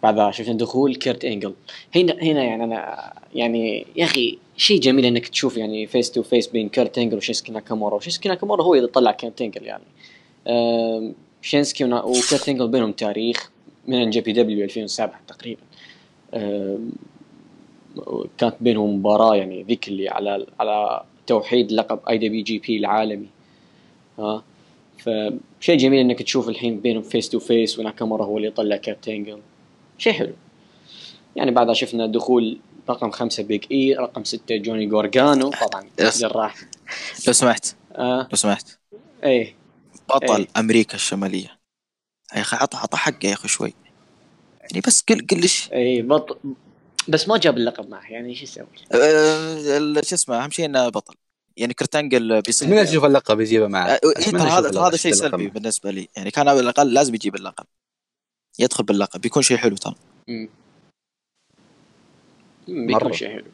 بعدها شفنا دخول كيرت إنجل. هنا هنا يعني أنا يعني يا أخي شيء جميل إنك تشوف يعني face to face بين كيرت إنجل وشينسكي ناكامورا. وشينسكي ناكامورا هو اللي طلع كيرت إنجل يعني. شينسكي وكيرت إنجل بينهم تاريخ من JPW 2007 تقريبا. كانت بينهم مباراة يعني ذيك اللي على على توحيد لقب IWGP العالمي. ها؟ فشيء جميل إنك تشوف الحين بينهم face to face وناكامورا هو اللي يطلع كيرت إنجل. شيء حلو. يعني بعدها شفنا دخول رقم خمسة Big E رقم ستة جوني جورجانو طبعا. جراح. لو سمحت. آه. لو سمحت. إيه. بطل إيه. أمريكا الشمالية. يا أخي عطى عطى حقه يا أخي شوي. يعني بس قل قل ليش إيه بط بس ما جاب اللقب معه يعني إيش يسوي؟ ال- شو اسمه أهم شيء إنه بطل. يعني كرتانجل بيصير اتمنى أشوف اللقب يجيبه معه؟ آه، إيه، هذا هذا شيء سلبي. بالنسبة لي. يعني كان على الأقل لازم يجيب اللقب. يدخل باللقب بيكون شيء حلو ترى. بيكون. شيء حلو.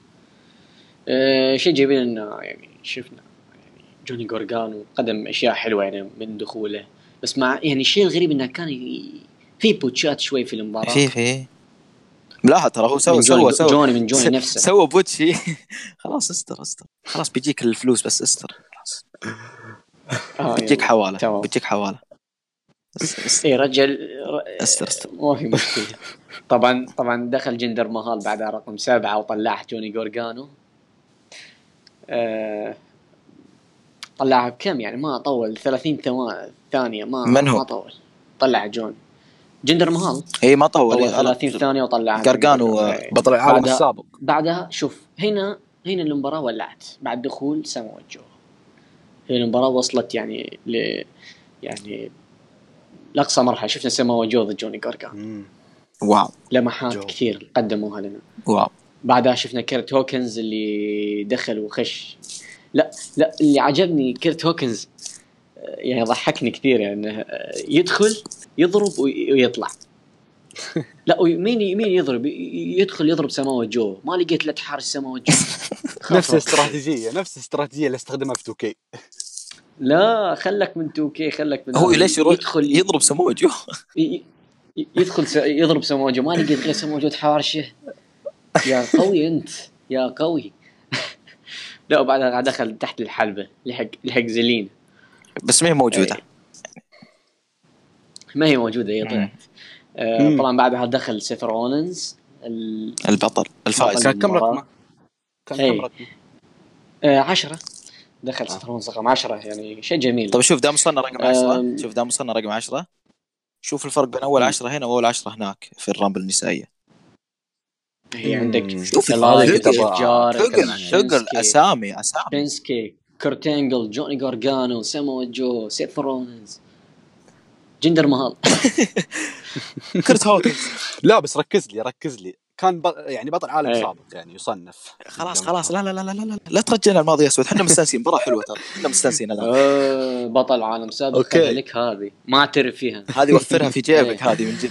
آه شيء جميل إنه يعني شفنا يعني جوني جورجانو قدم أشياء حلوة يعني من دخوله. بس مع يعني الشيء الغريب إنه كان ي- في botch ات شوي في المباراة. في في. لا ترى هو سوى سوى سوى جوني من جوني نفسه. سوى botch. خلاص استر استر. خلاص بيجيك الفلوس بس استر. خلاص. آه بيجيك يعني. حواله. بيجيك حواله. اي رجل أستر أستر. ما في مشكلة. طبعا طبعا دخل جندر مهال بعدها رقم سبعة وطلعه جوني جورجانو. آه طلعها بكم يعني؟ ما طول 30 ثوا- ثانية ما من هو؟ ما طول. طلع جون. جندر مهال؟ إي ما طول. طول إيه، 30 ثانية وطلع قرقانو، إيه. بطل العالم السابق. بعدها شوف هنا هنا المباراة ولعت. بعد دخول سامو جو هنا المباراة وصلت يعني ل يعني لأقصى مرحلة. شفنا سامو جو ضد جوني جورجانو. wow. لمحات جو. كثير قدموها لنا. wow. بعدها شفنا كيرت هوكنز اللي دخل وخش. لا لا اللي عجبني كيرت هوكنز آه، يعني ضحكني كثير يعني آه، يدخل يضرب وي- ويطلع. لا ومين مين يضرب؟ يدخل يضرب سموا جو ما لقيت لا تحارش سموا جو نفس. الاستراتيجية نفس الاستراتيجية اللي استخدمها في 2 لا خلك من 2K خلك من هو. ليش يروح يدخل يضرب سموه جو ي- ي- يدخل س... يضرب سموجو ما لقيت غير سموجو تحارشه يا قوي أنت يا قوي لا وبعدها دخل تحت الحلبة لحق لحق زلين بس ما هي موجودة إيه. ما هي موجودة هي طلعت آه مم. طبعا بعدها دخل سيث رولينز ال... البطل الفائز. كان كم. رقمه؟ كان إيه. كم رقمه؟ آه عشرة دخل سيث رولينز رقم عشرة يعني شيء جميل طيب شوف دام وصلنا رقم 10 أم. شوف دام وصلنا رقم 10 شوف الفرق بين أول مم. 10 هنا وأول 10 هناك في ال Rumble النسائية هي مم. عندك شوف ثقل شينسكي. ثقل أسامي أسامي شينسكي كورت انجل جوني جورجانو سامو جو سيث رولينز جندر مهال كرت هوكنز لا بس ركز لي ركز لي كان ب... يعني بطل عالم إيه. سابق يعني يصنف خلاص خلاص. لا لا لا لا لا لا, لا ترجعنا الماضي أسود. إحنا مستانسين. مباراه حلوة ترى. إحنا مستانسين الآن. آه، بطل عالم سابق. خلي لك هذه. ما أعترف فيها. هذه وفرها في جيبك إيه. هذه من جد.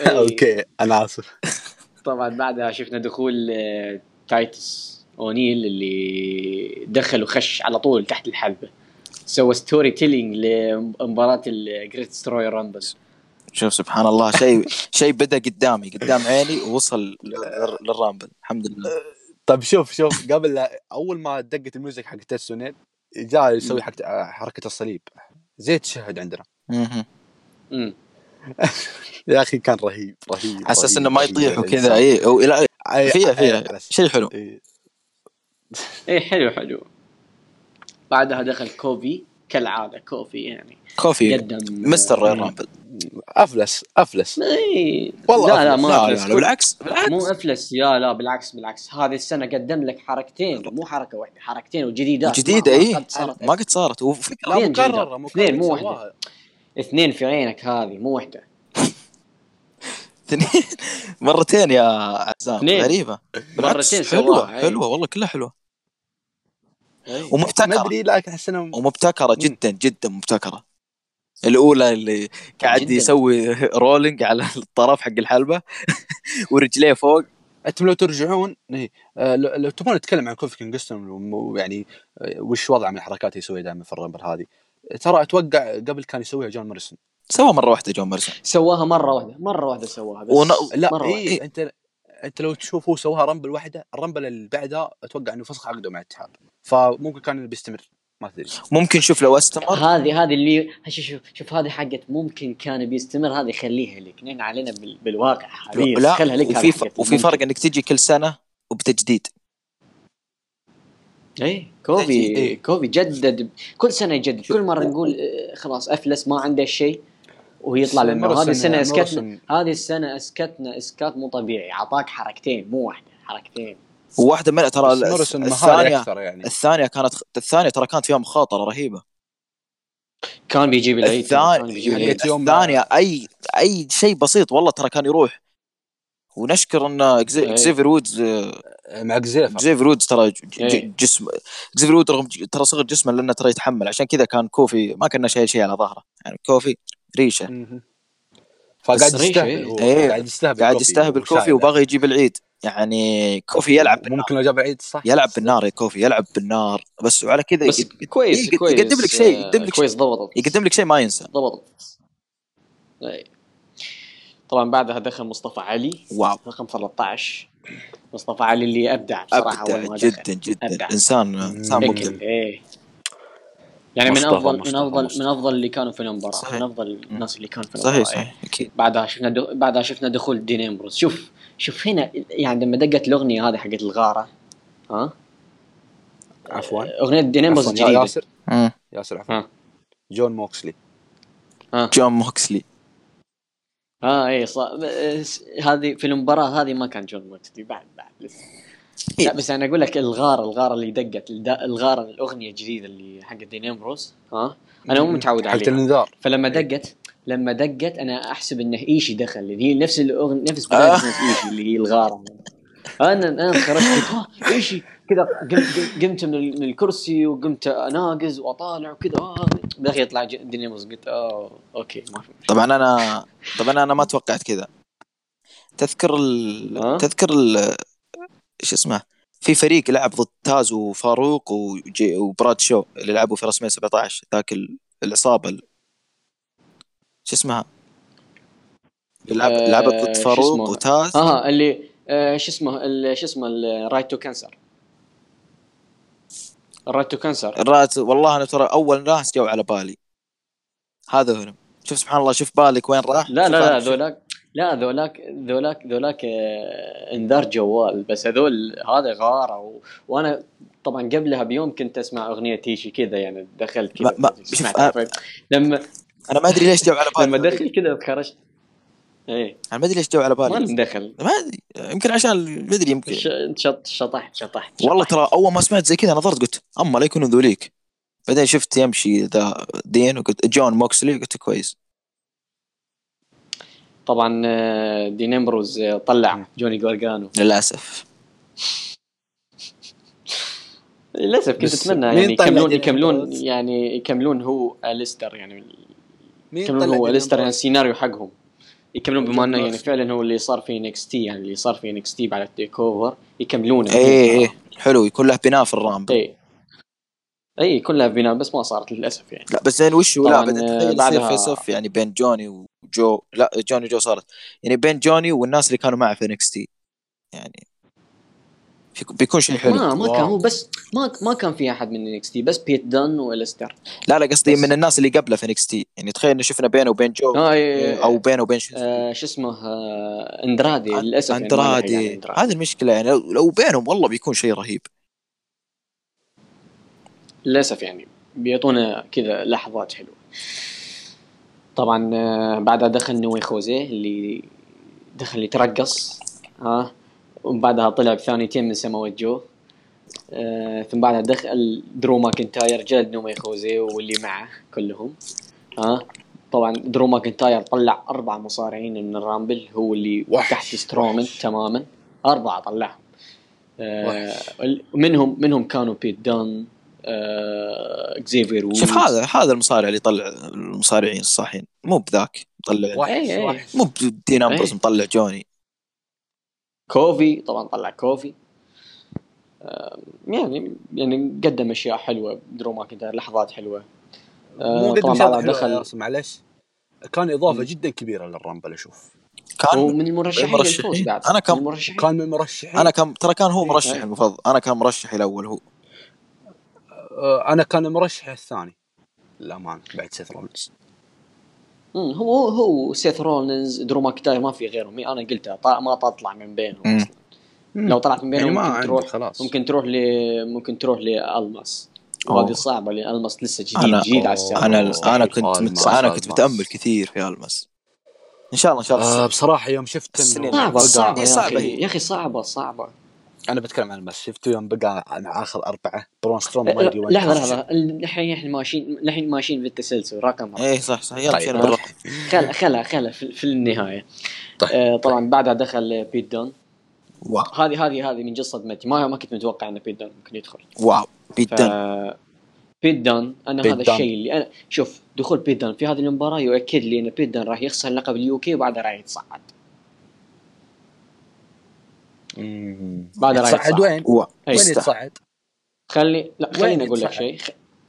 إيه. أوكي أنا آسف. طبعا بعدها شفنا دخول آه، تايتس أونيل اللي دخل وخش على طول تحت الحلبة. سوى storytelling لمباراة ال Greatest Royal Rumble شوف سبحان الله شيء شيء بدأ قدامي قدام عيني ووصل لل- للرامبل الحمد لله طيب شوف شوف قبل لا أول ما دقت ال music حق تايتس أونيل جاء يسوي حق حركة الصليب زي تشهد عندنا. يا أخي كان رهيب رهيب على أساس إنه ما يطيح. وكذا اي لا أي- فيها فيها. شيء حلو إيه. إيه حلو حلو بعدها دخل كوفي كالعادة كوفي يعني كوفي قدم Mr. Rumble أفلس أفلس إيه والله لا لا. ما لا أفلس. لا لا بالعكس بالعكس مو أفلس يا لا بالعكس بالعكس هذه السنة قدم لك حركتين مو حركة واحدة حركتين وجديدات جديدة ما- ما اي قد صارت ما قد صارت وفكرة مكررة جيدة. اثنين، مو مكرره. سواها. اثنين في عينك هذه مو واحدة اثنين مرتين يا عزام. غريبة مرتين حلوة سواها، إي. حلوة والله كلها حلوة إيه. ما ومبتكره ادري لكن احس ومبتكرة جدا جدا مبتكرة الأولى اللي قاعد. يسوي rolling على الطرف حق الحلبة ورجليه فوق. أنتم لو ترجعون إيه، آه، لو لو تبغون نتكلم عن كوفي كينغستون ويعني آه، وش وضعه من الحركات اللي يسويها دائما في الرامبل هذه. ترى أتوقع قبل كان يسويها جون موريسون سوى مرة واحدة جون موريسون سوها مرة واحدة مرة واحدة سواها بس ون- لا مرة واحدة. إيه انت أنت لو تشوف هو سواها رامبل واحدة الرامبل اللي بعدها أتوقع إنه فسخ عقده مع الاتحاد. فممكن كان بيستمر. ما تدري ممكن شوف لو أستمر. هذه هذه اللي شوف شوف شوف هذه حقت ممكن كان بيستمر هذه خليها لك. نحن علينا بال- بالواقع حبيبي لا خلها لك وفي ف... وفي ممكن. فرق إنك تجي كل سنة وبتجديد. اي كوفي إيه. كوفي جدد كل سنة يجدد. كل مرة نقول آه، خلاص أفلس ما عنده شيء ويطلع لنا. هذه السنة اسكتنا هذه السنة أسكتنا أسكات مو طبيعي. أعطاك حركتين مو واحدة حركتين. وواحدة من ترى الثانية يعني الثانية كانت الثانية ترى كانت فيها مخاطره رهيبة كان بيجيب العيد الثاني- كان بيجيب حقت العيد يوم- الثانية اي أي شيء بسيط والله ترى كان يروح ونشكر إن إيه. إكزيفير وودز مع جزيفر إكزيفير وودز ترى إيه. جسم إكزيفير وودز رغم ترى صغر جسمه لأنه ترى يتحمل عشان كذا كان كوفي ما كنا شايل شيء على ظهره يعني كوفي ريشة. فقاعد يستهبل إيه. قاعد يستهبل قاعد كوفي يستهبل كوفي. وباغي يجيب العيد يعني كوفي يلعب بالنار. ممكن لو جاب عيد صح. يلعب بالنار يا كوفي يلعب بالنار. بس وعلى كذا بس يقد- كويس يقد- كويس يقدم لك شيء آه، يقدم لك كويس شيء. ضبطت يقدم لك شيء ما ينسى. ضبطت إيه. طبعا بعدها دخل مصطفى علي. wow. رقم 13 مصطفى علي اللي أبدع بصراحه أبدع اول ما دخل. جدا. جدا أبدع. انسان إنسان مبدع. إيه. يعني من مصطفى- افضل من افضل مصطفى. من أفضل اللي كانوا في المباراة صحيح. من أفضل الناس اللي كانوا في المباراه صحيح إيه. صحيح أكيد. بعدها شفنا دخ... بعدها شفنا دخول دين إمبروز. شوف. شوف هنا يعني لما دقت الأغنية هذه حقت الغارة ها؟ عفوا. أغنية دين امبروز عفوا. يا الجديدة. ياسر. مم. ياسر عفوا. ها. جون موكسلي. جون موكسلي. آه اي صح هذه في المباراة هذه ما كان جون موكسلي بعد بعد. لسه لا بس أنا أقول لك الغارة الغارة اللي دقت الغارة الأغنية الجديدة اللي حقت دين امبروز ها؟ أنا مو متعود حقت عليها. الإنذار. فلما دقت لما دقت أنا أحسب إنه إيشي دخل اللي هي نفس الاغنيه نفس بدايه آه. إيشي اللي هي الغارة أنا أنا خرجت ها إيشي كذا قمت قمت من ال- من الكرسي وقمت أناقز وأطالع وكذا آه باقي يطلع ديناموس قلت آه أوكي ما في. طبعا أنا طبعا أنا ما توقعت كذا تذكر ال... ها؟ تذكر ال... إيش اسمه في فريق لعب ضد تاز وفاروق وجي... وبرادشو اللي لعبوا في رسمين 17 ذاك ال... العصابة ال... شو اسمها؟ لعب... آه، لعبت ضد شو فاروق اسمه؟ وتاز آه اللي آه شو اسمه؟ ال- شو اسمه؟ الرايت تو كانسر الرايت تو كانسر ال Right والله أنا ترى أول ناس جو على بالي. هذا هو. شوف سبحان الله شوف بالك وين راح. لا لا لا ذولاك لا ذولاك ذولاك ذولاك آه، إنذار جوال. بس هذول هذا غارة و... وأنا طبعا قبلها بيوم كنت أسمع أغنية تيشي كذا يعني دخلت كذا. عفوا. لما أنا ما أدري ليش جو على بالي. لما دخل كذا خرجت. إيه. أنا ما أدري ليش جو على ما بالي لهم دخل. ما أدري. يمكن عشان ما أدري يمكن. شط شطحت شطحت والله. ترى أول ما سمعت زي كذا نظرت قلت أما لا يكونوا ذوليك. بعدين شفت يمشي ذا دين وقلت جون موكسلي قلت كويس. طبعا آه، دين إمبروز آه، طلع جوني جارجانو للأسف. للأسف كنت أتمنى يعني يكملون يكملون؟ يعني يكملون هو أليستر يعني يكملون طلع هو يعني أمبروز؟ السيناريو حقهم. يكملون بما انه يعني فعلا هو اللي صار في NXT يعني اللي صار في NXT بعد ال TakeOver يكملونه. إيه إيه حلو يكون له بناء في الرامبل. اي اي كلها بناء بس ما صارت للأسف يعني. لا بس زين وش هو؟ لا بعدين آه، بعدها- face off يعني بين جوني وجو لا جوني وجو صارت يعني بين جوني والناس اللي كانوا معه في NXT يعني بيكون شيء حلو. ما ما كان. هو بس ما ما كان في أحد من NXT. بس بيت دان واليستر لا لا قصدي من الناس اللي قبله في NXT. يعني تخيل إنه شفنا بينه وبين جو آه إيه، أو بينه وبين شو آه شو اسمه؟ آه أندرادي للأسف يعني أندرادي. أندرادي. هذه المشكلة. يعني لو, لو بينهم والله بيكون شيء رهيب. للأسف يعني. بيعطونا كذا لحظات حلوة. طبعا آه، بعدها دخل نو واي خوزيه اللي دخل يترقص. ها؟ وبعدها طلع بثانيتين من سماوات جو. آه ثم بعدها دخل درو ماكنتاير جلد نو واي خوزيه واللي معه كلهم. ها؟ طبعا درو ماكنتاير طلع أربع مصارعين من ال Rumble هو اللي وحش، تحت سترومن وحش. تماما. أربعة طلعهم. آه منهم منهم كانوا بيت دن آه إكزيفير. شوف هذا هذا المصارع اللي يطلع المصارعين الصاحين مو بذاك مطلع. إيه، إيه. مو بدين أمبروز إيه. مطلع جوني. كوفي طبعا طلع كوفي. يعني يعني قدم أشياء حلوة درو ماكنتاير لحظات حلوة. آه، مو قد طبعا شغله بعدها حلوة دخل معلش كان إضافة مم. جدا كبيرة لل Rumble أشوف. كان هو من المرشحين المرشحين. للفوز بعد. كم- من المرشحين. كان من المرشحين. أنا كان ترى كان هو إيه، مرشح إيه. المفضل. أنا كان مرشحي الأول هو. آه، أنا كان مرشح الثاني. للأمانة بعد سيث رولنز مم، هو هو سيث رولنز درو ماكنتاير ما في غيرهم أنا قلتها طا- ما تطلع من بينهم مم. أصلا. لو طلعت من بينهم يعني ما ممكن تروح خلاص. ممكن تروح ل ممكن تروح لألماس. أوه. وهذه صعبة لأن ألماس لسه جديد أنا- جديد على الساحه أنا. أنا كنت الماس، مت... أنا كنت ألماس. متأمل كثير في ألماس إن شاء الله إن شاء الله. آه بصراحة يوم شفت صعبة صعبة يا صعبة. يا أخي صعبة صعبة. أنا بتكلم عن ألماس شفته يوم بقى مع آخر أربعة برون سترومن ما لا- يدري وين لحظة. لحظة الحين إحنا ماشيين الحين ماشيين في التسلسل رقم. إيه صح صح يلا طيب. مشينا بالرقم خل خل خل في, في النهاية طيب. آه طبعا بعدها دخل بيت دن wow هذه هذه هذه من جد صدمتي ما ما كنت متوقع إن بيت دن ممكن يدخل wow ف جدا بيت دن أنا بيت هذا دن. الشيء اللي أنا شوف دخول بيت دن في هذه المباراة يؤكد لي إن بيت دن راح يخسر لقب ال UK وبعدها راح يتصعد. بعد يتصعد. وين؟ أي. وين يستاهل. يتصعد؟ خلي لا خليني أقول لك؟ شيء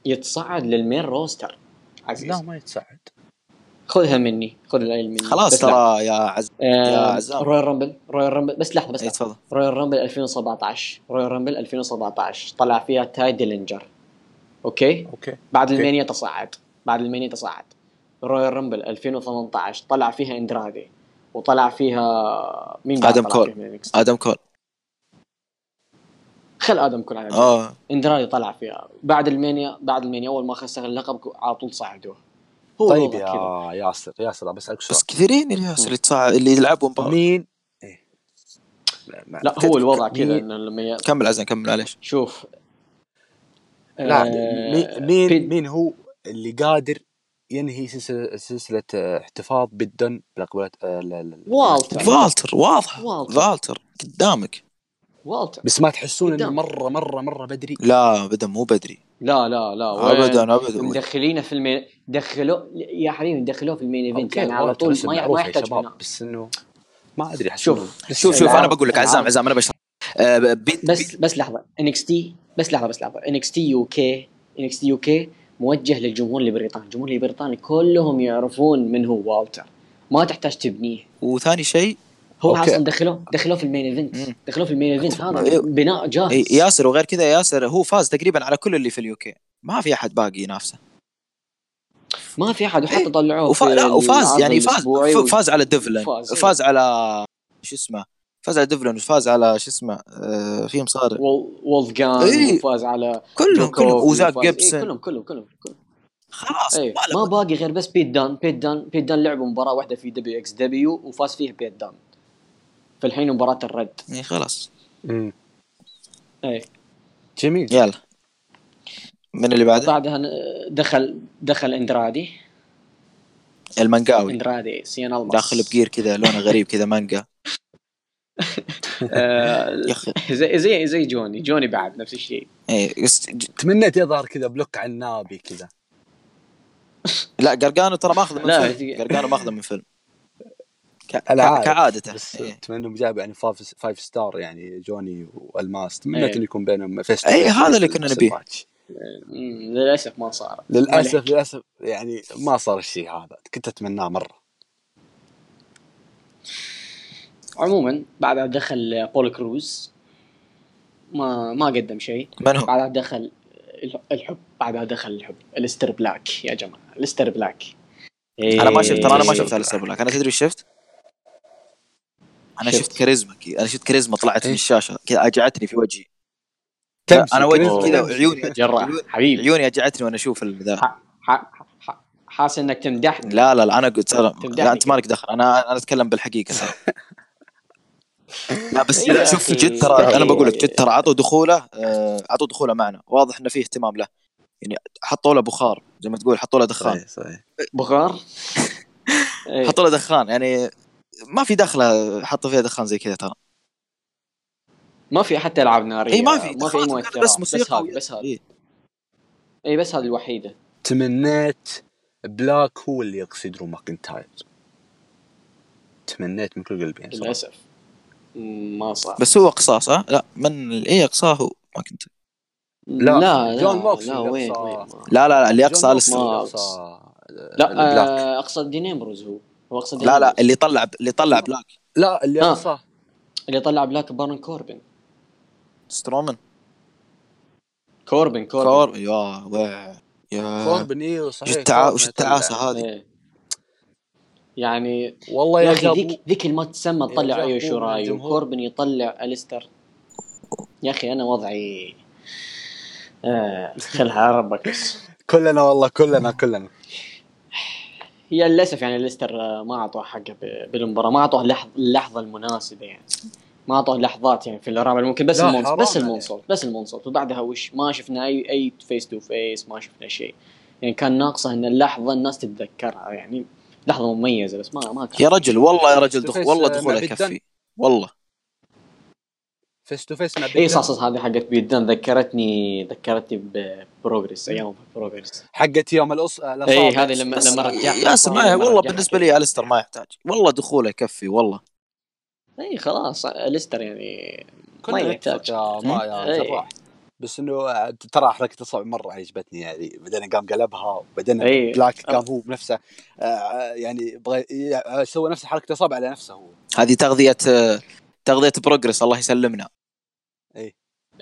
يتصعد لل main roster عزيز لا ما يتصعد خذها مني خذ العلم مني خلاص. ترى يا عز يا آه عزام. Royal Rumble Royal Rumble بس لحظة بس لحظة. تفضل Royal Rumble 2017 Royal Rumble 2017 طلع فيها تاي ديلينجر okay okay بعد okay. ال Mania تصعد بعد ال Mania تصعد Royal Rumble 2018 طلع فيها اندرادي وطلع فيها مين بعد آدم طلع كول. فيها؟ آدم كول. خل آدم كول على. آه. اندرادي طلع فيها. بعد ال Mania بعد ال Mania أول ما خسر اللقب على طول صعدوه هو طيب يا ياسر ياسر بسالك بس سؤال كثيرين اللي ياسر اللي يلعبوا مباراة مين؟ إيه. ما- لا هو الوضع كذا إنه لما ي... كمل عزام كمل معليش. شوف. لا آه، مين مين هو اللي قادر ينهي سلسلة آه، احتفاظ بيت دن بلقبه آه،. والتر. والتر واضح. والتر. والتر قدامك. والتر. بس ما تحسون إنه. مرة مرة مرة بدري؟ لا ابدا مو بدري. لا لا لا؟ ابدا ابدا. مدخلينه في ال main دخلوه يا حبيبي دخلوه في ال main event. يعني على والتر طول ما ما يحتاج بس إنه ما أدري شوف شوف شوف أنا بقول لك عزام عزام أنا بشرح. آه، بس بس لحظة. NXT بس لحظة بس لحظة. انكس تي يو كي انكس تي يو كي موجه للجمهور البريطاني الجمهور البريطاني كلهم يعرفون من هو والتر ما تحتاج تبنيه وثاني شيء هو okay. أصلا دخلوه دخلوه في ال main event. دخلوه في ال main event هذا. بناء جاهز ياسر وغير كذا ياسر هو فاز تقريبا على كل اللي في ال UK ما في أحد باقي ينافسه ما في أحد وحتى. طلعوه لا وفاز يعني فاز فاز على ديفلن فاز،. فاز على شو اسمه فاز على ديفلن وفاز على شو اسمه آه في مصارع وول- وولفغان إيه. وفاز على كلهم كلهم. وزاك إيه جيبسون. كلهم كلهم كلهم كلهم. خلاص إيه ما باقي غير بس بيت دن بيت دن بيت دن لعبوا مباراة واحدة في دبليو إكس دبليو وفاز فيها بيت دن. فالحين مباراة الرد. إيه خلاص. إيه. جميل. يلا. من اللي بعده؟ بعدها دخل دخل أندرادي. المانجاوي. أندرادي سيين ألماس. داخل بجير كذا لونه غريب كذا مانجا. زي زي زي جوني. جوني بعد نفس الشيء. إيه، بس ج- تمنيت يظهر كذا بلوك عنابي كذا. لا قارقانو ترى ماخذه من لا، فيلم. قارقانو ماخذه من فيلم. كعادته بس إيه. اتمنى جايب يعني five, star يعني جوني والماس. تمنيت إيه. إنه يكون بينهم فيست إيه، هذا اللي كنا نبيه. للأسف ما صار. للاسف. للأسف يعني ما صار الشيء هذا. كنت أتمناه مرة. عموما بعدها دخل أبولو كروز ما ما قدم شيء. من هو؟ بعدها دخل الح- الحب. بعدها دخل الحب. أليستر بلاك يا جماعة. أليستر بلاك. أنا ما شفت ترى أنا ما إيه. شفت على بلاك. أنا تدري شفت؟ أنا شفت. شفت. كاريزما أنا شفت كاريزما طلعت من إيه. الشاشة. كذا أجعتني في وجهي. أنا وجهي كذا. عيوني جراح. حبيبي. عيوني أجعتني وأنا أشوف ذا. حاسس إنك تمدحني. لا لا لا أنا قلت لا أنت مالك دخل. أنا أنا أتكلم بالحقيقة. لا بس إيه يا شوف. جد ترى. أنا بقول لك جد ترى عطوا دخوله آه، عطوا دخوله معنا. واضح إنه فيه اهتمام له. يعني حطوا له بخار زي ما تقول حطوا له دخان. صحيح صحيح. بخار؟ إيه. حطوا له دخان. يعني ما في دخلة حطوا فيها دخان زي كذا ترى. ما في حتى ألعاب نارية. إي ما في. ما في أي مؤثرات بس بس موسيقى هذه بس هذه. إيه. إي بس هذه الوحيدة. تمنيت بلاك هو اللي يقصي درو ماكنتاير تمنيت من كل قلبي يعني. للأسف. ما صار بس هو قصاص ها لا من إيه اقصاه هو. ما كنت. لا، لا لا جون موكسلي لا وين لا لا لا اللي اقصى أليستر لا آه، اقصد دين أمبروز هو. هو اقصى لا لا. اللي طلع اللي طلع بلاك. لا اللي آه. اقصاه. اللي طلع بلاك بارن كوربن. سترومان كوربن كوربن. كور يا وي يا. كوربن إيوه صحيح وش. كوربن. التعاسه هذه. إيه. يعني والله يا أخي ذيك ذيك اللي ما تسمى تطلع جابوا ايو شوراي. وكوربن يطلع أليستر. يا أخي أنا وضعي آه خلها ربك بس كلنا والله كلنا كلنا. هي للأسف يعني ليستر آه، ما اعطوه حقه بالمباراة ما اعطوه اللحظه اللحظة المناسبة يعني. ما اعطوه لحظات يعني في الرابع ممكن بس حرام بس. ال moonsault بس ال moonsault وبعدها وش؟ ما شفنا أي أي face to face ما شفنا شيء. يعني كان ناقصه إن اللحظة الناس تتذكرها يعني. لحظة مميزة بس ما ما كان. يا رجل والله يا رجل تو والله دخوله يكفي. والله. face to face مع اي صح صح هذه حقت بيدان ذكرتني ذكرتني ب Progress أيام Progress حقت يوم الأص... اي هذه لما بس لما رجع ياسر ما والله بالنسبة. لي الستر ما يحتاج. والله دخوله يكفي والله. اي خلاص ليستر يعني ما يحتاج. ما يا إيه. جراح. بس إنه ترى حركه الصعب مرة عجبتني يعني بعدين قام قلبها وبعدين إيه. بلاك قام هو بنفسه آه، يعني بغى ي- سوى نفس حركه الاصابع على نفسه هو هذه تغذية تغذية Progress الله يسلمنا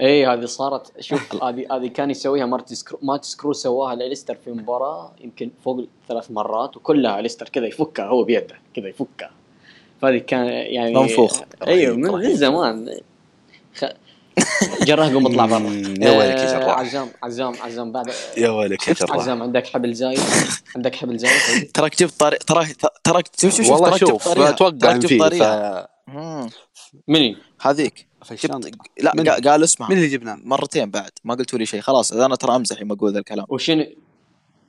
اي هذه صارت شوف هذه هذه كان يسويها مارتي سكرل مارتي سكرل سواها لليستر في مباراة يمكن فوق ثلاث مرات وكلها ليستر كذا يفكها هو بيده كذا يفكها فهذه كان يعني منفوخ. أيوه من, من. زمان خ... قوم اطلع برا. يا ويلك يا آه، جراح. عزام عزام عزام بعد يا ويلك يا جراح. عزام عندك حبل زايد؟ عندك حبل زايد؟ تراك جبت طاري تراك تراك شوف شوف والله شوف طاريها. أتوقع تراك ان جبت في طاريها. ف... مم. مني؟ هذيك. جبت لا من- قال اسمها من اللي جبناه؟ مرتين بعد. ما قلتوا لي شيء. خلاص أنا ترى أمزح يوم أقول ذا الكلام. وشنو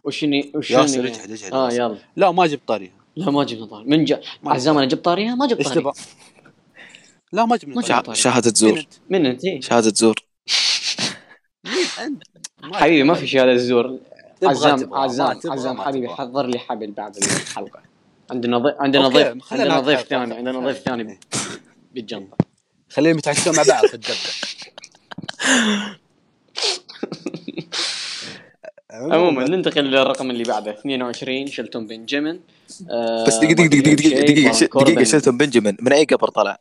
وشنو ياسر وشنو اجهد اجهد آه ياسر. يلا. لا ما جبت طاريها. لا ما جبنا طاري من جا عزام أنا جبت طاريها؟ ما جبت إيش طاري تبغى؟ لا ما جبنا شهادة مين زور؟ من انت إيه. شهادة زور. مين أنت؟ حبيبي ما في شهادة الزور تبغى عزام عزام عزام حبيبي. حضر لي حبل بعد الحلقة. عندنا ضيف عندنا ضيف عندنا ضيف ثاني عندنا ضيف إيه. ثاني بالجنطه خليهم يتعشون مع بعض في الدبه عموما ننتقل للرقم اللي بعده. 22 شلتون بنجامين آه بس دقيقة دقيقة دقيقة دقيقة دقيقه ش- دقيقة شلتون بنجامين من أي قبر طلع؟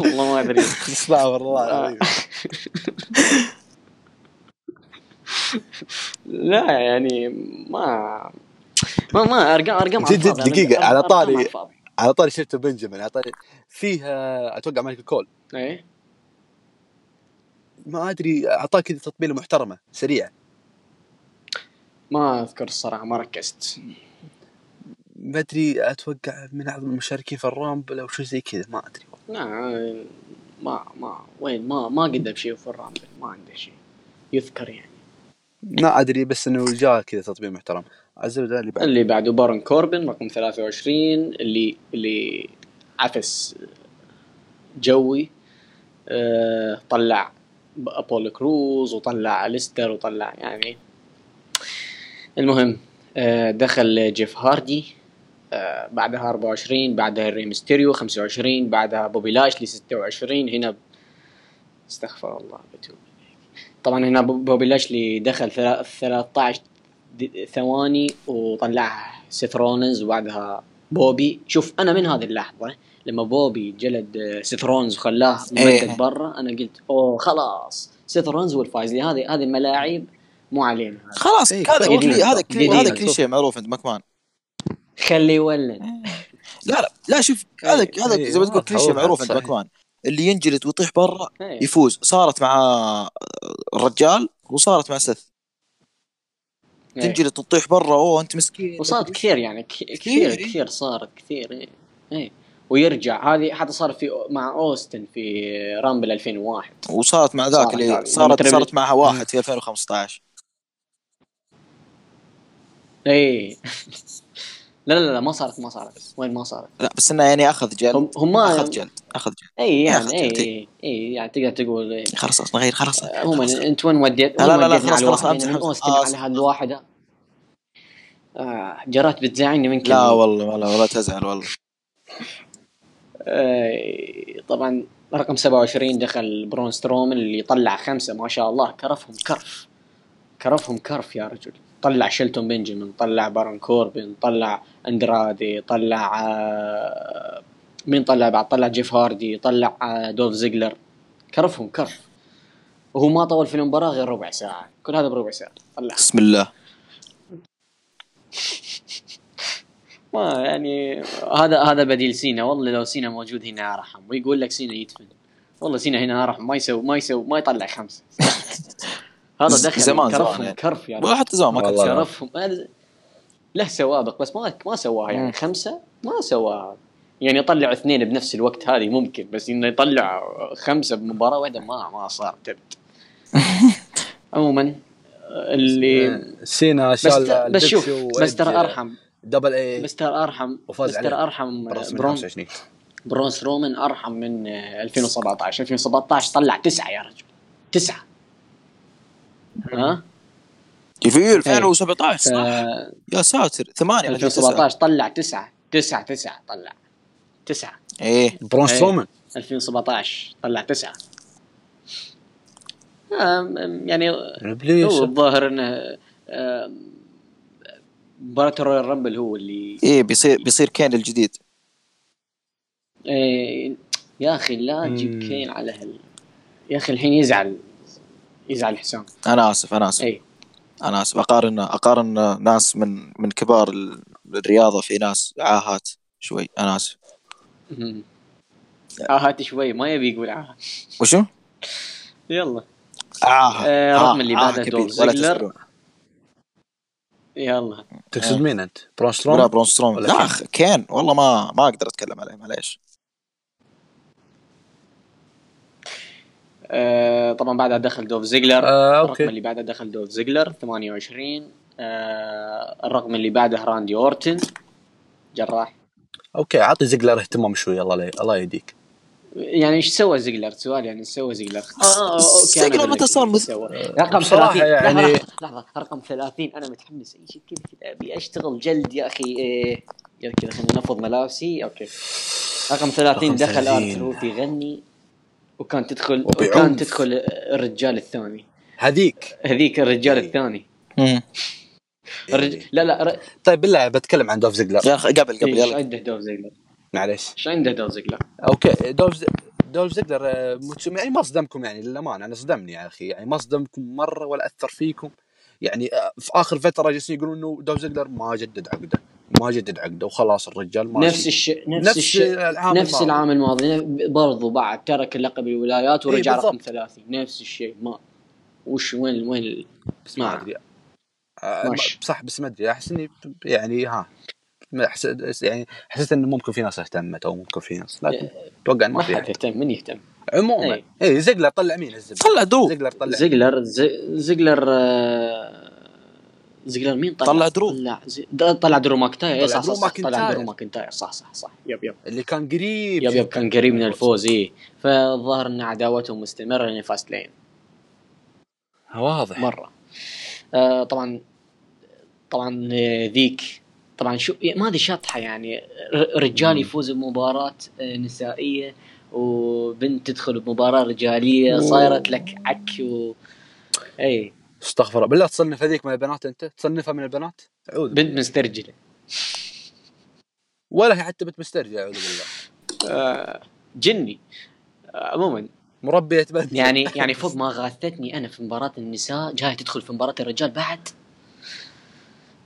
والله ما أدري. استغفر الله العظيم لا يعني ما ما ما ارقام أرقام جد- الفاضي. دقيقة، على طاري-. على طاري شفته بنجامين. على طاري فيه آه، أتوقع مايكل كول. إيه. ما أدري اعطاه كذا تطبيله محترمة سريعه ما أذكر الصراحة ما ركزت. ما أدري أتوقع من اعظم المشاركين في ال Rumble أو شيء زي كذا ما أدري. لا ما ما وين ما ما قدم شيء في ال Rumble ما عنده شيء يذكر يعني. ما أدري بس إنه جاء كذا تطبيل محترم. الزبده اللي بعد اللي بعده بارون كوربن رقم 23 اللي اللي عفس جوي آه، طلع أبولو كروز وطلع ليستر وطلع يعني. المهم آه، دخل جيف هاردي. بعدها 24 بعدها ري ميستيريو 25 بعدها بوبي لاشلي 26 هنا ب- استغفر الله بتوب طبعا هنا بو- بوبي لاشلي دخل ثلا- 13 د- ثواني وطلع سيث رولينز وبعدها بوبي شوف أنا من هذه اللحظة لما بوبي جلد آه، سيث رولينز وخلاه إيه. ممدد برا أنا قلت أوه خلاص سيث رولينز هو الفايز لأن هذه هذه الملاعب مو علينا خلاص إيه، هذا. كلي هذا. هذا كل شيء معروف عند ماكمان خلي يولد. لا لا لا شوف هذا هذا إيه، زي ما تقول كل شيء معروف عند. ماكمان اللي ينجلد ويطيح برا إيه. يفوز. صارت مع الرجال وصارت مع سث إيه. تنجلد وتطيح برا أوه أنت مسكين. وصارت كثير يعني ك- كثير كثير. كثير صارت كثير إيه. إيه. ويرجع. هذه حتى صار في مع أوستن في Rumble 2001 وصارت مع ذاك صارت اللي. صارت صارت تربل- معها واحد في 2015 إيه. لا لا لا ما صارت ما صارت. وين ما صارت؟ لا بس إنه يعني أخذ جلد. هم هم أخذ جلد أخذ جلد. إي يعني إي إي. يعني تقدر تقول إيه. خلاص نغير خلاص. عموما خلاص. أنت وين وديت لا، لا، لا، خلاص، خلاص، أمزح، يعني آه، على صح. هذا الواحد آه جرات بتزعلني منك لا والله ولا ولا تزعل والله. آه، طبعا رقم 27 دخل برون سترومن اللي طلع خمسة ما شاء الله كرفهم كرف. كرفهم كرف يا رجل. طلع شيلتون بنجامين طلع بارون كوربن طلع اندرادي طلع آه، مين طلع بعد؟ طلع جيف هاردي طلع آه، دولف زيجلر. كرفهم كرف. وهو ما طول في المباراة غير ربع ساعة. كل هذا بربع ساعة. طلع. بسم الله. ما يعني هذا هذا بديل سينا. والله لو سينا موجود هنا ارحم ويقول لك سينا يدفن. والله سينا هنا ارحم ما يسوي ما يسوي ما يطلع خمسة. هذا دخل زمان- كرفهم زمان يعني. كرف يعني. ولا حتى زمان ما كان هذا- له سوابق بس ما ما سواها يعني. خمسة؟ ما سواها. يعني يطلع اثنين بنفس الوقت هذه ممكن بس إنه يطلع خمسة بمباراة واحدة ما ما صار تبت عموما اللي سينا شال بس شوف بس ترى أرحم. دبل اي بس ترى أرحم. وفاز بس ترى. أرحم من برون 25 برونس رومان أرحم من آه، 2017 2017 طلع تسعة يا رجل. تسعة. ها؟ في 2017 ف... صح؟ يا ساتر ثمانية ولا تسعة. 2017 طلع تسعة تسعة تسعة طلع. تسعة. إيه. برون إيه. سترومان. 2017 طلع آم، يعني هو الظاهر إنه مباراة ال Royal Rumble هو اللي إيه بيصير بيصير كين الجديد. إيه يا أخي لا تجيب. كين على هال يا أخي الحين يزعل. يزعل حسام أنا آسف أنا آسف. اي أنا آسف. أقارن أقارن ناس من من كبار ال- الرياضة في ناس عاهات شوي. أنا آسف. عاهات شوي ما يبي يقول عاهات وشو؟ يلا. عاهة. آه، عاهة- رقم اللي بعده دولف زيجلر. يلا. تقصد مين أنت؟ برون ولا سترومان؟ برون ستروم لا كين. والله ما ما أقدر أتكلم عليه معليش. آه طبعا بعدها دخل دولف زيجلر. آه، الرقم أوكي اللي بعده دخل دولف زيجلر 28 آه الرقم اللي بعده راندي أورتن. جراح. okay اعطي زيجلر اهتمام شوي الله لا- الله يهديك. يعني إيش سوى زيجلر؟ سؤال يعني إيش سوى زيجلر؟ آه آه okay زيجلر متى صار سوى. رقم بصراحة 30 يعني- لحظة, لحظة, رقم 30 أنا متحمس. اي شيء كذا كذا؟ أبي أشتغل جلد يا أخي إيه يلا كذا خليني نفض ملابسي. okay. رقم 30 رقم دخل 30. R-Truth يغني وكان تدخل. وكان تدخل الرجال الثاني. هذيك. هذيك الرجال إيه. الثاني. مم. الرج... لا لا ر... طيب بالله بتكلم عن دولف زيجلر. يا أخي قبل قبل إيش يلا. عنده دولف زيجلر؟ معليش. إيش عنده دولف زيجلر؟ okay دولف ز- دولف زيجلر آه، يعني ما صدمكم يعني للأمانة. أنا صدمني يا أخي. يعني ما صدمكم مرة ولا أثر فيكم. يعني آه، في آخر فترة جالسين يقولون إنه دولف زيجلر ما جدد عقده. ما جدد عقده وخلاص الرجال ماشي نفس الشيء نفس, نفس الشيء العام نفس. العام الماضي برضو بعد ترك اللقب الولايات ورجع إيه، رقم بالضبط. 30 نفس الشيء ما وش وين وين بس ما ما- أدري آه،. صح بس ما أدري أحس إني يعني ها ما أحس يعني حسيت انه ممكن في ناس اهتمت أو ممكن في ناس لكن أتوقع إن ما ما في حد أحد. يهتم من يهتم عموما إيه. اي زيجلر طلع مين الزبدة طلع درو زيجلر طلع زيجلر زي- زيجلر آه، زيجلر مين طلع؟ طلع درو. طلع زي- طلع درو ماكنتاير. صح صح, درو صح طلع ماكنتاير. درو ماكنتاير. صح صح صح. yep yep. اللي كان قريب. yep yep كان قريب من الفوز اي فالظاهر إن عداوتهم مستمرة لين فاست لين. واضح. مرة. آه طبعا طبعا آه، ذيك. طبعا شو ما أدري شطحة يعني. ر- رجال. يفوز بمباراة آه، نسائية وبنت تدخل بمباراة رجالية صايرت لك عك و اي استغفر الله بالله تصنف هذيك من البنات أنت؟ تصنفها من البنات؟ أعوذ. بنت مسترجلة. ولا هي حتى بنت مسترجع أعوذ بالله. آه، جني. آه، عموما. مربية بنت يعني يعني فوق ما غاثتني أنا في مباراة النساء جاي تدخل في مباراة الرجال بعد؟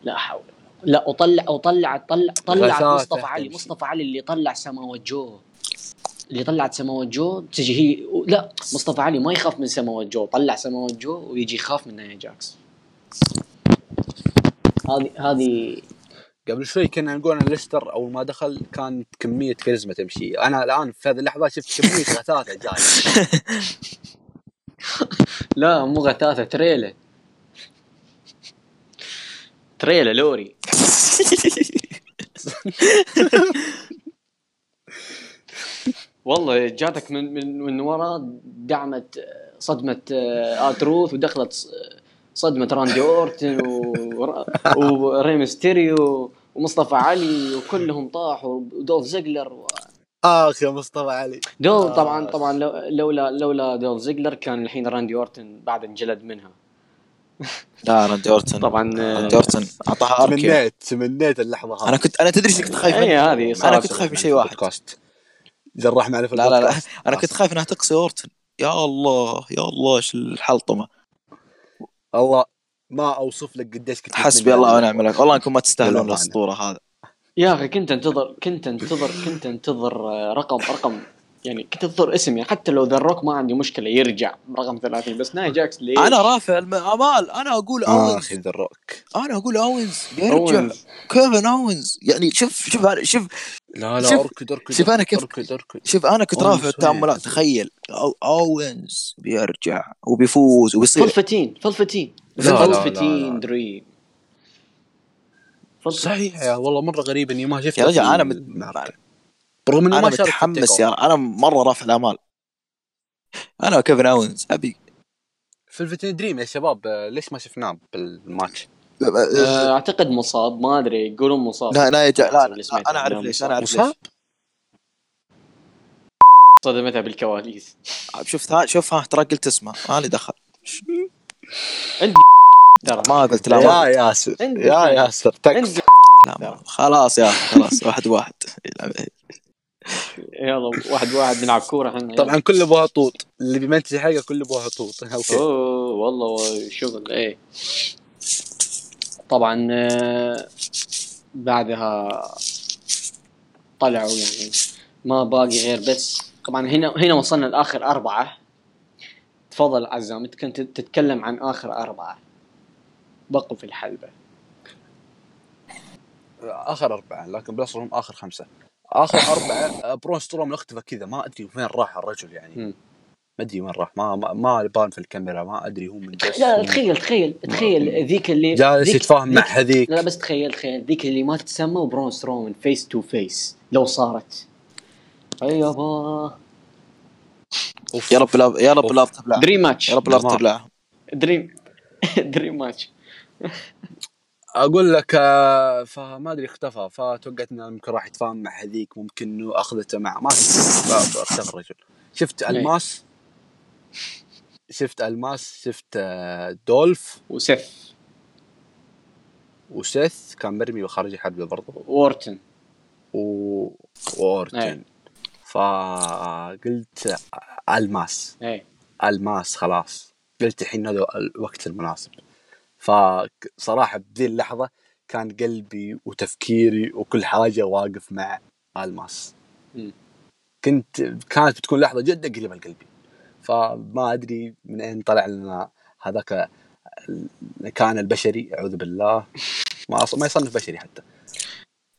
لا حول لا وطلع وطلع طلع طلع مصطفى علي. مصطفى علي اللي طلع سماوات جو اللي طلعت سماوات جو تجي هي لا مصطفى علي ما يخاف من سماوات جو طلع سماوات جو ويجي يخاف من نايا جاكس. هذه هذه قبل شوي كنا نقول إن ليستر أول ما دخل كانت كمية كاريزما تمشي. أنا الآن في هذه اللحظة شفت كمية غثاثة جاية. لا مو غثاثة تريلا تريلا لوري. والله جاتك من من من ورا دعمت آه، صدمه آه، اتروث ودخلت ص- صدمة راندي أورتن ور- وري ميستيريو ومصطفى علي وكلهم طاحوا ودولف زيجلر و... اخ يا مصطفى علي. دول آه. طبعا طبعا لو- لولا لولا دولف زيجلر كان الحين راندي أورتن بعد انجلد منها. لا راندي اورتن طبعا راندي أورتن أعطاها تمنيت تمنيت اللحظة هذه. أنا كنت أنا تدري إيش كنت خايف؟ إيه، هذه أنا كنت خايف من شيء واحد. بودكاست. جراح معنا في لا لا لا. أنا كنت خايف إنها تقصي اورتن يا الله يا الله إيش الحلطمة. الله ما أوصف لك قديش كنت حسبي الله ونعم الوكيل. والله أنكم ما تستاهلون الأسطورة هذا يا أخي كنت أنتظر كنت أنتظر كنت أنتظر آه، رقم رقم يعني كنت انتظر اسم يعني حتى لو ذا الروك ما عندي مشكلة يرجع رقم 30 بس ناي جاكس ليش؟ أنا رافع الامال أنا أقول آه أوينز أخي ذا الروك أنا أقول أوينز أوينز. كيفن أوينز يعني شوف شوف شوف لا شوف- لا اركض اركض شوف أنا كيف- اركض اركض شوف أنا كنت رافع الآمال لا؟ تخيل أو أوينز بيرجع وبيفوز وبيصير Velveteen Velveteen Velveteen. Dream. صحيح يا والله مرة غريب إني ما شفته يا رجل أنا مت... برغم إنه أنا ما شارك متحمس يا أنا مرة رافع الأمال. أنا وكيفن أوينز أبي. Velveteen Dream يا شباب ليش ما شفناه بالماتش؟ آه، أعتقد مصاب ما أدري يقولون مصاب. لا لا يجع لا, لا أنا أعرف ليش. أنا أعرف مصاب؟ ليش. صدمتها بالكواليس. شفت ها شوف ها ترى قلت اسمه ما لي دخل. انت ترى ما قلت لا يا ياسر يا. ياسر تكفى. خلاص يا خلاص واحد واحد. يلا واحد واحد نلعب كورة إحنا طبعا كله ابوها طوط. اللي بيمنتج حاجة كله ابوها طوط. okay. أوه والله شغل إيه. طبعا آه، بعدها طلعوا يعني. ما باقي غير بس طبعا هنا هنا وصلنا لآخر أربعة. تفضل عزام أنت كنت تتكلم عن آخر أربعة. بقوا في الحلبة. آخر أربعة لكن بالاصل هم آخر خمسة. آخر اربعه برون ستروم اختفى كذا ما أدري وين راح الرجل يعني. ما أدري وين راح ما ما, ما بان في الكاميرا ما أدري هو من جس لا لا تخيل تخيل تخيل ذيك اللي جالس يتفاهم مع ذيك- هذيك. لا بس تخيل تخيل ذيك اللي ما تتسمى وبرون سترومان face to face لو صارت. اي يابا أوف. يا رب لا يا رب. لا تبلع dream match يا رب لا. تبلع dream dream match أقول لك آه، فما أدري اختفى فتوقعت انه ممكن راح يتفاهم مع هذيك ممكن إنه أخذته مع ما. أختفى الرجل. شفت إيه. ألماس؟ شفت ألماس؟ شفت آه، دولف؟ وسيف وسيث؟ كان مرمي وخارج حربه برضه وورتن. و... وورتن. إيه. فقلت ألماس. إيه. ألماس خلاص. قلت الحين هذا الوقت المناسب. فصراحة بذي اللحظة كان قلبي وتفكيري وكل حاجة واقف مع ألماس. كنت كانت بتكون لحظة جدا قريبة لقلبي. فما أدري من أين طلع لنا هذاك كان البشري أعوذ بالله. ما ما يصنف بشري حتى.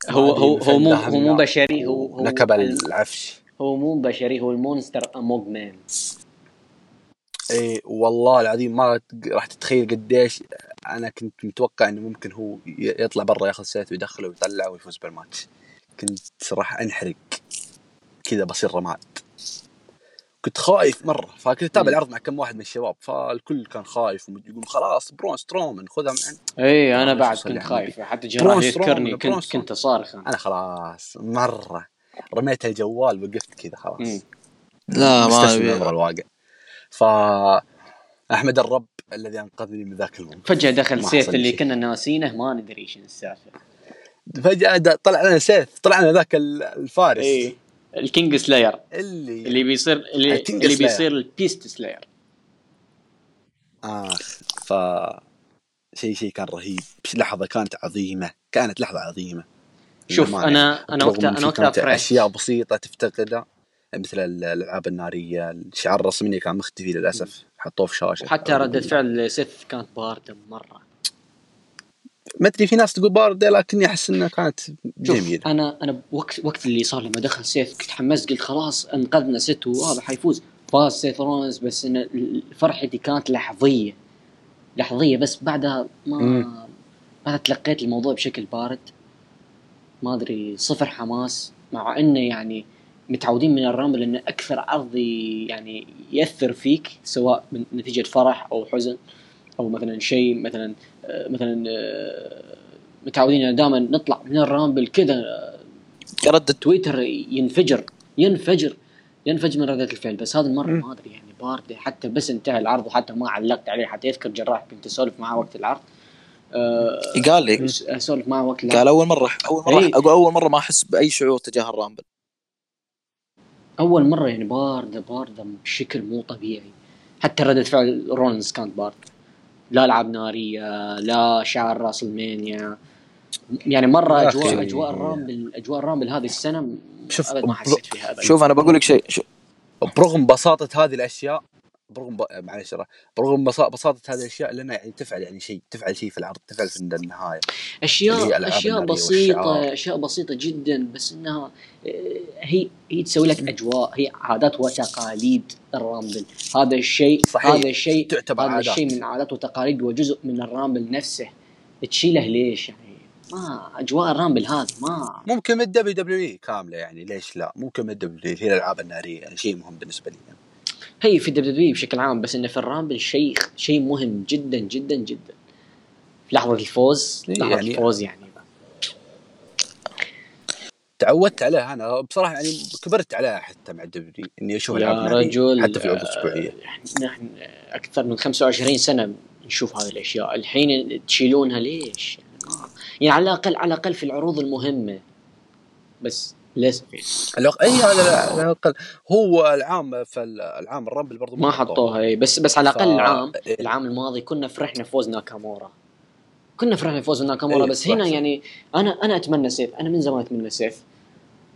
هو هو هو مو هو مو بشري هو هو نكب ال- العفش. هو مو بشري هو ال Monster Among Men. اي والله العظيم ما راح تتخيل قديش أنا كنت متوقع إنه ممكن هو يطلع برا ياخذ سيف ويدخله ويطلعه ويفوز بالماتش. كنت راح أنحرق. كذا بصير رماد. كنت خايف مرة. فكنت أتابع. العرض مع كم واحد من الشباب. فالكل كان خايف ويقول خلاص برون سترومان خذها من إي أنا بعد كنت. خايف. حتى جراح يذكرني كنت. كنت صارخ أنا. خلاص مرة. رميت الجوال وقفت كذا خلاص. لا ما الواقع. ف أحمد الرب الذي أنقذني من ذاك الموت. فجأة دخل سيف اللي. كنا ناسينه ما ندري شنو السالفه فجأة طلع لنا سيف طلع لنا ذاك ال- الفارس. اي ال Kingslayer. اللي اللي بيصير اللي, اللي. بيصير ال Beastslayer. آخ ف شيء شيء كان رهيب. لحظة كانت عظيمة كانت لحظة عظيمة. شوف. أنا أنا وقتها أنا وقتها فرحت. أشياء بسيطة تفتقدها مثل ال- الألعاب النارية الشعار الرسمي كان مختفي للأسف. حطوه في شاشة. وحتى ردة فعل سيث كانت باردة مرة. ما أدري في ناس تقول باردة لكني أحس إنها كانت جميلة. أنا أنا وقت وقت اللي صار لما دخل سيث كنت حمست قلت خلاص انقذنا سيث وهذا حيفوز. فاز سيث رولينز بس إن فرحتي كانت لحظية. لحظية بس بعدها ما مم. بعدها تلقيت الموضوع بشكل بارد. ما أدري صفر حماس مع إنه يعني متعودين من الرامبل انه أكثر عرض يعني يأثر فيك سواء من نتيجة فرح أو حزن أو مثلا شيء مثلا آه، مثلا آه، متعودين إن دائما نطلع من الرامبل كذا آه، ردة تويتر ينفجر ينفجر ينفجر من ردة الفعل. بس هذه المرة. ما أدري يعني باردة. حتى بس انتهى العرض وحتى ما علقت عليه. حتى يذكر جراح كنت اسولف معاه وقت العرض. أه قال لي. اسولف معاه وقت العرض. قال أول مرة أول مرة إيه. أقول أول مرة ما أحس بأي شعور تجاه الرامبل. أول مرة يعني بارده باردة بشكل مو طبيعي. حتى ردة فعل رولينز كانت باردة. لا ألعاب نارية لا شعار راسلمانيا. يعني مرة اجواء. أجواء الرامبل أجواء الرامبل هذه السنة شوف، ما حسيت فيها ابدا شوف أنا بقول لك شيء. برغم بساطة هذه الأشياء برغم ب... معلش برغم بسا- بساطة هذه الأشياء لنا يعني تفعل يعني شيء تفعل شيء في العرض تفعل في النهاية اشياء أشياء بسيطة والشعار. أشياء بسيطة جدا بس إنها آه، هي هي تسوي لك أجواء هي عادات وتقاليد الرامبل هذا الشيء صحيح. هذا الشيء تعتبر هذا عادات. الشيء من عادات وتقاليد وجزء من الرامبل نفسه تشيله ليش يعني ما أجواء الرامبل هذه ما ممكن من ال WWE كاملة يعني ليش لا ممكن من الدبليو هي الألعاب النارية يعني شيء مهم بالنسبة لي هي في الدبليو بشكل عام بس انه في الرامبل شيء شيء مهم جدا جدا جدا. في لحظة الفوز إيه لحظة يعني- الفوز يعني. تعودت عليه أنا. بصراحة يعني كبرت عليها حتى مع الدبليو إني أشوف يا رجل حتى في العروض الأسبوعية. آه، نحن أكثر من 25 سنة نشوف هذه الأشياء. الحين تشيلونها ليش؟ يعني, يعني على الأقل على الأقل في العروض المهمة. بس للأسف يعني. الأق- إي هذا على الاقل هو العام في العام الرامبل برضو ما حطوها إيه، بس بس على الأقل ف- العام. العام الماضي كنا فرحنا فوز ناكامورا. كنا فرحنا فوز ناكامورا بس هنا. يعني أنا أنا أتمنى سيث أنا من زمان أتمنى سيث.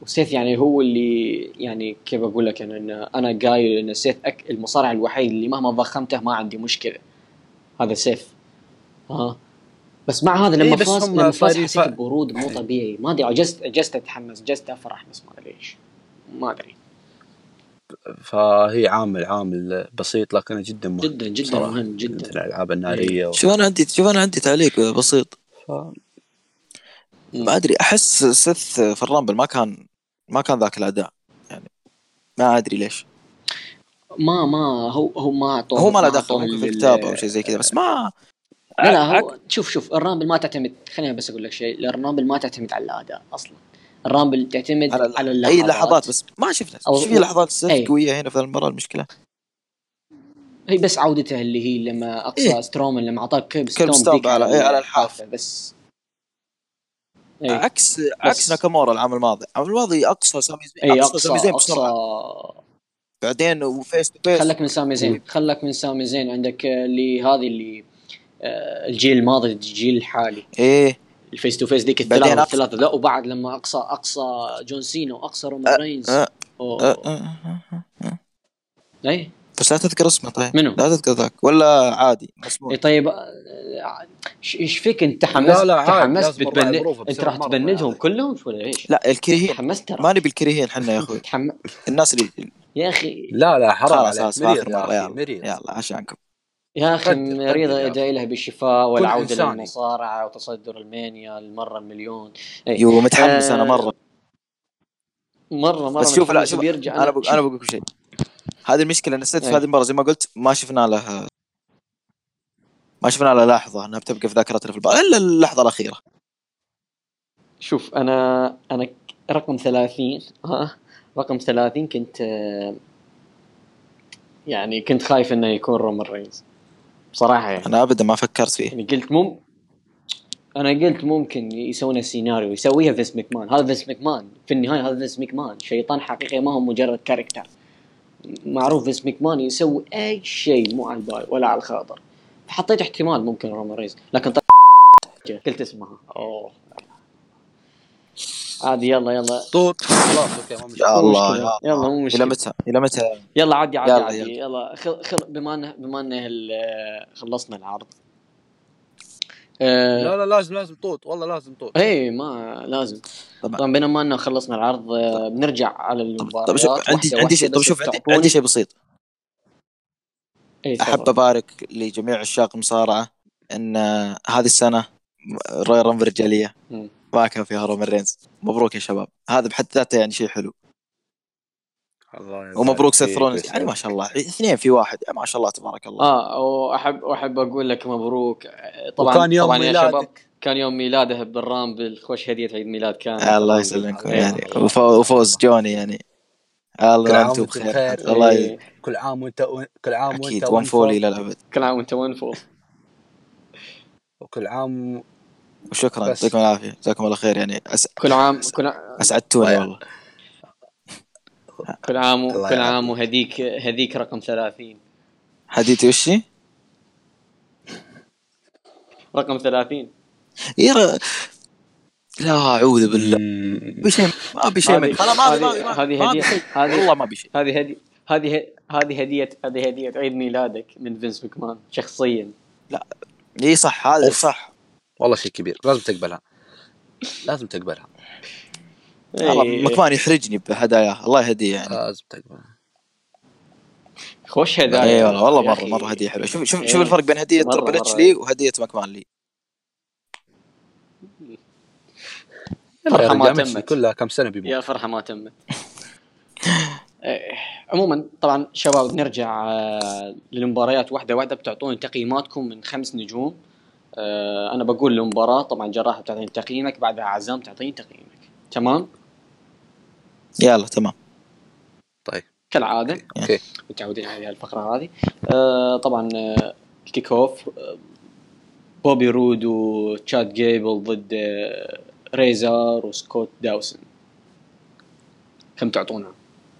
وسيث يعني هو اللي يعني كيف أقول لك أنا إن أنا قايل إن سيث أك المصارع الوحيد اللي مهما ضخمته ما عندي مشكلة. هذا سيث. ها؟ بس مع هذا لما إيه، فاز لما فاز حسيت ببرود مو طبيعي. ما أدري جيت جيت أتحمس جيت أفرح بس ما أدري ليش. ما أدري. فهي عامل عامل بسيط لكنه جدا مهم جدا جدا بصراحة. مهم جدا. مثل الالعاب النارية و... شوف أنا عندي شوف أنا عندي تعليق بسيط. ف... ما أدري أحس سيث في الرامبل ما كان ما كان ذاك الأداء. يعني ما أدري ليش. ما ما هو هو ما اعطوه هو ما له دخل ممكن في ال- الكتابه أو شيء زي كذا بس ما لا لا هو شوف شوف الرامبل ما تعتمد خليني بس أقول لك شيء. الرامبل ما تعتمد على الأداء أصلا. الرامبل تعتمد على, على اللحظات. أي لحظات بس. ما شفنا. أو- في لحظات أي. قوية هنا في المباراة المشكلة. هي بس عودته اللي هي لما أقصى إيه. سترومان لما أعطاك curb Curb Stomp على- إيه، على الحافة. بس. اي عكس عكس ناكامورا العام الماضي. العام الماضي أقصى سامي زين اي أقصى سامي أقصى. زين بسرعة. اقصى بعدين و face to face. خلك من سامي زين. خلك من سامي زين. عندك اللي هذه اللي الجيل الماضي الجيل الحالي. إيه. ال face to face ذيك بعدين الثلاثة الثلاثة لا وبعد لما اقصى أقصى جون سينا وأقصى رومان رينز. أه، أوه. أه، أه، أه، أه. اي بس لا تذكر اسمه طيب. منو؟ لا تذكر ذاك ولا عادي مسموح إيه طيب آه، إيش فيك؟ أنت تحمست لا، لا، عادي، تحمست ظروفه، أنت راح تبندهم عادي. كلهم؟ ولا إيش؟ لا الكريهين. تحمست ترى. ما نبي الكريهين حنا يا أخوي. الناس اللي يا أخي. لا لا حرام خلاص خلاص آخر مرة يلا يلا عشانكم. يا أخي يا ادعي لها بالشفاء والعودة إنساني. للمصارعة وتصدر ألمانيا المرة المليون إيه. يو متحمس أنا آه، مرة. مرة مرة بس شوف لا شوف بيرجع أنا بقول أنا بقول لكم شيء. هذه المشكلة ان السيد في أي. هذه المره زي ما قلت ما شفنا له ما شفنا له لحظة. انها بتبقى في ذاكرتنا في البال إلا اللحظة الأخيرة. شوف أنا أنا رقم 30 ها؟ رقم 30 كنت آه، يعني كنت خايف إنه يكون رومان رينز. بصراحة يعني. أنا ابدا ما فكرت فيه. يعني قلت مم أنا قلت ممكن يسوون السيناريو يسويها فينس مكمان هذا فينس مكمان في النهاية هذا فينس مكمان شيطان حقيقي ما هو مجرد character. معروف فينس مكمان يسوي أي شيء مو على البال ولا على الخاطر. فحطيت احتمال ممكن رومان رينز لكن قلت اسمها. أوه. عادي يلا يلا. طوط. خلاص okay. يا مو الله مشكلة. يا يلا مو إلى مشكلة متى إلى متى؟ يلا عادي عادي يلا، عادي. يلا. يلا خل خل بما إنه بما إنه ال- خلصنا العرض. آه، لا لا لازم لازم طوط. والله لازم طوط. إيه ما لازم. طبعا. طبعا بينما إنه خلصنا العرض آه، بنرجع على طب المباريات طب شوف عندي واحدة عندي شيء طب شوف عندي عندي شيء بسيط. إيه، أحب. أبارك لجميع عشاق المصارعة إن هذه السنة رويال رامبل رجالية. مم. ما كان فيها رومان رينز. مبروك يا شباب. هذا بحد ذاته يعني شيء حلو. الله ومبروك سيث رولينز ويسلمك. يعني ما شاء الله. اثنين في واحد. يعني ما شاء الله تبارك الله. آه واحب وأحب أقول لك مبروك. آه، طبعا وكان يوم طبعا يا ميلادك. شباب كان يوم ميلاده بالرامبل خوش هدية عيد ميلاد كان. الله يسلمكم إيه. يعني وفو- وفوز جوني يعني. الله كل عام أنتم بخير. الله ي... إيه. كل عام وأنت كل عام أكيد. وأنت ون فولي إلى الابد كل عام وأنت ونفول وكل عام وشكرا. يعطيكم العافية جزاكم الله خير يعني أس... كل عام كل أسعدتوني. والله كل عام الله كل عام. وهديك هديك رقم 30 حديتي وشي؟ رقم 30 يرى لا أعوذ بالله بشيء ما بشيء خلاص ما هذه- هذه. هذه- والله ما بشيء هذه هدي هذه هذه هديه هذه هدية عيد ميلادك من فينس مكمان شخصيا اي صح هذا. صح والله شيء كبير لازم تقبلها لازم تقبلها إيه. مكمان يحرجني بهداياه الله يهديه يعني لازم تقبلها خوش هدايا اي والله والله مرة. مرة هدية حلوة شوف شوف إيه. شوف الفرق بين هدية تربل اتش. لي وهدية مكمان لي فرحة ما تمت. كلها كم سنة بيموت يا فرحة ما تمت إيه، عموما طبعا شباب نرجع آه، للمباريات واحدة واحدة بتعطوني تقييماتكم من خمس نجوم أنا بقول المباراة طبعا جراح بتعطيني تقييمك بعدها عزام تعطيني تقييمك. تمام؟ يلا تمام. طيب. كالعادة. okay. متعودين على الفقرة هذه. آه، طبعا آه، ال kickoff آه، بوبي رود وتشاد جيبل ضد آه، ريزر وسكوت داوسن كم تعطونا؟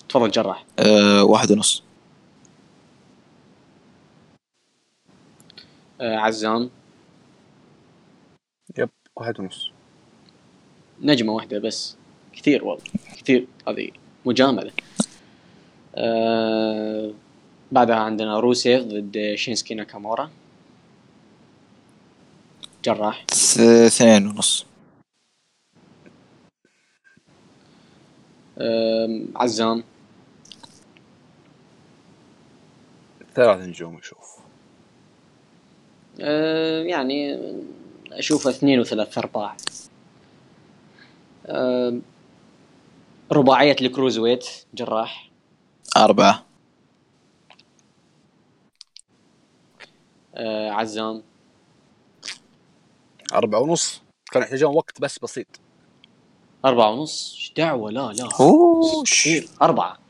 تفضل جراح. أه واحد ونص. آه، عزام. واحد ونص. نجمة واحدة بس. كثير والله. كثير. هذه مجاملة. آه بعدها عندنا روسيف ضد شينسكي ناكامورا. جراح. اثنين ونص. آه عزام. ثلاث نجوم أشوف آه يعني اشوفه اثنين وثلاث أرباع. آه رباعية الكروز ويت جراح. أربعة. آه عزام. أربعة ونص. كانوا يحتاجون وقت بس بسيط. أربعة ونص؟ إيش دعوة؟ لا لا. أوه كثير أربعة.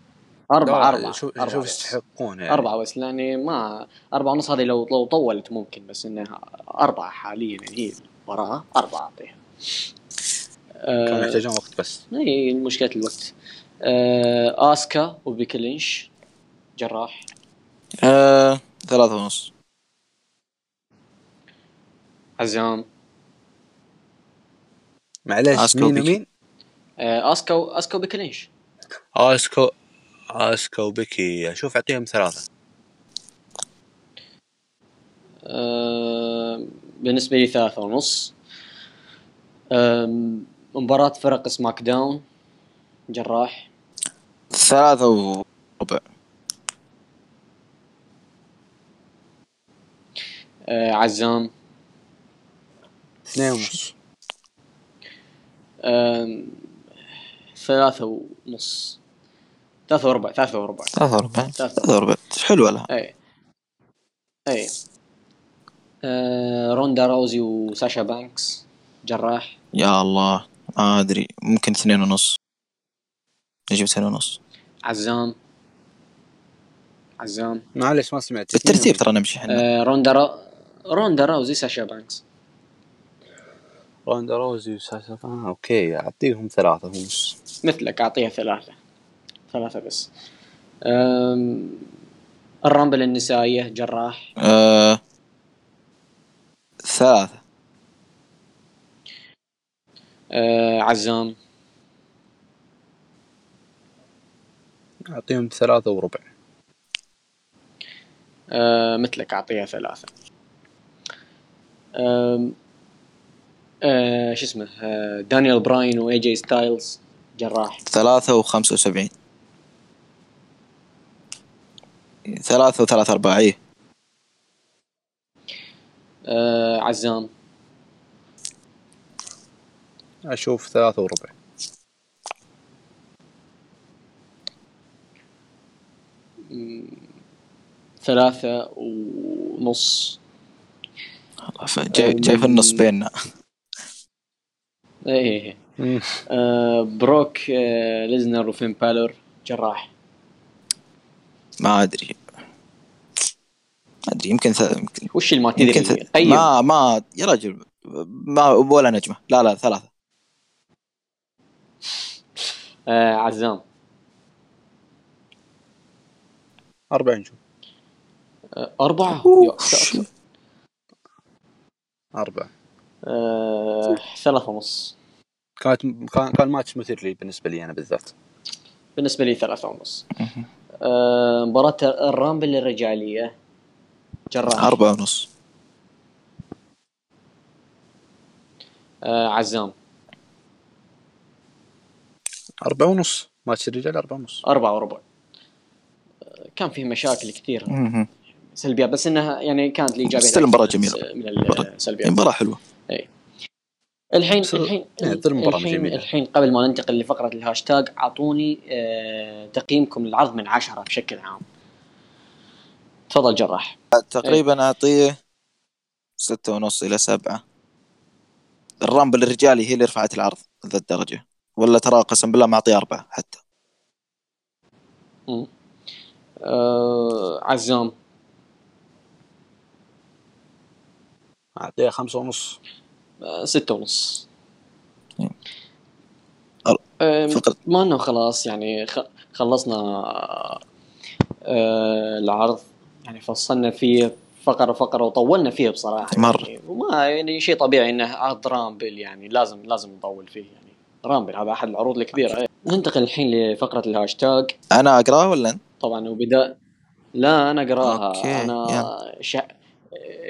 أربعة أربعة شوف أربعة. يستحقون يعني؟ أربعة بس لأني ما أربعة ونص هذه لو لو طولت ممكن بس إنها أربعة حاليا هي المباراة أربعة أعطيها. كانوا آه يحتاجون وقت بس. هي مشكلة الوقت. آه آسكا وبيكي لينش جراح. أه ثلاثة ونص. عزام. معليش مين. ومين؟ آه آسكا و- آسكا وبيكي لينش اسكو آسكا وبيكي. أشوف أعطيهم ثلاثة. آه، بالنسبة لي ثلاثة ونص. مباراة فرق SmackDown. جراح. ثلاثة وربع. آه، عزام. اثنين ونص. ثلاثة ونص. ثلاثة وربع ثلاثة وربع. ثلاثة وربع. ثلاثة. وربع. حلوة لها. اي اي آه، روندا روزي وساشا بانكس. جراح. يا الله. ما أدري. ممكن اثنين ونص. نجيب اثنين ونص. عزام. عزام. معلش ما سمعت. بالترتيب ترى نمشي إحنا. آه، روندا رو... روندا روزي ساشا بانكس. روندا روزي وساسا آه okay أعطيهم ثلاثة ونص. مثلك أعطيها ثلاثة. ثلاثة بس. أم... ال Rumble النسائية جراح. آه... ثلاثة. أه... عزام. أعطيهم ثلاثة وربع. أه... مثلك أعطيها ثلاثة. أم... أه... شو اسمه؟ أه... دانيال براين و AJ Styles جراح. ثلاثة وخمسة وسبعين. ثلاثة وثلاثة أرباعية أه... عزام. أشوف ثلاثة وربع. ثلاثة ونص. جاي, جاي في النص بيننا. إيه إيه إيه. مم. أه... بروك أه... ليزنر وفين بالور جراح. ما أدري. ما أدري يمكن ث... يمكن وش اللي ما يمكن تدري؟ ث... طيب. ما ما يا رجل ما ولا نجمة. لا لا ثلاثة. آه عزام. أربع نجوم. آه أربعة. أربعة. آه ثلاثة ونص. كانت كان كان ماتش مثير لي بالنسبة لي أنا بالذات. بالنسبة لي ثلاثة ونص. مباراة الرامبل الرجالية جراح. أربعة ونص. آه عزام. أربعة ونص. ماتش الرجال أربعة ونص. أربعة وربع. آه كان فيه مشاكل كثير. سلبيات بس إنها يعني كانت الايجابيات still مباراة أكثر جميلة. من مباراة- السلبيات مباراة حلوة. الحين الحين يعني الحين جميلة. الحين قبل ما ننتقل لفقرة الهاشتاج أعطوني آه تقييمكم للعرض من عشرة بشكل عام. تفضل جراح. تقريبا أعطيه ستة ونص إلى سبعة. الرامبل الرجالي هي اللي رفعت العرض ذا الدرجة. ولا ترى قسم بالله معطيه أربعة حتى. مم. آه عزام. أعطيها خمسة ونص. ستة ونص. آه فقط. ما إنه خلاص يعني خلصنا آه العرض. يعني فصلنا فيه فقرة فقرة وطولنا فيه بصراحة. مرة. يعني وما يعني شيء طبيعي إنه عرض Rumble يعني لازم لازم نطول فيه يعني. Rumble هذا أحد العروض الكبيرة. إيه. ننتقل الحين لفقرة الهاشتاج. أنا أقرأ ولا أنت؟ طبعا وبدأ. لا أنا أقرأها. أنا ش...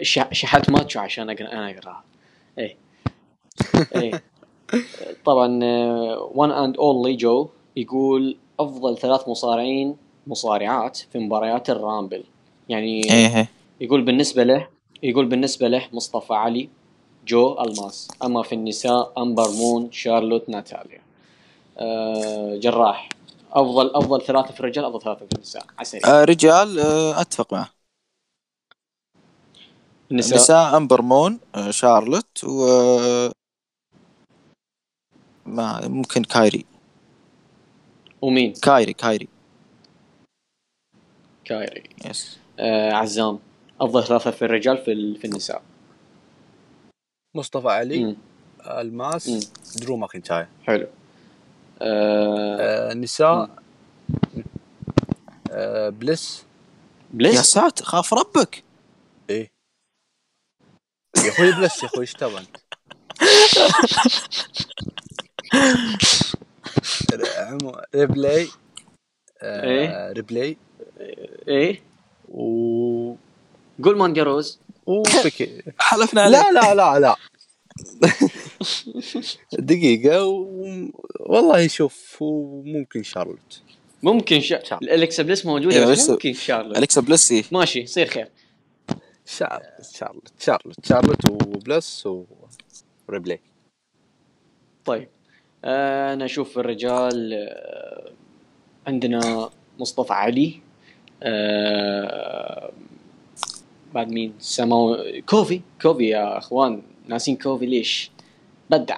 ش... شحت ماتشو عشان. أنا أقرأها. إيه. إيه. طبعا one and only جو يقول أفضل ثلاث مصارعين مصارعات في مباريات ال Rumble. يعني إيه إيه. يقول بالنسبة له يقول بالنسبة له مصطفى علي جو الماس أما في النساء امبر مون شارلوت ناتاليا آه جراح. أفضل أفضل ثلاثة في الرجال أفضل ثلاثة في النساء. عسل. آه رجال آه أتفق معه. النساء. نساء أمبر مون آه شارلوت و ما ممكن كايري. ومين؟ كايري كايري. كايري. yes آه عزام افضل ثلاثة في الرجال في ال... في النساء. مصطفى علي مم. الماس مم. درو ماكنتاير. حلو. آه آه، النساء آه، بليس يا بليس ساتر خاف ربك. إيه. يا أخوي بلس يا أخوي إيش تبغى ريبلاي آه، إيه؟ ريبلاي. إيه؟ و قول مانجاروز وبيكي حلفنا عليه لا لا لا لا. دقيقة و... والله شوف ممكن شارلوت. ممكن شا... شارلوت. الالكسا بليس موجودة إيه، بس ممكن شارلوت. أليكسا بلس ماشي يصير خير. شارلوت شارلوت شارلوت شارلوت وبلس وريبلي طيب. آه أنا أشوف الرجال آه عندنا مصطفى علي آه بعد مين؟ سمو كوفي. كوفي يا أخوان ناسين كوفي ليش؟ بدع.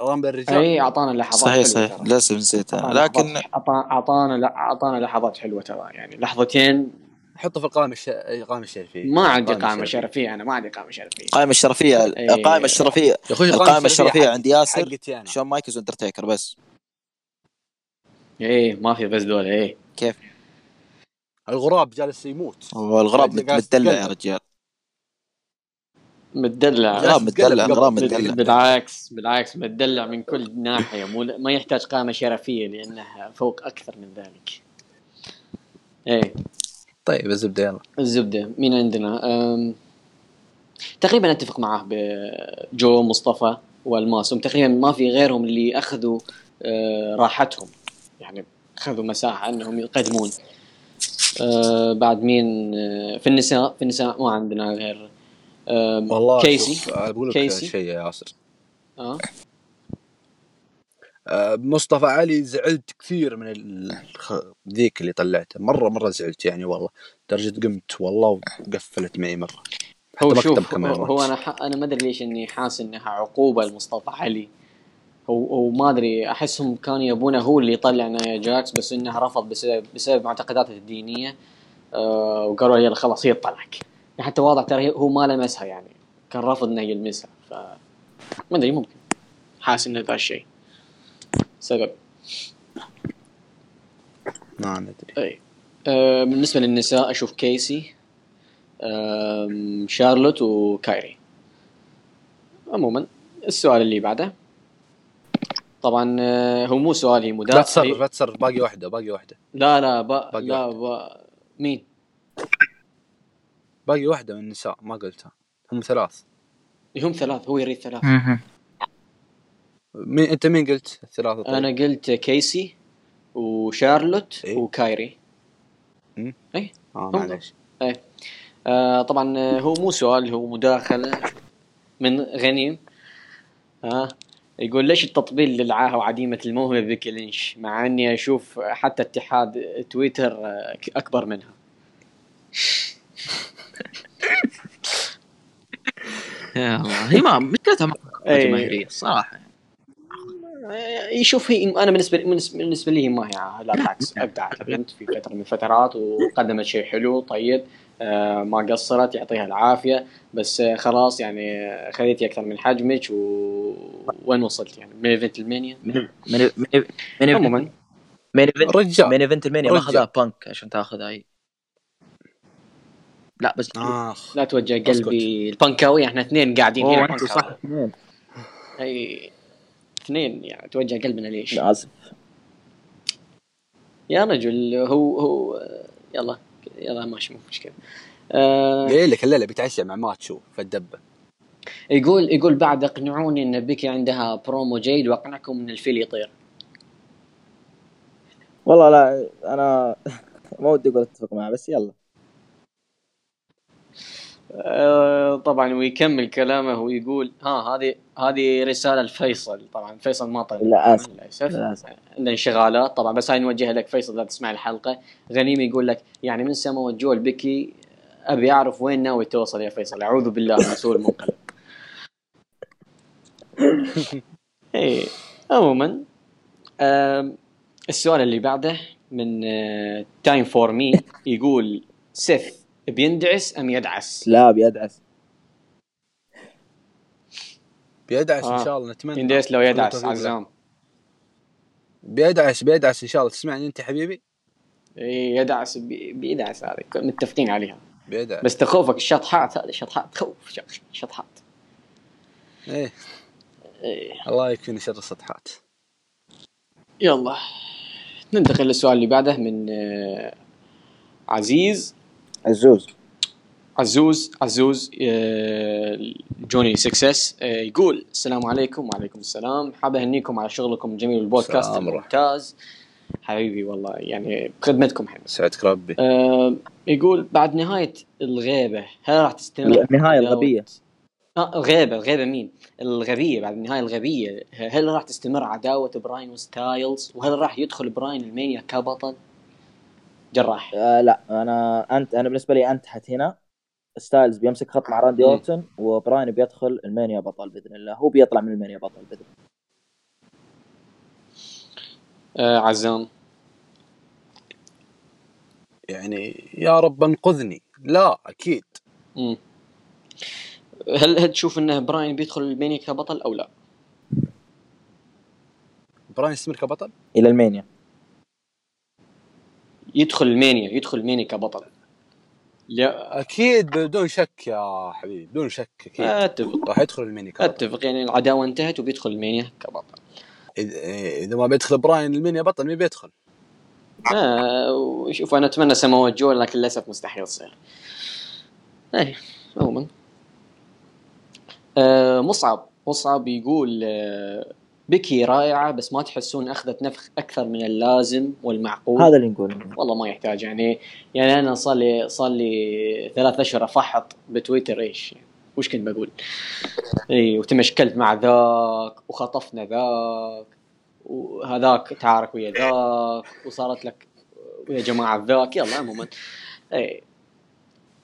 Rumble الرجال؟ اي أعطانا لحظات صحيح حلوة صحيح. ترى. للأسف نسيتها. لكن أعطانا أعطانا لحظات حلوة ترى. يعني لحظتين حطه في القائمة الش... القائمة الشرفية. ما عندي قائمة. شرفية أنا ما عندي قائمة شرفية. القائمة الشرفية إيه. القائمة الشرفية يا أخوي القائمة الشرفية حق- عند ياسر شون مايكلز وأندرتيكر بس. إيه ما في بس دول إيه. كيف؟ الغراب جالس يموت. قاعد متدلع يا. رجال. متدلع. جالس غراب متدلع تتقلب غراب قبل. متدلع. بالعكس بالعكس متدلع من كل ناحية. مو ما يحتاج قامه شرفية لأنه فوق أكثر من ذلك. إيه. طيب الزبدة يلا. الزبدة مين عندنا؟ أم... تقريبا أتفق معاه بجو مصطفى والماسوم. تقريبا ما في غيرهم اللي أخذوا آه، راحتهم. يعني أخذوا مساحة إنهم يقدمون. آه، بعد مين؟ آه، في النساء في النساء ما عندنا غير والله كيسي. بقول لك كيسي. شيء يا ياسر. آه، مصطفى علي زعلت كثير من. ذيك اللي طلعته. مرة مرة زعلت يعني والله. درجة قمت والله وقفلت معي مرة. هو حتى شوف مكتب كمان هو, هو أنا ح... أنا ما أدري ليش إني حاسس إنها عقوبة لمصطفى علي. هو هو ما أدري أحسهم كانوا يبونه هو اللي يطلع نايا جاكس بس انه رفض بسبب بسبب معتقداته الدينية. آه وقالوا يلا خلاص هي تطلعك. حتى واضح ترى هو ما لمسها يعني. كان رافض إنه يلمسها. ف ما أدري ممكن. حاسس إنه ذا الشيء. سبب. ما ندري. اي آه بالنسبة للنساء أشوف كيسي آم، شارلوت وكايري. عموما السؤال اللي بعده. طبعا آه، هو مو سؤال هي لا تصرف لا تصرف باقي واحدة باقي واحدة. لا لا با باقي لا واحدة. با مين؟ باقي واحدة من النساء ما قلتها. هم ثلاث. هم ثلاث هو يريد ثلاث. مين أنت مين قلت الثلاثة؟ طيب؟ أنا قلت كيسي وشارلوت إيه. وكايري. آه هم معليش. آه طبعا آه، هو مو سؤال هو مداخلة من غنيم. ها يقول ليش التطبيل للعاهة وعديمة الموهبة بيكي لينش مع إني أشوف حتى اتحاد تويتر آه، أكبر منها. يا الله. هي ما مشكلتها ما الصراحة آه، يشوف هي أنا بالنسبة بالنسبة لي ما هي لا بالعكس ابدعت البنت في فترة من الفترات وقدمت شيء حلو طيب آه، ما قصرت يعطيها العافية. بس آه، خلاص يعني آه، خذيتي أكثر من حجمك و... وين وصلت يعني؟ من إيفنت المانيا؟ من من من من عموما. من ايفنت رجال من إيفنت المانيا. ما. اخذها بانك عشان تاخذها هي لا بس آخ. لا توجه قلبي البنكاوي إحنا اثنين قاعدين هنا. صح. اثنين. إي. اثنين يعني توجه قلبنا ليش؟ اسف يا رجل هو هو يلا يلا ماشي مو مشكلة. آه قايل لك الليلة بيتعشى مع ماتشو في الدبة. يقول يقول بعد اقنعوني إن بيكي عندها برومو جيد وأقنعكم إن الفيل يطير. والله لا أنا ما ودي أقول أتفق معه بس يلا. آه طبعا ويكمل كلامه ويقول ها هذه هذه رسالة لفيصل. طبعا فيصل ما طلع. للأسف. للاسف عندنا انشغالات. طبعا بس هاي نوجهها لك فيصل اذا تسمع الحلقة. غنيم يقول لك يعني من سما جو البكي أبي أعرف وين ناوي توصل يا فيصل. أعوذ بالله من سوء المنقلب. إيه عموما السؤال اللي بعده من Time for me يقول سيث بيندعس أم يدعس؟ لا بيدعس. بيدعس آه. ان شاء الله نتمنى يندعس لو يدعس. عزام بيدعس بيدعس إن شاء الله. تسمعني أنت حبيبي؟ إيه يدعس بي- بيدعس هذا متفقين عليها. بيدعس. بس تخوفك الشطحات هذه شطحات تخوف شطحات. إيه إيه. الله يكفينا شر السطحات يلا. ننتقل للسؤال اللي بعده من آه، عزيز. عزوز. عزوز عزوز آه، Johnny Success آه، يقول السلام عليكم وعليكم السلام. حاب أهنيكم على شغلكم الجميل البودكاست سلام ورحمة. الممتاز حبيبي والله يعني بخدمتكم حبيبي. سعدك ربي. آه، يقول بعد نهاية الغيبة هل راح تستمر؟ النهاية عداوة- الغبية. آه الغيبة الغيبة مين؟ الغبية بعد النهاية الغبية. هل راح تستمر عداوة براين وستايلز؟ وهل راح يدخل براين ال Mania كبطل؟ جراح. آه لا أنا أنت أنا بالنسبة لي انتهت هنا. ستايلز بيمسك خط مع راندي مم. اورتون وبراين بيدخل ال Mania بطل بإذن الله. هو بيطلع من ال Mania بطل بإذن الله. آه عزام. يعني يا رب انقذني. لا أكيد. مم. هل هل تشوف إنه براين بيدخل ال Mania كبطل أو لا؟ براين يستمر كبطل؟ إلى ال Mania. يدخل ال Mania يدخل ال Mania كبطل. أكيد بدون شك يا حبيبي بدون شك أكيد. أتفق. راح يدخل ال Mania كبطل أتفق يعني العداوة انتهت وبيدخل ال Mania كبطل. إذا ما بيدخل براين ال Mania بطل مين بيدخل؟ آه وشوف أنا أتمنى سماوات جو لكن للأسف مستحيل تصير إيه عموما. آه مصعب. مصعب يقول آه بكي رائعة بس ما تحسون أخذت نفخ أكثر من اللازم والمعقول. هذا اللي نقوله. والله ما يحتاج يعني يعني أنا صار لي صار لي ثلاث أشهر أفحط بتويتر إيش وش كنت بقول؟ إي وتمشكلت مع ذاك وخطفنا ذاك وهذاك تعارك ويا ذاك وصارت لك ويا جماعة ذاك. يلا عموما. إي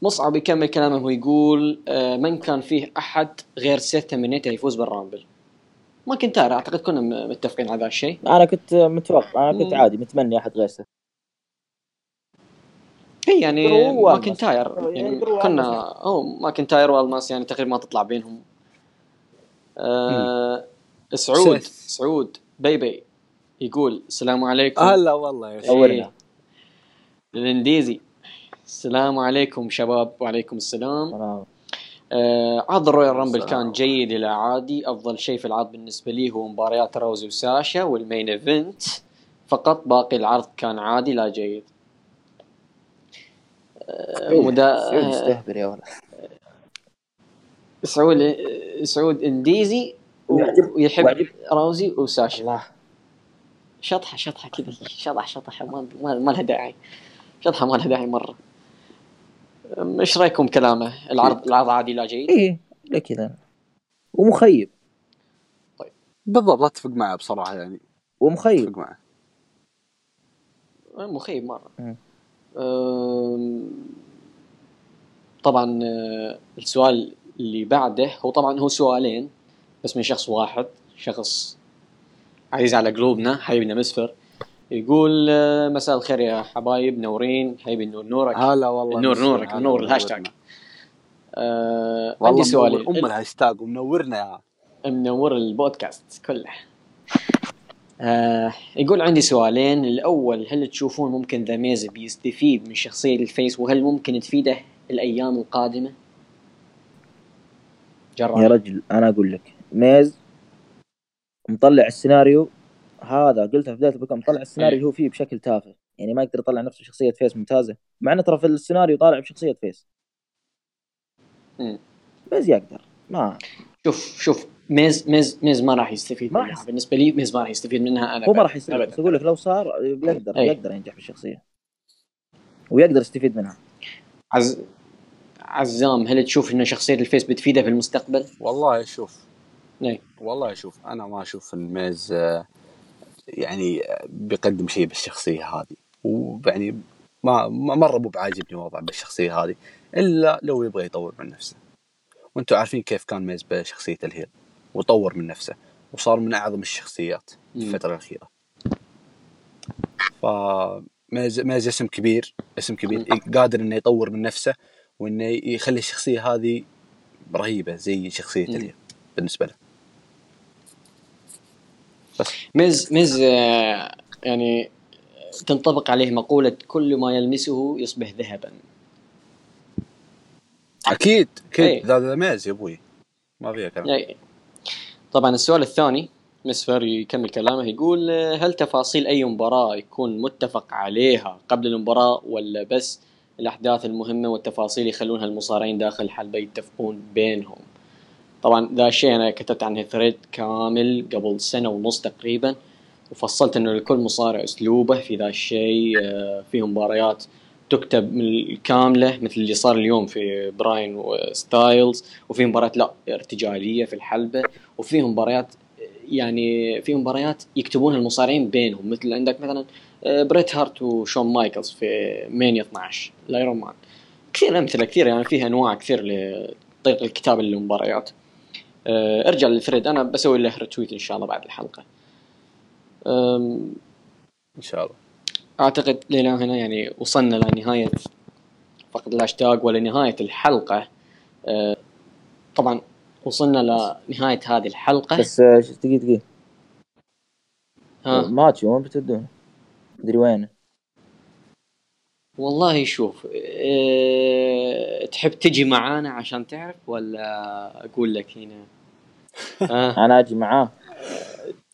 مصعب يكمل كلامه ويقول آه، من كان فيه أحد غير سيث تمنيته يفوز بال Rumble؟ ما كنت أرى أعتقد كنا متفقين على ذا الشيء أنا كنت متوقع أنا كنت. عادي متمني أحد غير سيث. إي يعني ماكنتاير. يعني كنا أو ماكنتاير والماس يعني تقريبا ما تطلع بينهم آه سعود سيث. سعود بيبي يقول السلام عليكم هلا والله يا شيخ نورنا. الانديزي السلام عليكم شباب وعليكم السلام آه عرض ال Royal Rumble. كان جيد إلى عادي. أفضل شيء في العرض بالنسبة لي هو مباريات روزي وساشا وال main event. فقط باقي العرض كان عادي لا جيد. آه مدا... سعود آه، يستهبل يا ولد. سعود سعود إنديزي و- ويعجب- ويحب روزي وساشا. الله. شطحة شطحة كذا شطح شطحة. ما ما ما لها داعي. شطحة ما لها داعي مرة. إيش رأيكم كلامه؟ العرض العرض عادي لا جيد؟ إيه ليه كذا. ومخيب. بالضبط اتفق معه بصراحة يعني. ومخيب. اتفق معه. مخيب مرة. أم، طبعا آه، السؤال اللي بعده هو طبعا هو سؤالين بس من شخص واحد شخص عزيز على قلوبنا حبيبنا مسفر يقول آه، مساء الخير يا حبايب نورين حبيبي النور نورك هلا والله النور. نورك منور. الهاشتاج آه والله عندي منور سؤالين ام الهاشتاج ومنورنا يا منور البودكاست كله آه يقول عندي سؤالين الأول هل تشوفون ممكن The Miz بيستفيد من شخصية ال face وهل ممكن تفيده الأيام القادمة؟ جرب يا رجل أنا أقول لك ميز مطلع السيناريو هذا قلتها في بداية البودكاست مطلع السيناريو إيه. اللي هو فيه بشكل تافه يعني ما يقدر يطلع نفسه شخصيه face ممتازة مع إنه ترى في السيناريو طالع بشخصية face مم. ميز يقدر ما شوف شوف ميز ميز ميز ما راح يستفيد ما منها راح- بالنسبة لي ميز ما راح يستفيد منها أنا هو ما راح بس أقول لك لو صار يقدر إيه. يقدر ينجح بالشخصية ويقدر يستفيد منها عز... عزام هل تشوف إن شخصية الفيس بتفيده في المستقبل؟ والله شوف إيه. والله شوف أنا ما أشوف الميز آه، يعني بيقدم شيء بالشخصية هذه. ويعني ما ما- مرة مو بعاجبني وضعه بالشخصية هذه إلا لو يبغى يطور من نفسه. وأنتم عارفين كيف كان ميز بشخصية الهيل وطور من نفسه وصار من أعظم الشخصيات في. الفترة الأخيرة. فميز ميز اسم كبير اسم كبير قادر إنه يطور من نفسه وإنه يخلي الشخصية هذه رهيبة زي شخصية. ال heel بالنسبة له. ميز ميز آه، يعني تنطبق عليه مقولة كل ما يلمسه يصبح ذهبا. أكيد أكيد. إيه. The The Miz يا أبوي. ما فيها كلام. يعني طبعا السؤال الثاني مسفر يكمل كلامه يقول آه، هل تفاصيل أي مباراة يكون متفق عليها قبل المباراة ولا بس الأحداث المهمة والتفاصيل يخلونها المصارعين داخل الحلبة يتفقون بينهم؟ طبعا ذا الشيء أنا كتبت عنه thread كامل قبل سنة ونص تقريبا وفصلت إنه لكل مصارع أسلوبه في ذا الشيء آه، فيه مباريات تكتب من كامله مثل اللي صار اليوم في براين وستايلز وفي مباريات لا ارتجالية في الحلبة وفي مباريات يعني في مباريات يكتبونها المصارعين بينهم مثل عندك مثلا آه، بريت هارت وشون مايكلز في مانيا 12 ال iron man. كثير أمثلة كثير يعني فيها أنواع كثير لطريقه الكتابه للمباريات. ارجع لل thread أنا بسوي له retweet إن شاء الله بعد الحلقة. إن شاء الله. أعتقد إلى هنا يعني وصلنا لنهاية فقط الهاشتاج ولنهايه الحلقة. أه، طبعا وصلنا لنهاية هذه الحلقة. بس آه، دقيقة دقيقة. ها؟ ماتش وين بتودونه؟ مدري وين؟ والله شوف أه، تحب تجي معانا عشان تعرف ولا أقول لك هنا؟ ها أنا أجي معاه.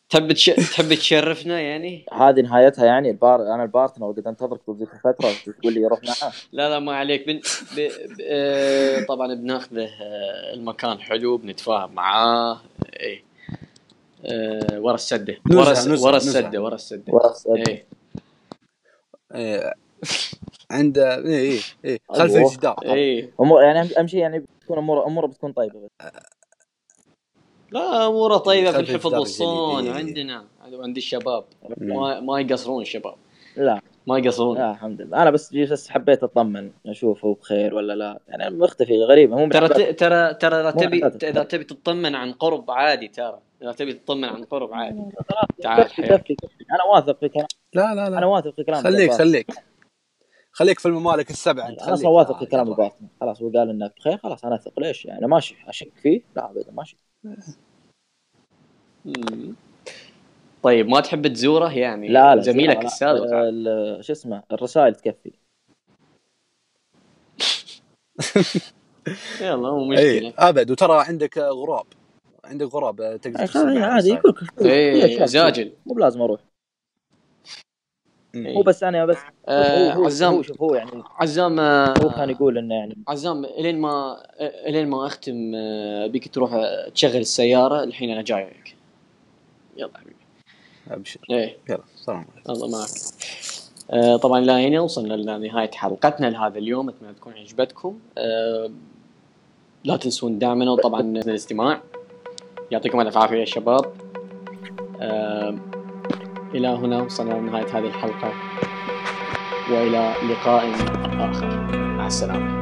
تحب تش... تحب تشرفنا يعني؟ هذه نهايتها يعني ال part أنا ال partner وقد أنتظرك طول ذيك الفترة تقول لي روح معاه. لا لا ما عليك. بن... ب... ب... آه، طبعا بناخذه آه، المكان حلو بنتفاهم معاه إيه. آه، ورا السدة. ورا الس... نزهة- ورا. السدة ورا السدة. ورا السد. إيه. إيه. عند إيه إيه إيه. خلف أيوه. الجدار إيه. أمور يعني شيء يعني بتكون أمور اموره بتكون طيبة. بس لا اموره طيبه في خلف الحفظ والصون الجديد. عندنا. عند الشباب. ما ما يقصرون الشباب. لا. ما يقصرون. لا الحمد لله. أنا بس بس حبيت أطمن أشوفه بخير ولا لا. يعني مختفي غريبة مو ترى ترى ترى مو تبي. إذا تبي تطمن عن قرب عادي ترى. إذا تبي تطمن عن قرب عادي. تعال كفي. أنا واثق في كلام لا لا أنا لا واثق في كلام خليك. خليك. خليك في الممالك السبعه انت أنا أصلا واثق في كلام. البارتنر خلاص هو قال إنك بخير خلاص أنا أثق. ليش؟ يعني ماشي اشك فيه لا ابدا ماشي. طيب ما تحب تزوره؟ يعني لا لا زميلك لا، السابق ال- شو اسمه؟ الرسائل تكفي. يلا مو اي مشكلة. أبد وترى عندك غراب. عندك غراب تقدر ترسل معه عادي. يقول إيه زاجل. مو بلازم أروح. مم. إيه. هو بس أنا بس آه، هو هو عزام هو شوف هو يعني عزام آه، هو كان يقول إنه يعني عزام إلين ما إلين ما أختم آه، بيك تروح آه، تشغل السيارة الحين أنا جايك يلا حبيبي. أبشر. إيه. يلا السلام عليكم. الله معك. آه، طبعا لا هنا وصلنا لنهاية حلقتنا لهذا اليوم. أتمنى تكون عجبتكم. آه، لا تنسون دعمنا وطبعا الاستماع. يعطيكم ألف عافية يا شباب. آه، إلى هنا وصلنا لنهاية هذه الحلقة وإلى لقاء آخر. مع السلامة.